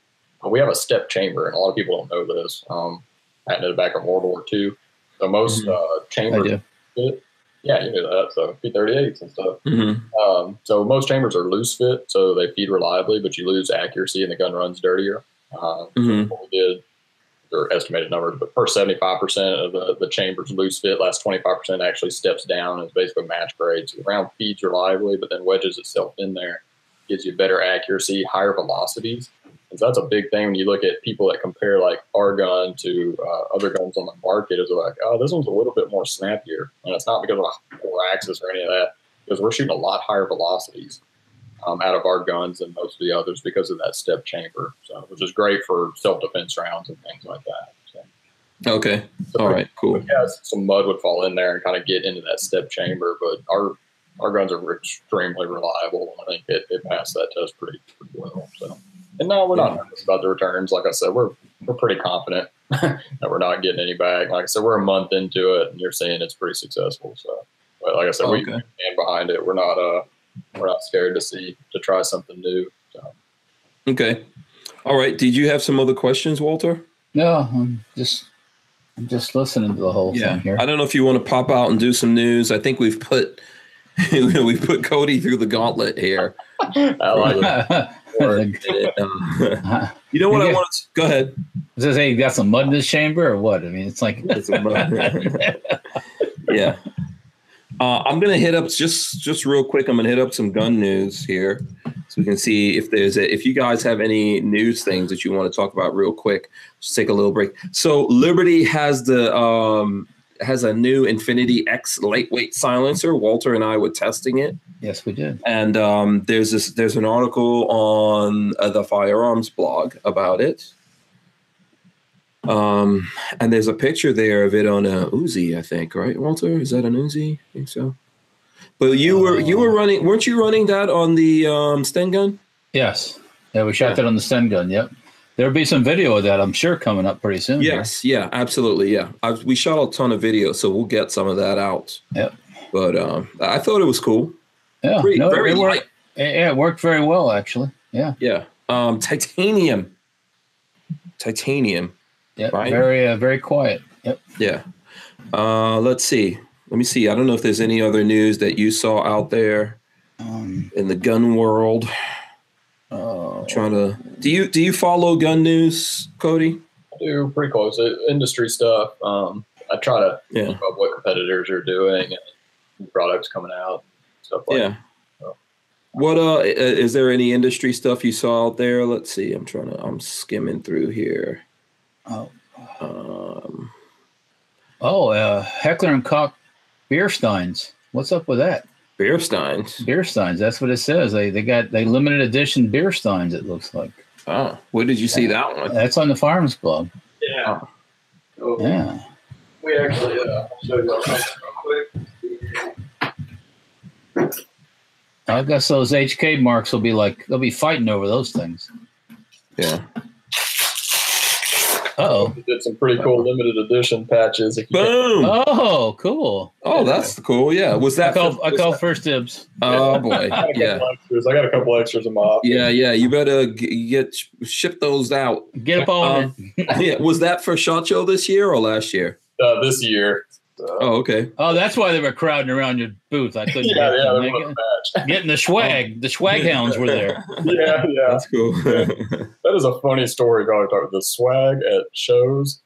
we have a step chamber, and a lot of people don't know this. Um, patented back in World War II, so most Mhm. uh, chambers, yeah, you knew that. So P38s and stuff. Mm-hmm. Um, so most chambers are loose fit, so they feed reliably, but you lose accuracy and the gun runs dirtier. Um, Mhm. What we did, or estimated numbers, but first 75% of the, the chambers loose fit, last 25% actually steps down and is basically match grade. So the round feeds reliably, but then wedges itself in there, gives you better accuracy, higher velocities. So that's a big thing when you look at people that compare like our gun to uh, other guns on the market is like, oh, this one's a little bit more snappier. And it's not because of a bore axis or any of that, because we're shooting a lot higher velocities. um, out of our guns than most of the others because of that step chamber. So, which is great for self defense rounds and things like that. So, Okay. so All right. Cool. yeah, some mud would fall in there and kind of get into that step chamber, but our our guns are extremely reliable. I think it, it passed that test pretty, pretty well. So, and no, we're not nervous about the returns. Like I said, we're we're pretty confident [laughs] that we're not getting any back. Like I said, we're a month into it, and you're seeing it's pretty successful. So, but like I said, we Okay. stand behind it. We're not uh we're not scared to see to try something new. So. Okay. All right. Did you have some other questions, Walter? No, I'm just I'm just listening to the whole thing here. I don't know if you want to pop out and do some news. I think we've put [laughs] we've put Cody through the gauntlet here. [laughs] I like it. [laughs] Uh, [laughs] you know what I want to go ahead. Does it say you got some mud in this chamber or what? I mean, it's like [laughs] yeah. Uh, I'm gonna hit up just just real quick. I'm gonna hit up some gun news here, so we can see if there's a, if you guys have any news things that you want to talk about real quick. Just take a little break. So Liberty has the um, has a new Infinity X lightweight silencer. Walter and I were testing it, yes, we did. and um, there's this there's an article on uh, the firearms blog about it. Um, and there's a picture there of it on a Uzi, I think, right, Walter? Is that an Uzi? I think so. But you were you were running, weren't you running that on the um, Sten gun? Yes. Yeah, we shot Yeah. that on the Sten gun. Yep. There'll be some video of that, I'm sure, coming up pretty soon. Yes, yeah, absolutely, yeah. I, we shot a ton of video, so we'll get some of that out. Yep. But um, I thought it was cool. Yeah. Pretty, no, very it light. worked. Yeah, it worked very well, actually. Yeah. Yeah. Um, titanium. Titanium. Yeah. Right. Very, uh, very quiet. Yep. Yeah. Uh, let's see. Let me see. I don't know if there's any other news that you saw out there Um, in the gun world. Trying to. Do you do you follow gun news, Cody? I do pretty close it, industry stuff. Um, I try to Yeah. keep up what competitors are doing and products coming out, stuff like Yeah. What uh is there any industry stuff you saw out there? Let's see. I'm trying to I'm skimming through here. oh, Um oh uh, Heckler and Koch beer steins. What's up with that? Beer Steins. Beer steins. That's what it says. They they got they limited edition beer steins. It looks like Oh, where did you see that one? that's on the farms Club. Yeah. Oh. Yeah. we actually uh, I'll you real quick. I guess those HK marks will be like they'll be fighting over those things. Yeah. We did some pretty cool limited edition patches. Boom. oh. Oh, cool. Oh, that's cool. Yeah. Was I that call I was call that- first dibs. Oh boy. I got a couple Yeah. extras. I got a couple extras in my office. Yeah, yeah. You better g- get ship those out. Get up on it. [laughs] Yeah. Was that for Shot Show this year or last year? Uh, this year. So, Oh, okay. Oh, that's why they were crowding around your booth. I couldn't [laughs] yeah, get yeah, They was get- getting the swag. The swag hounds were there. [laughs] yeah, yeah. That's cool. That is a funny story. Going about the swag at shows.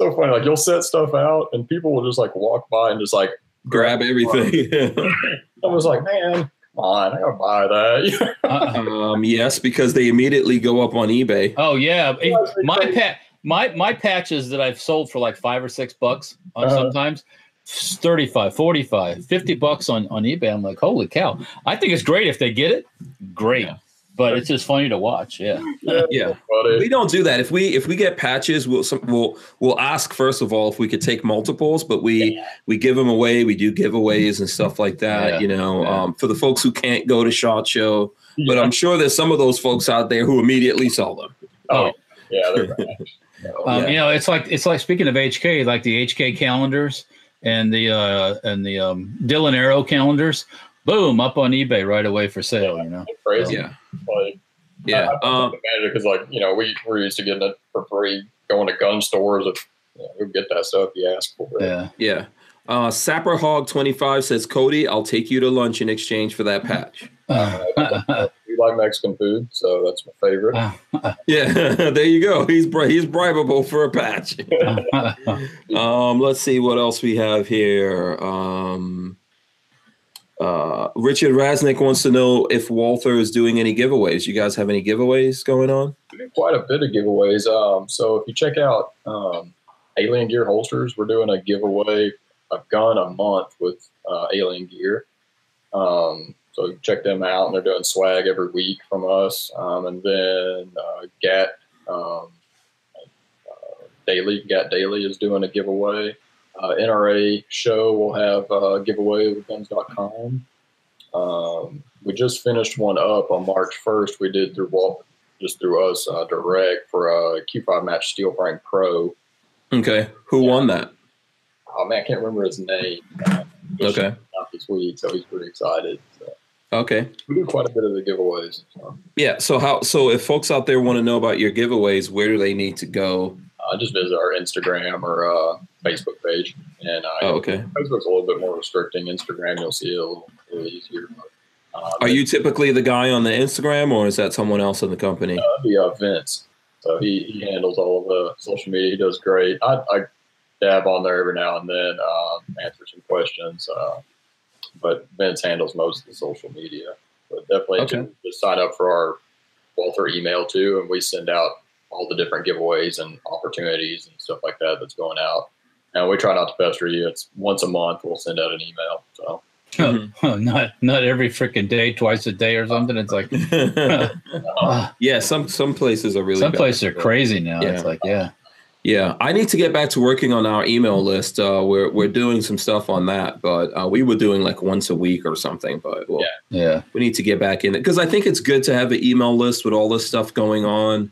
So funny. Like you'll set stuff out, and people will just like walk by and just like. Grab everything. [laughs] I was like, man, come on, I gotta buy that. Uh, um, yes, because they immediately go up on eBay. oh yeah, It- my pat my my patches that I've sold for like five or six bucks on Uh-huh. sometimes 35 45 50 bucks on on ebay i'm like holy cow i think it's great if they get it great Yeah. but it's just funny to watch yeah Yeah. But We don't do that. If we if we get patches, we'll some, we'll we'll ask first of all if we could take multiples, but we we give them away. We do giveaways and stuff like that. Yeah. You know, Yeah. um, for the folks who can't go to Shot Show, but I'm sure there's some of those folks out there who immediately sell them. oh, yeah, they're um, Yeah. you know it's like it's like speaking of hk like the hk calendars and the uh and the um Dillon Aero calendars boom up on ebay right away for sale you know crazy. Yeah, Like, yeah. I, I Um, because like you know we we're used to getting it for free, going to gun stores. If you know, we get that stuff you ask for. it. yeah yeah. Uh, Sapper Hog 25 says, Cody, I'll take you to lunch in exchange for that patch. [laughs] We like Mexican food, so that's my favorite. [laughs] Yeah, [laughs] there you go. He's bri- he's bribable for a patch. [laughs] Um, let's see what else we have here. Um, uh, Richard Rasnick wants to know if Walther is doing any giveaways. You guys have any giveaways going on? Quite a bit of giveaways. Um, so if you check out um, Alien Gear Holsters, we're doing a giveaway a gun a month with uh, Alien Gear. Um, so check them out. And they're doing swag every week from us. Um, and then uh, GAT um, uh, Daily, GAT Daily is doing a giveaway. Uh, NRA show will have a giveaway with guns.com. Um, we just finished one up on March 1st. We did through Walt, just through us uh, direct for a Q5 match Steel Frame Pro. Okay. Who Yeah. won that? Oh man, I can't remember his name. Uh, Okay. This week, so he's pretty excited. So Okay. we do quite a bit of the giveaways. So, Yeah. So how? So if folks out there want to know about your giveaways, where do they need to go? uh, just visit our Instagram or uh, Facebook page, and uh, Oh, okay. Facebook's a little bit more restricting. Instagram, you'll see it a little, a little easier. But, uh, Are you typically the guy on the Instagram, or is that someone else in the company? Uh, the uh, Vince. So he, he handles all of the social media. He does great. I, I dab on there every now and then, um, answer some questions. Uh, but Vince handles most of the social media. But definitely Okay. just, just sign up for our Walter email too, and we send out all the different giveaways and opportunities and stuff like that that's going out. And we try not to pester you. It's once a month we'll send out an email. So Mhm. not not every freaking day, twice a day or something. It's like [laughs] ah, [laughs] yeah. Some some places are really. some bad. places are crazy now. Yeah. It's like yeah, Yeah, I need to get back to working on our email list. Uh, we're we're doing some stuff on that, but uh, we were doing like once a week or something. But well, Yeah. yeah. we need to get back in it because I think it's good to have an email list with all this stuff going on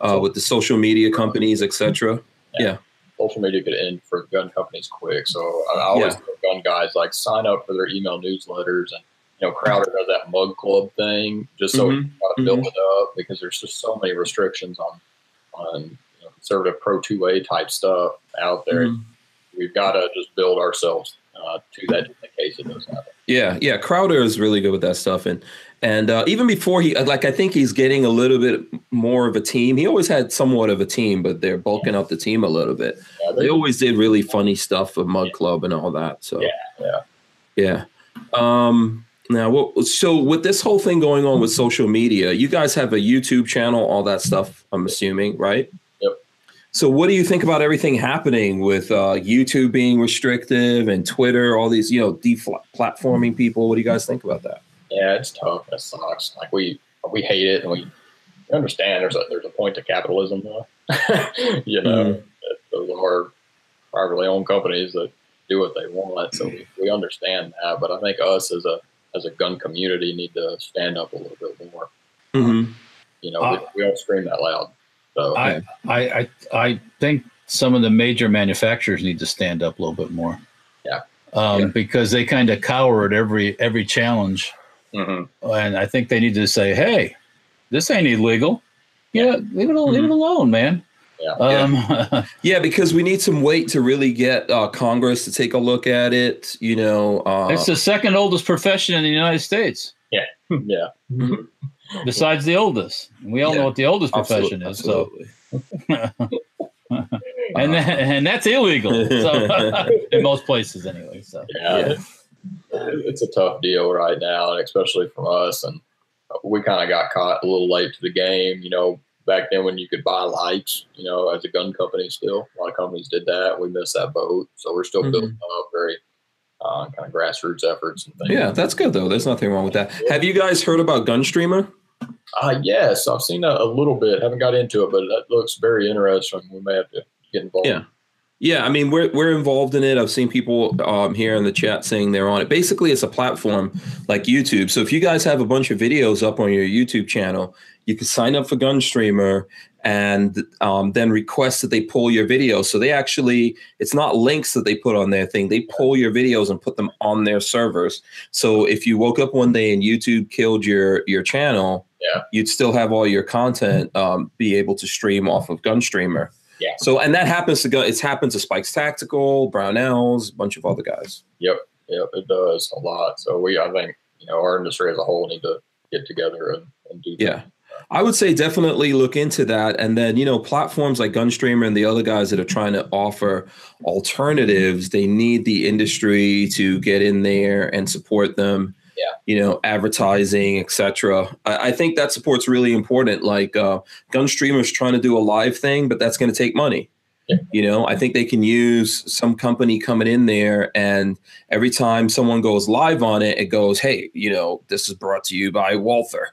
uh, with the social media companies, etc. Yeah. yeah. social media could end for gun companies quick. So I I always Yeah. tell gun guys like sign up for their email newsletters and you know Crowder does that mug club thing just so we Mhm. can try to build it up because there's just so many restrictions on on you know, conservative pro two A type stuff out there. Mhm. We've got to just build ourselves uh, to that in case it does happen. Yeah, yeah. Crowder is really good with that stuff, and and uh, even before he, like, I think he's getting a little bit more of a team. He always had somewhat of a team, but they're bulking up the team a little bit. Yeah, They always did really funny stuff for Mug Club and all that. So Yeah, yeah. yeah. Um, now, what, so with this whole thing going on with social media, you guys have a YouTube channel, all that stuff. I'm assuming, right? Yep. So, what do you think about everything happening with uh, YouTube being restrictive and Twitter, all these, you know, deplatforming people? What do you guys think about that? Yeah, it's tough. It sucks. Like we we hate it, and we understand there's a there's a point to capitalism, though. [laughs] you know, that those are privately owned companies that do what they want. So we, we understand that. But I think us as a as a gun community need to stand up a little bit more. Mm-hmm. You know, Uh, we, we don't scream that loud. So I, I I I think some of the major manufacturers need to stand up a little bit more. Yeah. Um, Yeah. because they kind of cower at every every challenge, mhm. and I think they need to say, "Hey, this ain't illegal. Yeah, leave it al- leave it alone, man." Yeah. Um, [laughs] Yeah, because we need some weight to really get uh, Congress to take a look at it. You know, uh, it's the second oldest profession in the United States, Yeah, [laughs] yeah, besides the oldest. We all Yeah. know what the oldest absolute- profession is. So, [laughs] and that, and that's illegal. So, [laughs] in most places, anyway. So, yeah. Yeah. It, it's a tough deal right now, and especially from us. And we kind of got caught a little late to the game. You know, back then when you could buy lights, you know, as a gun company, still a lot of companies did that. We missed that boat, so we're still Mhm. building up very uh, kind of grassroots efforts and things. Yeah, that's good though. There's nothing wrong with that. Have you guys heard about Gunstreamer? Uh, yes, I've seen that a little bit. Haven't got into it, but that looks very interesting. We may have to get involved. Yeah. Yeah, I mean we're we're involved in it. I've seen people um, here in the chat saying they're on it. Basically, it's a platform like YouTube. So if you guys have a bunch of videos up on your YouTube channel, you can sign up for Gunstreamer and um, then request that they pull your videos. So they actually, it's not links that they put on their thing. They pull your videos and put them on their servers. So if you woke up one day and YouTube killed your your channel, Yeah. you'd still have all your content um, be able to stream off of Gunstreamer. Yeah. So and that happens to go. It's happened to Spikes Tactical, Brownells, a bunch of other guys. Yep, yep, it does a lot. So we, I think, you know, our industry as a whole need to get together and, and do. Yeah. I would say definitely look into that. And then, you know, platforms like Gunstreamer and the other guys that are trying to offer alternatives, they need the industry to get in there and support them. Yeah. You know, advertising, etc. I, I think that support's really important. Like uh Gunstreamer's trying to do a live thing, but that's going to take money. Yeah. You know, I think they can use some company coming in there, and every time someone goes live on it, it goes, "Hey, you know, this is brought to you by Walther."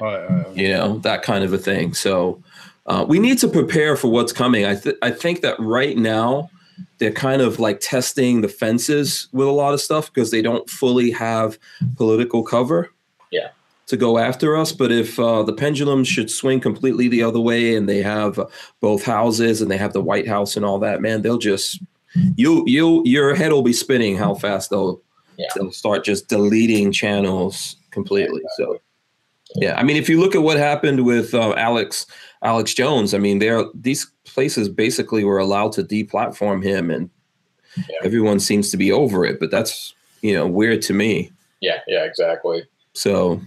Right, right, You know, that kind of a thing. So uh, we need to prepare for what's coming. I th- I think that right now they're kind of like testing the fences with a lot of stuff because they don't fully have political cover. Yeah. To go after us, but if uh, the pendulum should swing completely the other way, and they have uh, both houses, and they have the White House and all that, man, they'll just you you your head will be spinning how fast they'll Yeah. they'll start just deleting channels completely. So yeah, I mean, if you look at what happened with uh, Alex Alex Jones, I mean, there these places basically were allowed to deplatform him, and Yeah. everyone seems to be over it. But that's you know weird to me. Yeah, yeah, exactly. So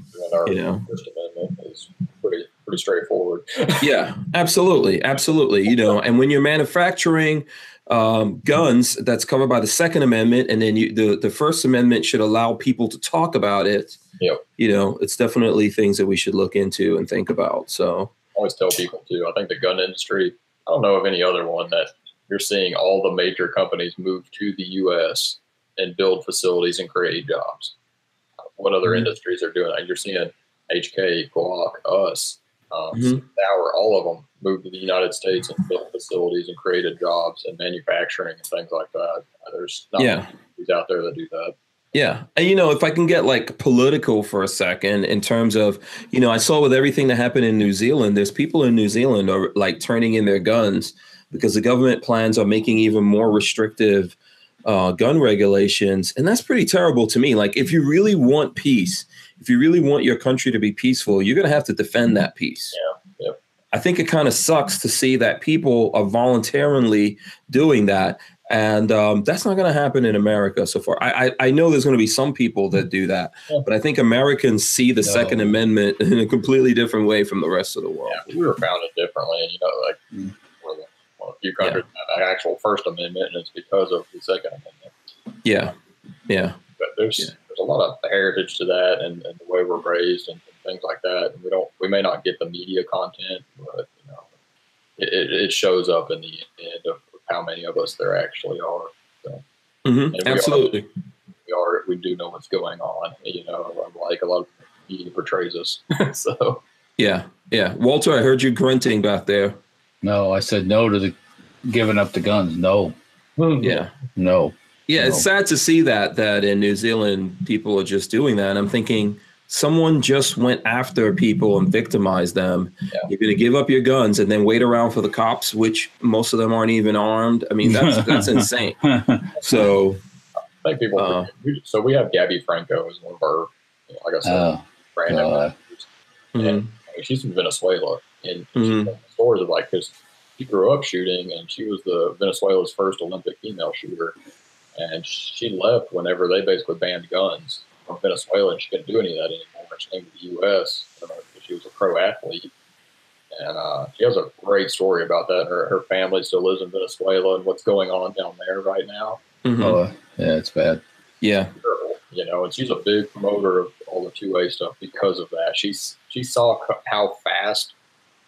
you know, First Amendment is pretty pretty straightforward. [laughs] yeah, absolutely, absolutely. You know, and when you're manufacturing um, guns, that's covered by the Second Amendment, and then you, the the First Amendment should allow people to talk about it. Yep. You know, it's definitely things that we should look into and think about. So always tell people too. I think the gun industry. I don't know of any other one that you're seeing all the major companies move to the U.S. and build facilities and create jobs. What other Mhm. industries are doing that? You're seeing HK, Glock, us, um, Mhm. Tower, all of them moved to the United States and built facilities and created jobs and manufacturing and things like that. There's not Yeah. many companies out there that do that. Yeah. And, you know, if I can get like political for a second in terms of, you know, I saw with everything that happened in New Zealand, there's people in New Zealand are like turning in their guns because the government plans on making even more restrictive uh, gun regulations. And that's pretty terrible to me. Like, if you really want peace, if you really want your country to be peaceful, you're going to have to defend that peace. Yeah. Yep. I think it kind of sucks to see that people are voluntarily doing that. And um, that's not going to happen in America so far. I, I, I know there's going to be some people that do that, Yeah. but I think Americans see the No. Second Amendment [laughs] in a completely different way from the rest of the world. Yeah, we were founded differently, and you know, like Mm. we're the, one of few countries that have an actual First Amendment, and it's because of the Second Amendment. Yeah, yeah, But there's Yeah. there's a lot of heritage to that, and, and the way we're raised, and, and things like that. And we don't, we may not get the media content, but you know, it, it, it shows up in the end of how many of us there actually are. hmm And we are- absolutely. We are, we do know what's going on. You know, like a lot of media portrays us. [laughs] so Yeah, yeah. Walter, I heard you grunting back there. No, I said no to the giving up the guns. No, [laughs] Yeah. no. Yeah, it's sad to see that that in New Zealand people are just doing that. And I'm thinking someone just went after people and victimized them. Yeah. You're going to give up your guns and then wait around for the cops, which most of them aren't even armed. I mean, that's [laughs] that's insane. So I think people. Uh, we- so we have Gabby Franco as one of our, you know, like I said, Oh, brand God. ambassadors. mhm, she's from Venezuela, and Mhm. she's telling stories of like because she grew up shooting, and she was the Venezuela's first Olympic female shooter, and she left whenever they basically banned guns from Venezuela, and she couldn't do any of that anymore. She came to the U.S. uh, she was a pro athlete, and uh, she has a great story about that. Her her family still lives in Venezuela, and what's going on down there right now. mhm. oh, yeah, it's bad. yeah, you know, and she's a big promoter of all the two A stuff because of that. She's she saw how fast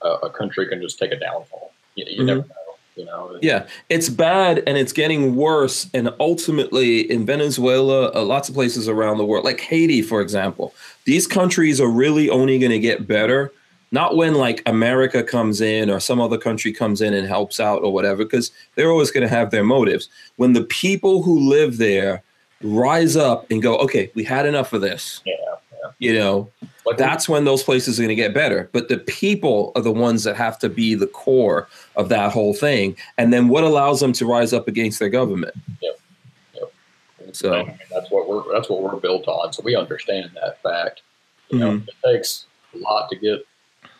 uh, a country can just take a downfall. You, you never know, you know. yeah. It's bad and it's getting worse. And ultimately, in Venezuela, uh, lots of places around the world, like Haiti, for example, these countries are really only going to get better. Not when like America comes in or some other country comes in and helps out or whatever, because they're always going to have their motives. When the people who live there rise up and go, okay, we had enough of this, Yeah, you know, like that's when those places are going to get better. But the people are the ones that have to be the core of that whole thing. And then what allows them to rise up against their government? Yep. So- I mean, that's what we're that's what we're built on. So we understand that fact. You know, Mhm. it takes a lot to get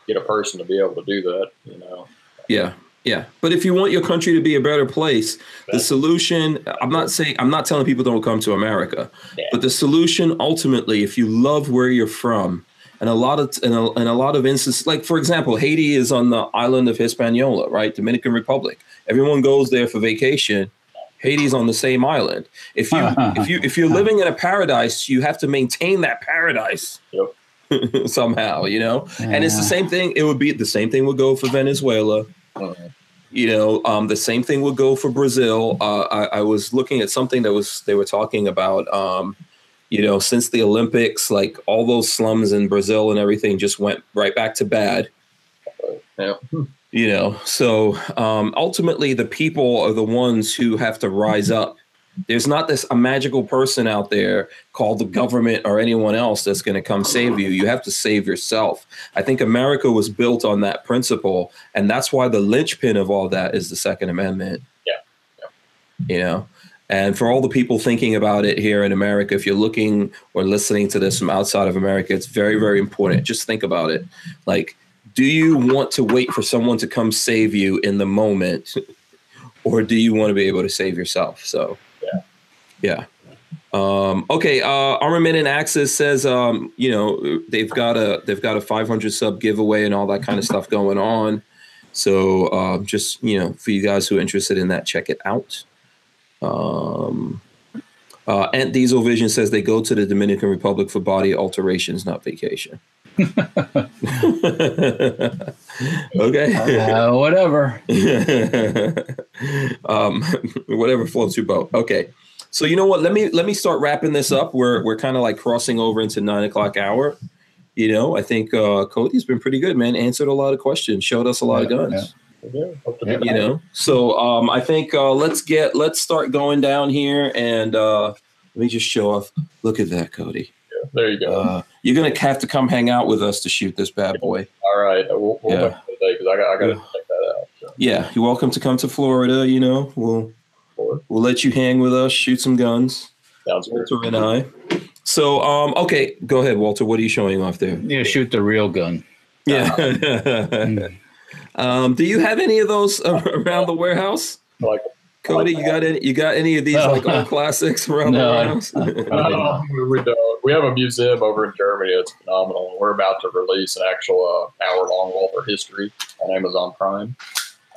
get a person to be able to do that. You know, Yeah. Yeah. But if you want your country to be a better place, the solution, I'm not saying, I'm not telling people don't come to America, Yeah. but the solution ultimately, if you love where you're from, and a lot of, and a, in a lot of instances, like for example, Haiti is on the island of Hispaniola, right? Dominican Republic. Everyone goes there for vacation. Haiti's on the same island. If you if you if you're [laughs] living in a paradise, you have to maintain that paradise [laughs] somehow, you know. And it's the same thing. It would be the same thing would go for Venezuela. You know, um, the same thing would go for Brazil. Uh, I, I was looking at something that was they were talking about. Um, you know, since the Olympics, like all those slums in Brazil and everything just went right back to bad. Yeah. You know, so um, ultimately, the people are the ones who have to rise up. There's not this a magical person out there called the government or anyone else that's going to come save you. You have to save yourself. I think America was built on that principle, and that's why the linchpin of all that is the Second Amendment. Yeah. yeah. You know, and for all the people thinking about it here in America, if you're looking or listening to this from outside of America, it's very, very important. Just think about it. Like, do you want to wait for someone to come save you in the moment, [laughs] or do you want to be able to save yourself? So, Yeah. Um, okay, uh, Armament and Axis says, um, you know, they've got a they've got a 500 sub giveaway and all that kind of stuff going on. So, uh, just you know, for you guys who are interested in that, check it out. Um, uh, Ant Diesel Vision says they go to the Dominican Republic for body alterations, not vacation. [laughs] okay. [laughs] Uh, whatever. [laughs] um, whatever floats your boat. Okay. So you know what? Let me let me start wrapping this up. We're we're kind of like crossing over into nine o'clock hour. You know, I think uh, Cody's been pretty good, man. Answered a lot of questions, showed us a lot of guns. Yeah, Yeah. You know, so um, I think uh, let's get let's start going down here, and uh, let me just show off. Look at that, Cody. There you go. Uh, you're gonna have to come hang out with us to shoot this bad boy. All right, we'll, we'll yeah. because I got I got to check that out. So, Yeah, you're welcome to come to Florida. You know, we'll forward. we'll let you hang with us, shoot some guns. Sounds good. Walter and I. So, um, okay, go ahead, Walter. What are you showing off there? Yeah, shoot the real gun. Yeah. [laughs] um, do you have any of those uh, [laughs] around the warehouse, Like, Cody? You got any? You got any of these No. like old classics around No, the I- warehouse? uh, [laughs] we don't. We have a museum over in Germany. It's phenomenal. We're about to release an actual uh, hour-long Walther history on Amazon Prime.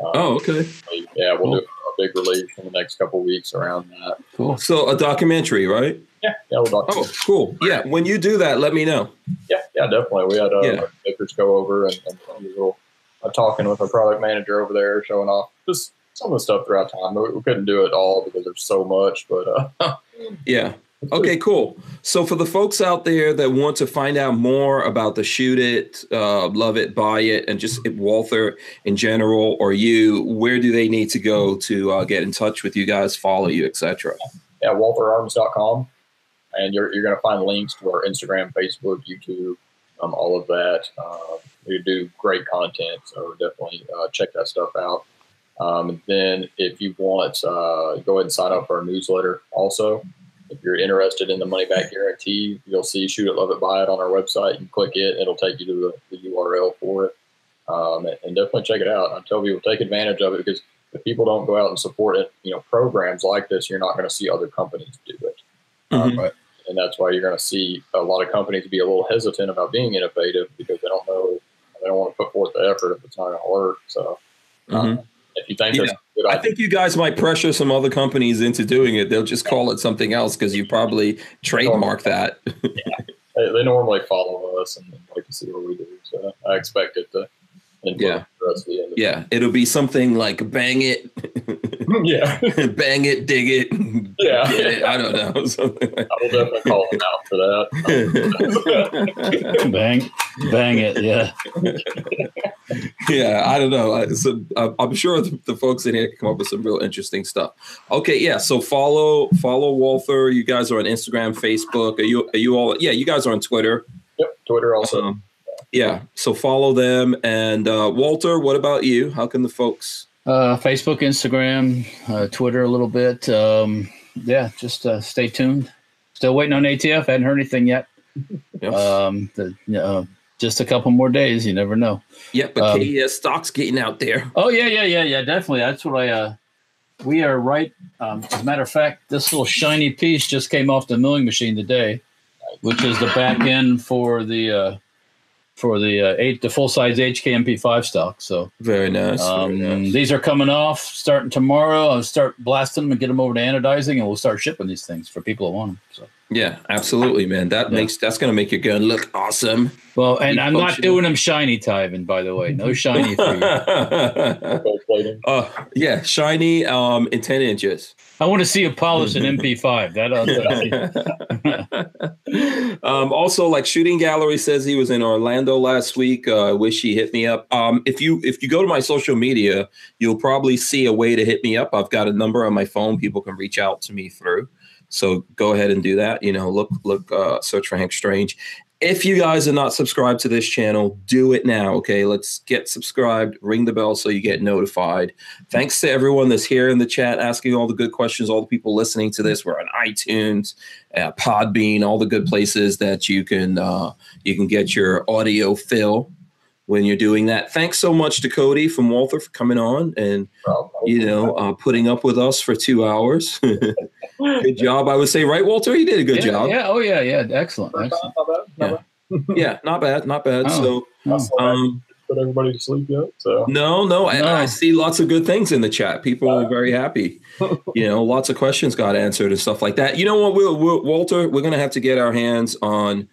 Um, oh, okay. yeah, we'll do a big release in the next couple weeks around that. Cool. So a documentary, right? Yeah, yeah, we'll talk. Oh, cool. Yeah. When you do that, let me know. Yeah, yeah, definitely. We had uh, Yeah. makers go over and, and a little uh, talking with our product manager over there, showing off just some of the stuff throughout time. We, we couldn't do it all because there's so much, but uh, [laughs] Yeah. Okay, cool. So for the folks out there that want to find out more about the shoot it, uh, love it, buy it, and just Walther in general or you, where do they need to go to uh, get in touch with you guys, follow you, etc.? yeah, waltherarms.com. And you're, you're going to find links to our Instagram, Facebook, YouTube, um, all of that. Um, we do great content, so definitely uh, check that stuff out. Um, and then if you want, uh, go ahead and sign up for our newsletter also. If you're interested in the money back guarantee, you'll see Shoot It, Love It, Buy It on our website. You click it, it'll take you to the, the URL for it. Um, and, definitely check it out. I tell people take advantage of it because if people don't go out and support it, you know, programs like this, you're not going to see other companies do it. Um, Mhm. and that's why you're going to see a lot of companies be a little hesitant about being innovative because they don't know, they don't want to put forth the effort if it's not going to work. So Mhm. If you think Yeah. there's a good I think you guys might pressure some other companies into doing it. They'll just call it something else because you probably trademark that. they, they normally follow us and, and like to see what we do. So I expect it to Yeah. the rest of the end. yeah, it'll be something like bang it, [laughs] [laughs] yeah. [laughs] bang it, dig it, Yeah. [laughs] get it. I don't know. Something like I will definitely call him out for that. Bang, bang it. Yeah. yeah, I don't know. I, so, I- I'm sure the, the folks in here can come up with some real interesting stuff. Okay, yeah. So follow follow Walther. You guys are on Instagram, Facebook. Are you are you all? Yeah, you guys are on Twitter. Yep. Twitter also. Um, yeah. So follow them. And uh, Walter, what about you? How can the folks? Uh, Facebook, Instagram, uh, Twitter a little bit. Um, yeah, just uh, stay tuned. Still waiting on ATF. Hadn't heard anything yet. Yep. Um, the, uh, just a couple more days. You never know. yeah, but um, KES stock's getting out there. Oh yeah, yeah, yeah, yeah. Definitely. That's what I. Uh, we are right. Um, as a matter of fact, this little shiny piece just came off the milling machine today, which is the back end for the uh, for the uh, eight the full size HKMP5 stock. So Very nice. um, very nice. these are coming off starting tomorrow. I'll start blasting them and get them over to anodizing, and we'll start shipping these things for people who want them. So Yeah, absolutely, man. That Yeah. makes that's gonna make your gun look awesome. Well, and Be I'm not doing them shiny, Tyven. By the way, no [laughs] shiny for you. Uh, yeah, shiny um in 10 inches. I want to see you polish an MP5. [laughs] That [laughs] um, also, like Shooting Gallery says he was in Orlando last week. Uh, I wish he hit me up. Um, if you if you go to my social media, you'll probably see a way to hit me up. I've got a number on my phone people can reach out to me through. So go ahead and do that. You know, look look uh, search for Hank Strange. If you guys are not subscribed to this channel, do it now. Okay, let's get subscribed. Ring the bell so you get notified. Thanks to everyone that's here in the chat asking all the good questions. All the people listening to this. We're on iTunes, uh, Podbean, all the good places that you can uh, you can get your audio fill when you're doing that. Thanks so much to Cody from Walther for coming on and you know uh, putting up with us for two hours. [laughs] good job, I would say, right, Walter? You did a good yeah, job. Yeah. Oh yeah. Yeah. Excellent. Not Excellent. bad, not bad. [laughs] [laughs] Yeah, not bad, not bad. Oh. I Oh. haven't So, um, put everybody to sleep yet. So no, no, I, No. I see lots of good things in the chat. People are very happy. you know, lots of questions got answered and stuff like that. You know what, we'll, we'll, Walter, we're gonna have to get our hands on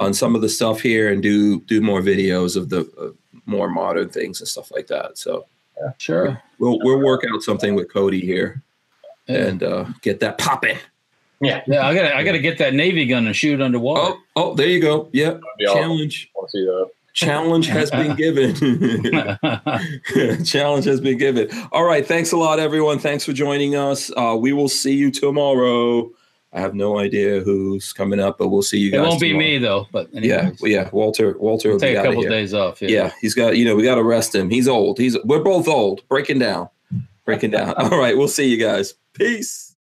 on some of the stuff here and do do more videos of the uh, more modern things and stuff like that. So Sure. we'll we'll work out something with Cody here Yeah. and uh, get that popping. yeah, Yeah, I gotta I gotta get that navy gun and shoot underwater. Oh, oh, there you go. Yeah, that'd awesome. challenge see that. challenge has been given. [laughs] [laughs] Challenge has been given. All right. Thanks a lot, everyone. Thanks for joining us. Uh, we will see you tomorrow. I have no idea who's coming up, but we'll see you guys. it won't be me though. But Yeah, anyways, well, yeah. Walter, Walter will take be a out of couple days off. Yeah. he's got. You know, we got to rest him. He's old. He's. We're both old. Breaking down. Breaking down. [laughs] All right. We'll see you guys. Peace.